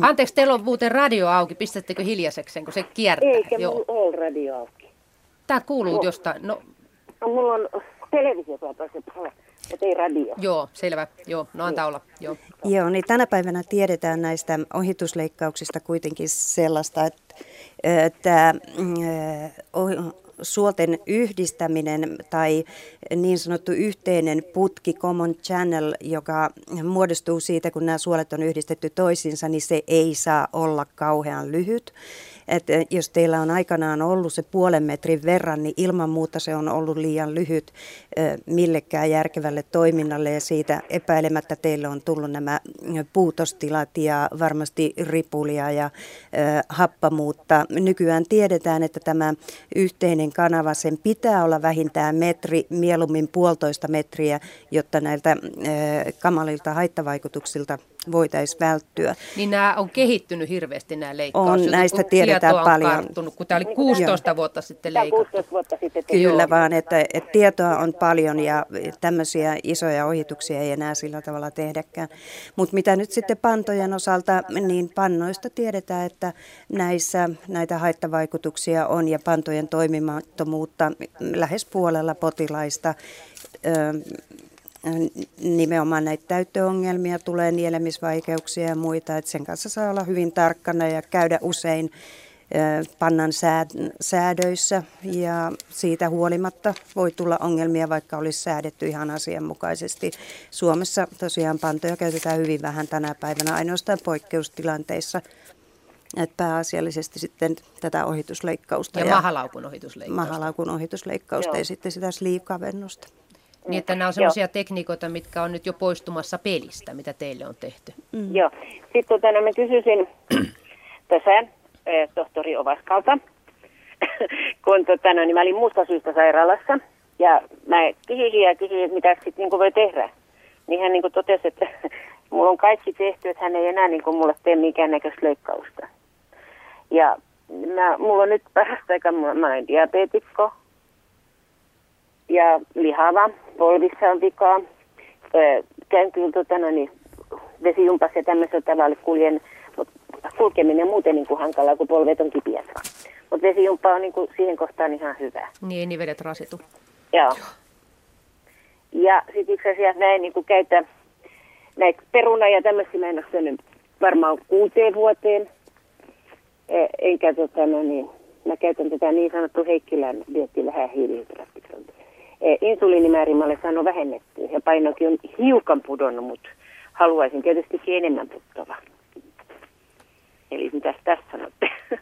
Anteeksi, teillä on muuten radio auki. Pistättekö hiljaiseksi, kun se kiertää? Eikä Joo. mulla ole radio auki. Tämä kuuluu no. jostain. No. no. Mulla on televisio tuolta mutta ei radio. Joo, selvä. Joo, no antaa olla. Joo. Joo, niin tänä päivänä tiedetään näistä ohitusleikkauksista kuitenkin sellaista, että, että suolten yhdistäminen tai niin sanottu yhteinen putki, common channel, joka muodostuu siitä, kun nämä suolet on yhdistetty toisiinsa, niin se ei saa olla kauhean lyhyt että jos teillä on aikanaan ollut se puolen metrin verran, niin ilman muuta se on ollut liian lyhyt millekään järkevälle toiminnalle ja siitä epäilemättä teille on tullut nämä puutostilat ja varmasti ripulia ja happamuutta. Nykyään tiedetään, että tämä yhteinen kanava, sen pitää olla vähintään metri, mieluummin puolitoista metriä, jotta näiltä kamalilta haittavaikutuksilta voitaisiin välttyä. Niin nämä on kehittynyt hirveästi nämä leikkaukset. On, näistä tiedetään on paljon. Karttunut, kun tämä oli 16 vuotta sitten leikattu. 16 vuotta sitten. Kyllä joo. vaan, että, että tietoa on paljon ja tämmöisiä isoja ohituksia ei enää sillä tavalla tehdäkään. Mutta mitä nyt sitten pantojen osalta, niin pannoista tiedetään, että näissä näitä haittavaikutuksia on ja pantojen toimimattomuutta lähes puolella potilaista nimenomaan näitä täyttöongelmia, tulee nielemisvaikeuksia ja muita, että sen kanssa saa olla hyvin tarkkana ja käydä usein pannan säädöissä ja siitä huolimatta voi tulla ongelmia, vaikka olisi säädetty ihan asianmukaisesti. Suomessa tosiaan pantoja käytetään hyvin vähän tänä päivänä, ainoastaan poikkeustilanteissa. Että pääasiallisesti sitten tätä ohitusleikkausta. Ja, ja mahalaukun ohitusleikkausta. Mahalaukun ohitusleikkausta Joo. ja sitten sitä sleeve-kavennusta. Niin, että nämä on sellaisia tekniikoita, mitkä on nyt jo poistumassa pelistä, mitä teille on tehty. Mm. Joo. Sitten tota, no, mä kysyisin tässä eh, tohtori Ovaskalta, kun tota, no, niin mä olin muusta syystä sairaalassa. Ja mä kysyisin ja kysyin, että mitä sitten niin voi tehdä. niin hän niin kuin totesi, että mulla on kaikki tehty, että hän ei enää niin kuin mulle tee minkäännäköistä leikkausta. Ja mä, mulla on nyt parasta aikaa, mä olen diabeetikko ja lihava, polvissa on vikaa. Öö, käyn kyllä tota, no niin, vesijumpassa ja tämmöisellä tavalla kuljen, mutta kulkeminen muuten niin kuin hankalaa, kun polvet on kipiät. Mutta vesijumppa on niin kuin, siihen kohtaan ihan hyvä. Niin, niin vedet rasitu. Joo. Ja sitten itse asiassa näin niin käytä näitä peruna ja tämmöisiä mä en ole varmaan kuuteen vuoteen. E, enkä tota, no niin, mä käytän tätä niin sanottu Heikkilän dietti vähän E, mä olen saanut vähennettyä ja painokin on hiukan pudonnut, mutta haluaisin tietysti enemmän puttava. Eli mitä tässä sanotte?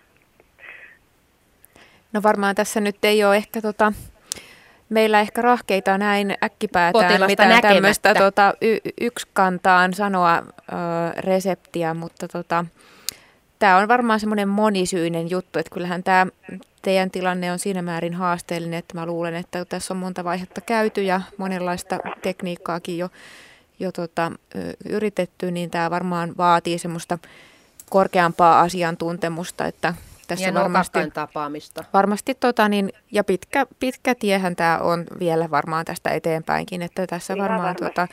No varmaan tässä nyt ei ole ehkä tota, meillä ehkä rahkeita näin äkkipäätään mitään tämmöistä tota, y- yksi kantaan sanoa ö, reseptiä, mutta tota, tämä on varmaan semmoinen monisyinen juttu, että kyllähän tämä teidän tilanne on siinä määrin haasteellinen, että mä luulen, että tässä on monta vaihetta käyty ja monenlaista tekniikkaakin jo, jo tota, yritetty, niin tämä varmaan vaatii semmoista korkeampaa asiantuntemusta, että tässä ja varmasti, tapaamista. Varmasti tota, niin, ja pitkä, pitkä tiehän tämä on vielä varmaan tästä eteenpäinkin, että tässä Ihan varmaan tota,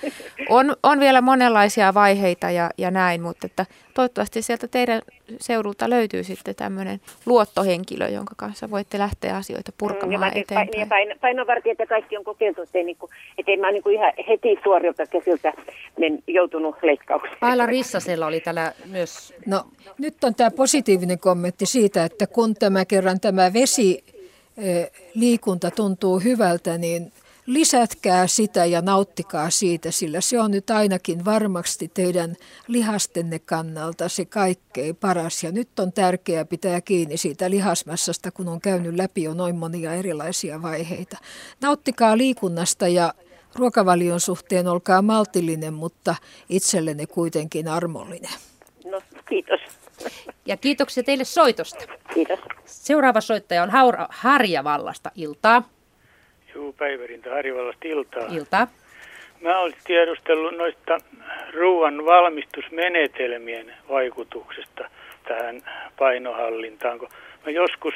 on, on vielä monenlaisia vaiheita ja, ja näin, mutta että toivottavasti sieltä teidän seudulta löytyy sitten tämmöinen luottohenkilö, jonka kanssa voitte lähteä asioita purkamaan mm, ja eteenpäin. Ja pain, painovartijat ja kaikki on kokeiltu, ettei, niinku, ettei mä niinku ihan heti suorilta käsiltä men, joutunut leikkaukseen. Aila Rissasella oli täällä myös... No nyt on tämä positiivinen kommentti siitä, että kun tämä kerran tämä vesi liikunta tuntuu hyvältä, niin lisätkää sitä ja nauttikaa siitä, sillä se on nyt ainakin varmasti teidän lihastenne kannalta se kaikkein paras. Ja nyt on tärkeää pitää kiinni siitä lihasmassasta, kun on käynyt läpi jo noin monia erilaisia vaiheita. Nauttikaa liikunnasta ja ruokavalion suhteen olkaa maltillinen, mutta itsellenne kuitenkin armollinen. No, kiitos. Ja kiitoksia teille soitosta. Kiitos. Seuraava soittaja on Haura, Harjavallasta. Iltaa. Juu, Päivärintä Harjavallasta iltaa. Iltaa. Mä olisin tiedustellut noista ruoan valmistusmenetelmien vaikutuksesta tähän painohallintaan. Kun mä joskus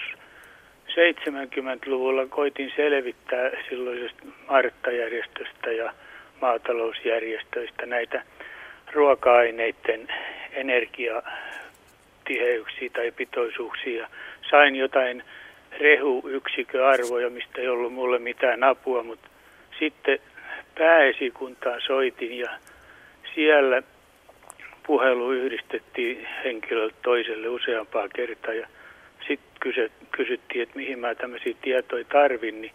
70-luvulla koitin selvittää silloisesta Marttajärjestöstä ja maatalousjärjestöistä näitä ruoka-aineiden energiatiheyksiä tai pitoisuuksia. Sain jotain rehuyksikköarvoja, mistä ei ollut mulle mitään apua, mutta sitten pääesikuntaan soitin ja siellä puhelu yhdistettiin henkilöltä toiselle useampaa kertaa ja sitten kysyttiin, että mihin mä tämmöisiä tietoja tarvin, niin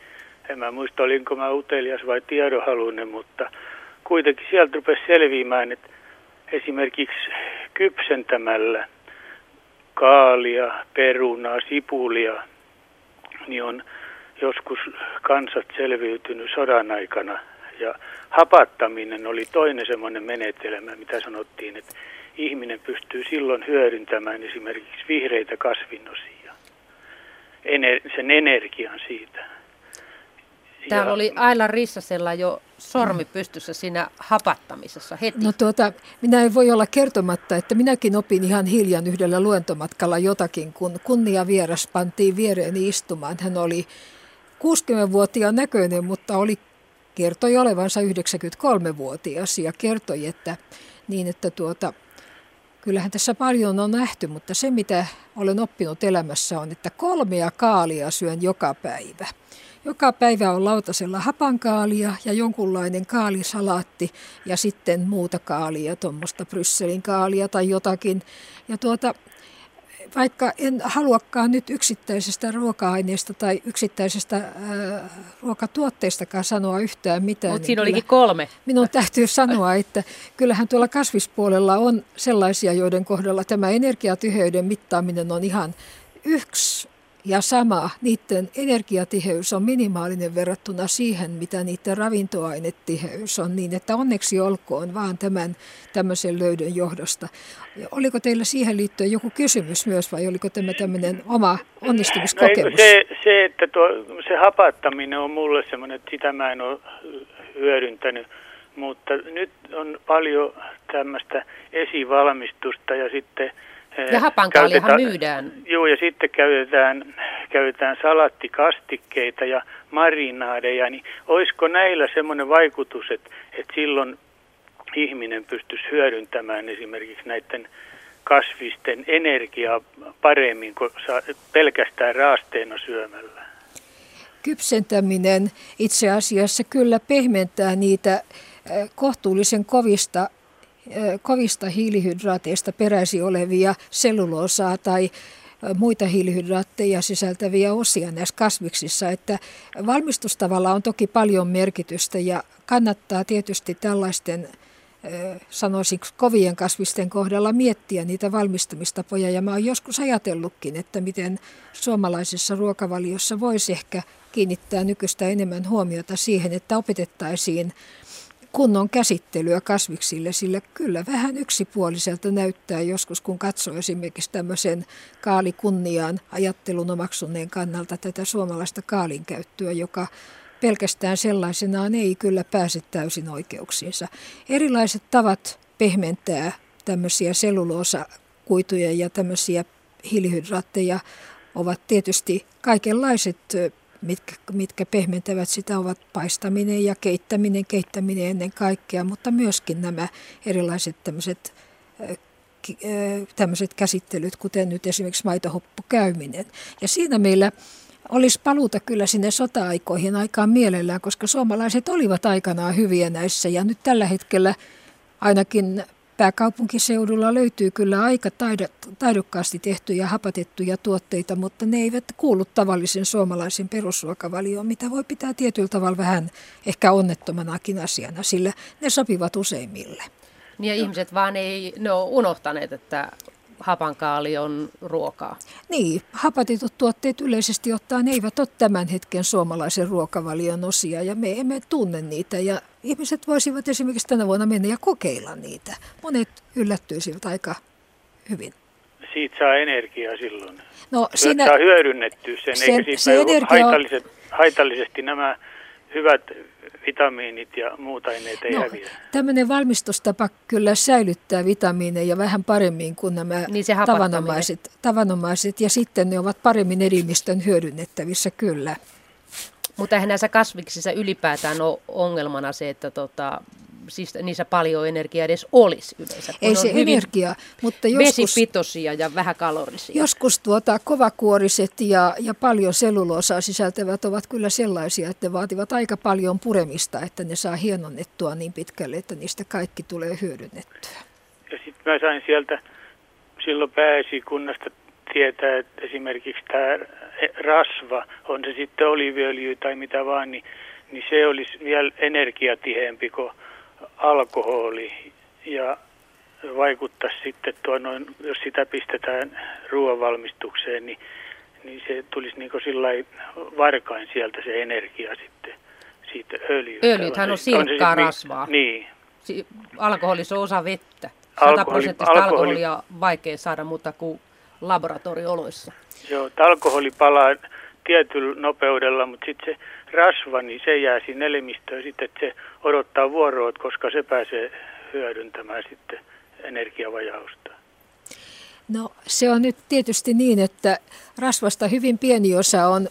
en mä muista, olinko mä utelias vai tiedonhaluinen, mutta kuitenkin sieltä rupesi selviämään, että esimerkiksi kypsentämällä kaalia, perunaa, sipulia, niin on joskus kansat selviytynyt sodan aikana. Ja hapattaminen oli toinen semmoinen menetelmä, mitä sanottiin, että ihminen pystyy silloin hyödyntämään esimerkiksi vihreitä kasvinnosia, ener- sen energian siitä. Täällä oli Aila Rissasella jo sormi pystyssä siinä hapattamisessa heti. No tuota, minä en voi olla kertomatta, että minäkin opin ihan hiljan yhdellä luentomatkalla jotakin, kun kunnia vieras pantiin viereeni istumaan. Hän oli 60-vuotiaan näköinen, mutta oli kertoi olevansa 93-vuotias ja kertoi, että niin, että tuota, kyllähän tässä paljon on nähty, mutta se mitä olen oppinut elämässä on, että kolmea kaalia syön joka päivä. Joka päivä on lautasella hapankaalia ja jonkunlainen kaalisalaatti ja sitten muuta kaalia, tuommoista Brysselin kaalia tai jotakin. Ja tuota, vaikka en haluakaan nyt yksittäisestä ruoka-aineesta tai yksittäisestä äh, ruokatuotteestakaan sanoa yhtään mitään. Mutta niin siinä olikin kolme. Minun täytyy sanoa, että kyllähän tuolla kasvispuolella on sellaisia, joiden kohdalla tämä energiatyheyden mittaaminen on ihan yksi ja sama, niiden energiatiheys on minimaalinen verrattuna siihen, mitä niiden ravintoainetiheys on, niin että onneksi olkoon vaan tämän tämmöisen löydön johdosta. Oliko teillä siihen liittyen joku kysymys myös vai oliko tämä tämmöinen oma onnistumiskokemus? No, se, se, että tuo, se hapattaminen on mulle semmoinen, että sitä mä en ole hyödyntänyt mutta nyt on paljon tämmöistä esivalmistusta ja sitten eh, ja hapankaalihan myydään. Joo, ja sitten käytetään, käytetään salattikastikkeita ja marinaadeja, niin olisiko näillä semmoinen vaikutus, että, että silloin ihminen pystyisi hyödyntämään esimerkiksi näiden kasvisten energiaa paremmin kuin pelkästään raasteena syömällä? Kypsentäminen itse asiassa kyllä pehmentää niitä kohtuullisen kovista, kovista hiilihydraateista peräisin olevia selluloosaa tai muita hiilihydraatteja sisältäviä osia näissä kasviksissa, että valmistustavalla on toki paljon merkitystä ja kannattaa tietysti tällaisten sanoisin kovien kasvisten kohdalla miettiä niitä valmistamistapoja. Ja mä oon joskus ajatellutkin, että miten suomalaisessa ruokavaliossa voisi ehkä kiinnittää nykyistä enemmän huomiota siihen, että opetettaisiin kunnon käsittelyä kasviksille, sillä kyllä vähän yksipuoliselta näyttää joskus, kun katsoo esimerkiksi tämmöisen kaalikunniaan ajattelun omaksuneen kannalta tätä suomalaista kaalin käyttöä, joka pelkästään sellaisenaan ei kyllä pääse täysin oikeuksiinsa. Erilaiset tavat pehmentää tämmöisiä selluloosakuituja ja tämmöisiä hiilihydraatteja ovat tietysti kaikenlaiset mitkä, mitkä pehmentävät sitä, ovat paistaminen ja keittäminen, keittäminen ennen kaikkea, mutta myöskin nämä erilaiset tämmöiset tämmöiset käsittelyt, kuten nyt esimerkiksi maitohoppukäyminen. Ja siinä meillä olisi paluuta kyllä sinne sota-aikoihin aikaan mielellään, koska suomalaiset olivat aikanaan hyviä näissä ja nyt tällä hetkellä ainakin Pääkaupunkiseudulla löytyy kyllä aika taidokkaasti tehtyjä hapatettuja tuotteita, mutta ne eivät kuulu tavallisen suomalaisen perusruokavalioon, mitä voi pitää tietyllä tavalla vähän ehkä onnettomanakin asiana, sillä ne sopivat useimmille. Niin ja ihmiset vaan ei, ne on unohtaneet, että hapankaali on ruokaa. Niin, hapatetut tuotteet yleisesti ottaen eivät ole tämän hetken suomalaisen ruokavalion osia ja me emme tunne niitä ja ihmiset voisivat esimerkiksi tänä vuonna mennä ja kokeilla niitä. Monet yllättyisivät aika hyvin. Siitä saa energiaa silloin. No, siinä, saa hyödynnettyä sen, sen eikä siitä se energia... haitallisesti nämä hyvät vitamiinit ja muut aineet ei no, häviä. Tämmöinen valmistustapa kyllä säilyttää vitamiineja vähän paremmin kuin nämä niin tavanomaiset, tavanomaiset ja sitten ne ovat paremmin elimistön hyödynnettävissä kyllä. Mutta eihän näissä kasviksissa ylipäätään ole ongelmana se, että tota, siis niissä paljon energiaa edes olisi yleensä. Ei se energia, mutta joskus... Vesipitoisia ja vähän kalorisia. Joskus tuota, kovakuoriset ja, ja paljon selluloosaa sisältävät ovat kyllä sellaisia, että ne vaativat aika paljon puremista, että ne saa hienonnettua niin pitkälle, että niistä kaikki tulee hyödynnettyä. Ja sitten mä sain sieltä silloin pääesikunnasta tietää, että esimerkiksi tämä rasva, on se sitten oliviöljy tai mitä vaan, niin, niin se olisi vielä energiatiheempi kuin alkoholi ja vaikuttaisi sitten tuo noin, jos sitä pistetään ruoanvalmistukseen, niin, niin se tulisi niin sillä varkain sieltä se energia sitten siitä öljystä. Öljythän on silkkaa rasvaa. Niin. Alkoholissa on osa vettä. 100 prosenttista alkoholi, alkoholia vaikea saada muuta kuin laboratorioloissa. Joo, alkoholi palaa tietyllä nopeudella, mutta sitten se rasva, niin se jää siinä elimistöön sitten, että se odottaa vuoroa, koska se pääsee hyödyntämään sitten energiavajausta. No se on nyt tietysti niin, että rasvasta hyvin pieni osa on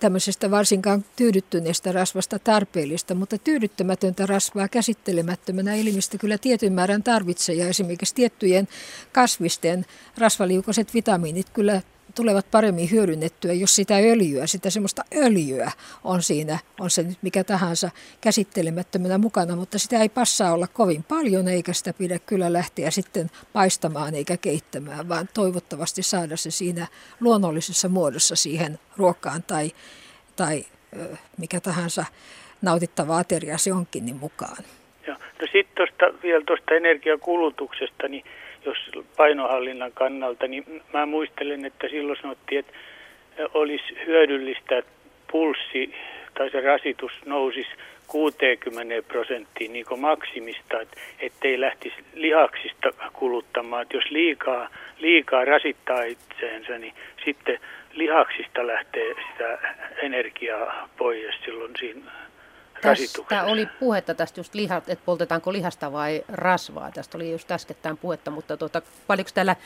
tämmöisestä varsinkaan tyydyttyneestä rasvasta tarpeellista, mutta tyydyttämätöntä rasvaa käsittelemättömänä elimistö kyllä tietyn määrän tarvitsee ja esimerkiksi tiettyjen kasvisten rasvaliukoiset vitamiinit kyllä tulevat paremmin hyödynnettyä, jos sitä öljyä, sitä semmoista öljyä on siinä, on se nyt mikä tahansa käsittelemättömänä mukana, mutta sitä ei passaa olla kovin paljon, eikä sitä pidä kyllä lähteä sitten paistamaan eikä keittämään, vaan toivottavasti saada se siinä luonnollisessa muodossa siihen ruokaan tai, tai mikä tahansa nautittava ateria se onkin, niin mukaan. Joo. No sitten vielä tuosta energiakulutuksesta, niin jos painohallinnan kannalta, niin mä muistelen, että silloin sanottiin, että olisi hyödyllistä, että pulssi tai se rasitus nousisi 60 prosenttiin niin maksimista, että ettei lähtisi lihaksista kuluttamaan. Että jos liikaa, liikaa rasittaa itseensä, niin sitten lihaksista lähtee sitä energiaa pois silloin siinä Tästä oli puhetta tästä just lihat, että poltetaanko lihasta vai rasvaa. Tästä oli just äskettäin puhetta, mutta tuota, paljonko täällä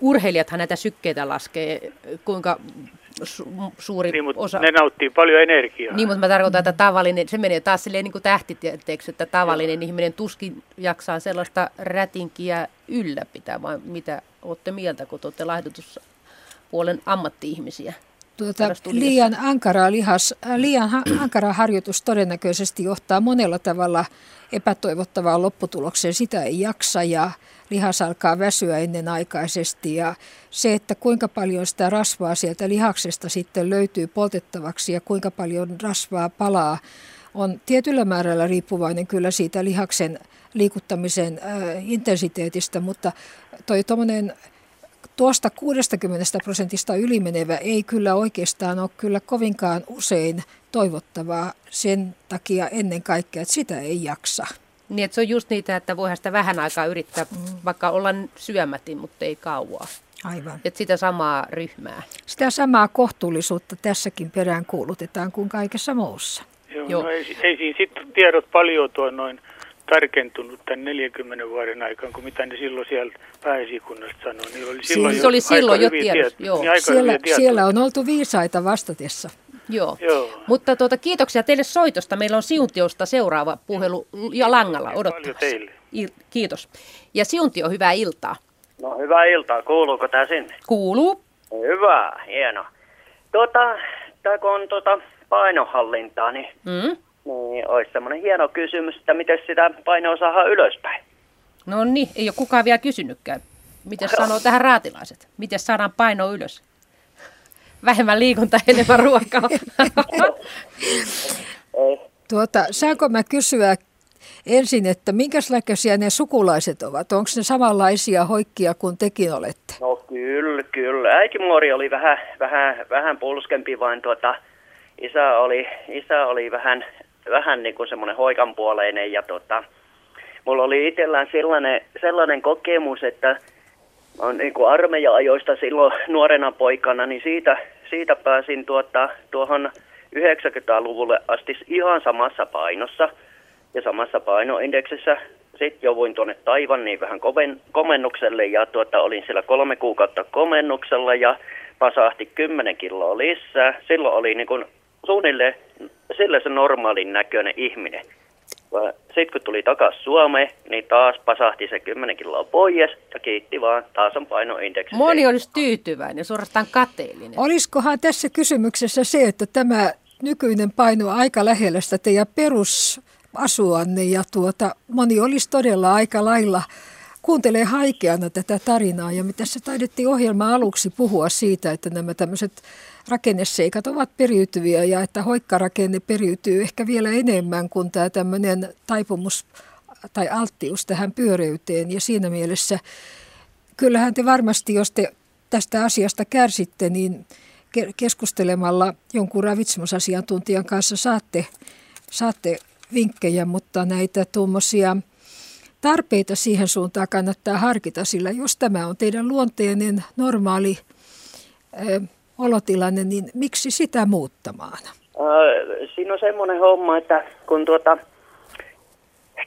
urheilijathan näitä sykkeitä laskee, kuinka su- suuri niin, mutta osa... ne nauttii paljon energiaa. Niin, mutta mä tarkoitan, että tavallinen, se menee taas silleen niin kuin tähtitieteeksi, että tavallinen Joo. ihminen tuskin jaksaa sellaista rätinkiä ylläpitää, vai mitä olette mieltä, kun olette laihdutuspuolen ammatti-ihmisiä? Tuota, liian ankara, lihas, äh, liian ankara harjoitus todennäköisesti johtaa monella tavalla epätoivottavaan lopputulokseen. Sitä ei jaksa ja lihas alkaa väsyä ennenaikaisesti. Ja se, että kuinka paljon sitä rasvaa sieltä lihaksesta sitten löytyy poltettavaksi ja kuinka paljon rasvaa palaa, on tietyllä määrällä riippuvainen kyllä siitä lihaksen liikuttamisen äh, intensiteetistä, mutta toi tuommoinen tuosta 60 prosentista ylimenevä ei kyllä oikeastaan ole kyllä kovinkaan usein toivottavaa sen takia ennen kaikkea, että sitä ei jaksa. Niin, että se on just niitä, että voihan sitä vähän aikaa yrittää, mm. vaikka olla syömätin, mutta ei kauaa. Aivan. Että sitä samaa ryhmää. Sitä samaa kohtuullisuutta tässäkin perään kuulutetaan kuin kaikessa muussa. Joo, Joo. No ei, ei siinä sitten tiedot paljon tuo noin tarkentunut tämän 40 vuoden aikana kuin mitä ne silloin siellä pääesikunnasta sanoi. Niin oli silloin se oli silloin jo tiedossa. Joo. Niin siellä, siellä on oltu viisaita vastatessa. Joo. Joo. Mutta tuota, kiitoksia teille soitosta. Meillä on Siuntiosta seuraava puhelu ja langalla odottamassa. teille. Kiitos. Ja Siuntio, hyvää iltaa. No hyvää iltaa. Kuuluuko tämä sinne? Kuuluu. Hyvä, hieno. Tuota, tämä kun on tuota painohallintaa, niin mm? Niin, olisi semmoinen hieno kysymys, että miten sitä painoa saadaan ylöspäin. No niin, ei ole kukaan vielä kysynytkään. Miten sanoo tähän raatilaiset? Miten saadaan paino ylös? Vähemmän liikuntaa, enemmän ruokaa. tuota, saanko mä kysyä ensin, että minkälaisia ne sukulaiset ovat? Onko ne samanlaisia hoikkia kuin tekin olette? No kyllä, kyllä. Äitimuori oli vähän, vähän, vähän pulskempi, vaan tuota, isä, oli, isä oli vähän vähän niin kuin semmoinen hoikanpuoleinen ja tota, mulla oli itsellään sellainen, sellainen kokemus, että on niin kuin armeija-ajoista silloin nuorena poikana, niin siitä, siitä pääsin tuota, tuohon 90-luvulle asti ihan samassa painossa ja samassa painoindeksissä. Sitten jouduin tuonne niin vähän koven, komennukselle ja tuota, olin siellä kolme kuukautta komennuksella ja pasahti 10 kiloa lisää. Silloin oli niin kuin suunnilleen sillä se normaalin näköinen ihminen. Sitten kun tuli takaisin Suomeen, niin taas pasahti se 10 kiloa pois ja kiitti vaan, taas on painoindeksi. Moni olisi tyytyväinen, suorastaan kateellinen. Olisikohan tässä kysymyksessä se, että tämä nykyinen paino on aika lähellä sitä teidän perusasuanne ja tuota, moni olisi todella aika lailla kuuntelee haikeana tätä tarinaa ja mitä se taidettiin ohjelma aluksi puhua siitä, että nämä tämmöiset rakenneseikat ovat periytyviä ja että hoikkarakenne periytyy ehkä vielä enemmän kuin tämä tämmöinen taipumus tai alttius tähän pyöreyteen. Ja siinä mielessä kyllähän te varmasti, jos te tästä asiasta kärsitte, niin keskustelemalla jonkun ravitsemusasiantuntijan kanssa saatte, saatte vinkkejä, mutta näitä tuommoisia tarpeita siihen suuntaan kannattaa harkita, sillä jos tämä on teidän luonteinen, normaali olotilanne, niin miksi sitä muuttamaan? Äh, siinä on semmoinen homma, että kun tuota,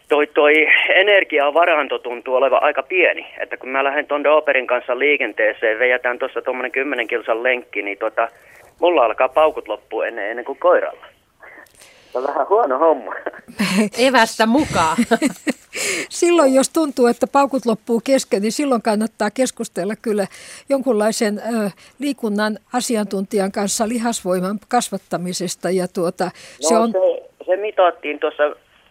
toi, toi energiavaranto tuntuu olevan aika pieni. Että kun mä lähden tuon Doperin kanssa liikenteeseen, veijätään tuossa tuommoinen 10 kilsan lenkki, niin tota, mulla alkaa paukut loppua ennen, ennen kuin koiralla. Se on vähän huono homma. Evästä mukaan. silloin, jos tuntuu, että paukut loppuu kesken, niin silloin kannattaa keskustella kyllä jonkunlaisen ö, liikunnan asiantuntijan kanssa lihasvoiman kasvattamisesta. Ja tuota, no, se, on... se, se mitattiin tuossa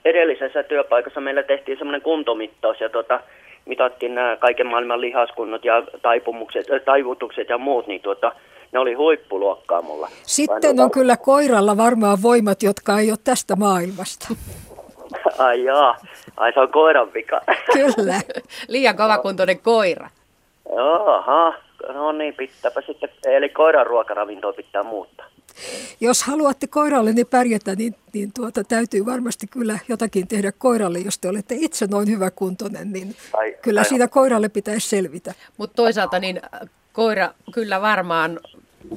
edellisessä työpaikassa. Meillä tehtiin semmoinen kuntomittaus ja tuota, mitattiin nämä kaiken maailman lihaskunnot ja taipumukset, taivutukset ja muut, niin tuota, ne oli huippuluokkaa mulla. Sitten on kyllä koiralla varmaan voimat, jotka ei ole tästä maailmasta. Ai jaa, ai se on koiran vika. Kyllä. Liian kovakuntoinen koira. Aha, no niin, pitääpä sitten, eli koiran ruokaravintoa pitää muuttaa. Jos haluatte koiralle niin pärjätä, niin, niin tuota, täytyy varmasti kyllä jotakin tehdä koiralle. Jos te olette itse noin hyvä kuntoinen, niin ai, kyllä ai, siitä koiralle pitäisi selvitä. Mutta toisaalta niin koira kyllä varmaan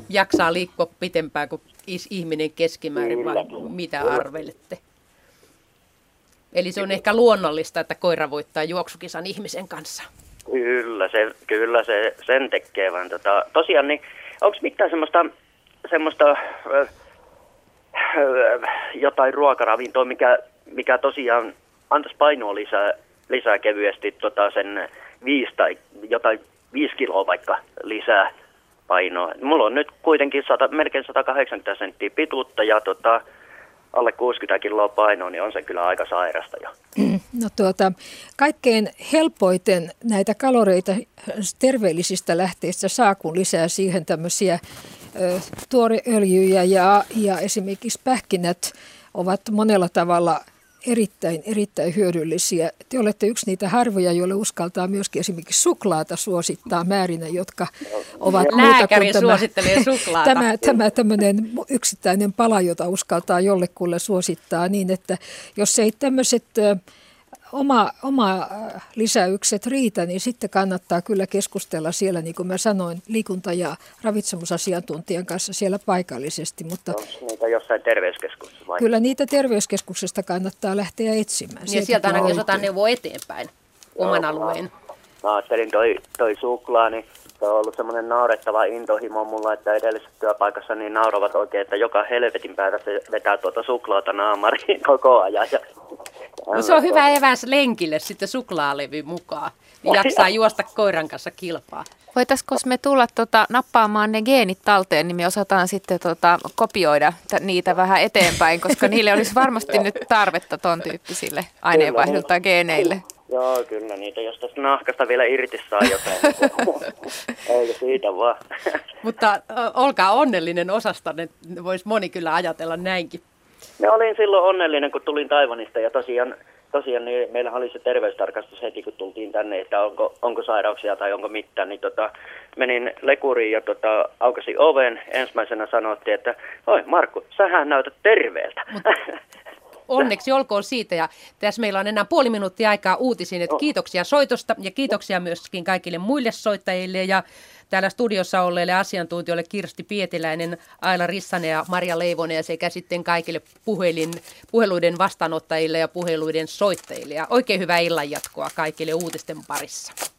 jaksaa liikkua pitempään kuin ihminen keskimäärin, vai mitä arvelette? Eli se on ehkä luonnollista, että koira voittaa juoksukisan ihmisen kanssa. Kyllä, se, kyllä se sen tekee, vaan tota, tosiaan niin, onko mitään semmoista, semmoista jotain ruokaravintoa, mikä, mikä tosiaan antaisi painoa lisää, lisää kevyesti tota sen viisi tai jotain viisi kiloa vaikka lisää painoa. Mulla on nyt kuitenkin 100, melkein 180 senttiä pituutta ja tota, alle 60 kiloa painoa, niin on se kyllä aika sairasta jo. No tuota, kaikkein helpoiten näitä kaloreita terveellisistä lähteistä saa, kun lisää siihen tämmöisiä tuoreöljyjä ja, ja esimerkiksi pähkinät ovat monella tavalla erittäin, erittäin hyödyllisiä. Te olette yksi niitä harvoja, joille uskaltaa myöskin esimerkiksi suklaata suosittaa määrinä, jotka ovat muuta kuin tämä, suosittelee suklaata. tämä, tämä tämmöinen yksittäinen pala, jota uskaltaa jollekulle suosittaa niin, että jos ei tämmöiset oma, oma lisäykset riitä, niin sitten kannattaa kyllä keskustella siellä, niin kuin mä sanoin, liikunta- ja ravitsemusasiantuntijan kanssa siellä paikallisesti. Mutta Onko niitä jossain terveyskeskuksessa vai? Kyllä niitä terveyskeskuksesta kannattaa lähteä etsimään. Ja sieltä ainakin jos otetaan neuvoa eteenpäin oman Joo, alueen. Mä, mä ajattelin toi, toi suklaa, niin se on ollut semmoinen naurettava intohimo mulla, että edellisessä työpaikassa niin nauravat oikein, että joka helvetin päätä se vetää tuota suklaata naamariin koko ajan. Ja, no se on hyvä eväs lenkille sitten suklaalevy mukaan. Niin jaksaa juosta koiran kanssa kilpaa. Voitaisiko me tulla tota, nappaamaan ne geenit talteen, niin me osataan sitten tota, kopioida t- niitä vähän eteenpäin, koska niille olisi varmasti nyt tarvetta ton tyyppisille aineenvaihdolta geeneille. Joo, kyllä niitä, jos tästä nahkasta vielä irti saa jotain. Eikö siitä vaan. Mutta olkaa onnellinen osastanne, voisi moni kyllä ajatella näinkin. Me olin silloin onnellinen, kun tulin Taivanista ja tosiaan, tosiaan niin meillä oli se terveystarkastus heti, kun tultiin tänne, että onko, onko sairauksia tai onko mitään. Niin tota, menin lekuriin ja tota, aukasi oven. Ensimmäisenä sanottiin, että oi Markku, sähän näytät terveeltä. Mutta onneksi olkoon siitä. Ja tässä meillä on enää puoli minuuttia aikaa uutisiin, että kiitoksia soitosta ja kiitoksia myöskin kaikille muille soittajille ja täällä studiossa olleille asiantuntijoille Kirsti Pietiläinen, Aila Rissanen ja Maria Leivonen ja sekä sitten kaikille puhelin, puheluiden vastaanottajille ja puheluiden soittajille. Ja oikein hyvää illanjatkoa kaikille uutisten parissa.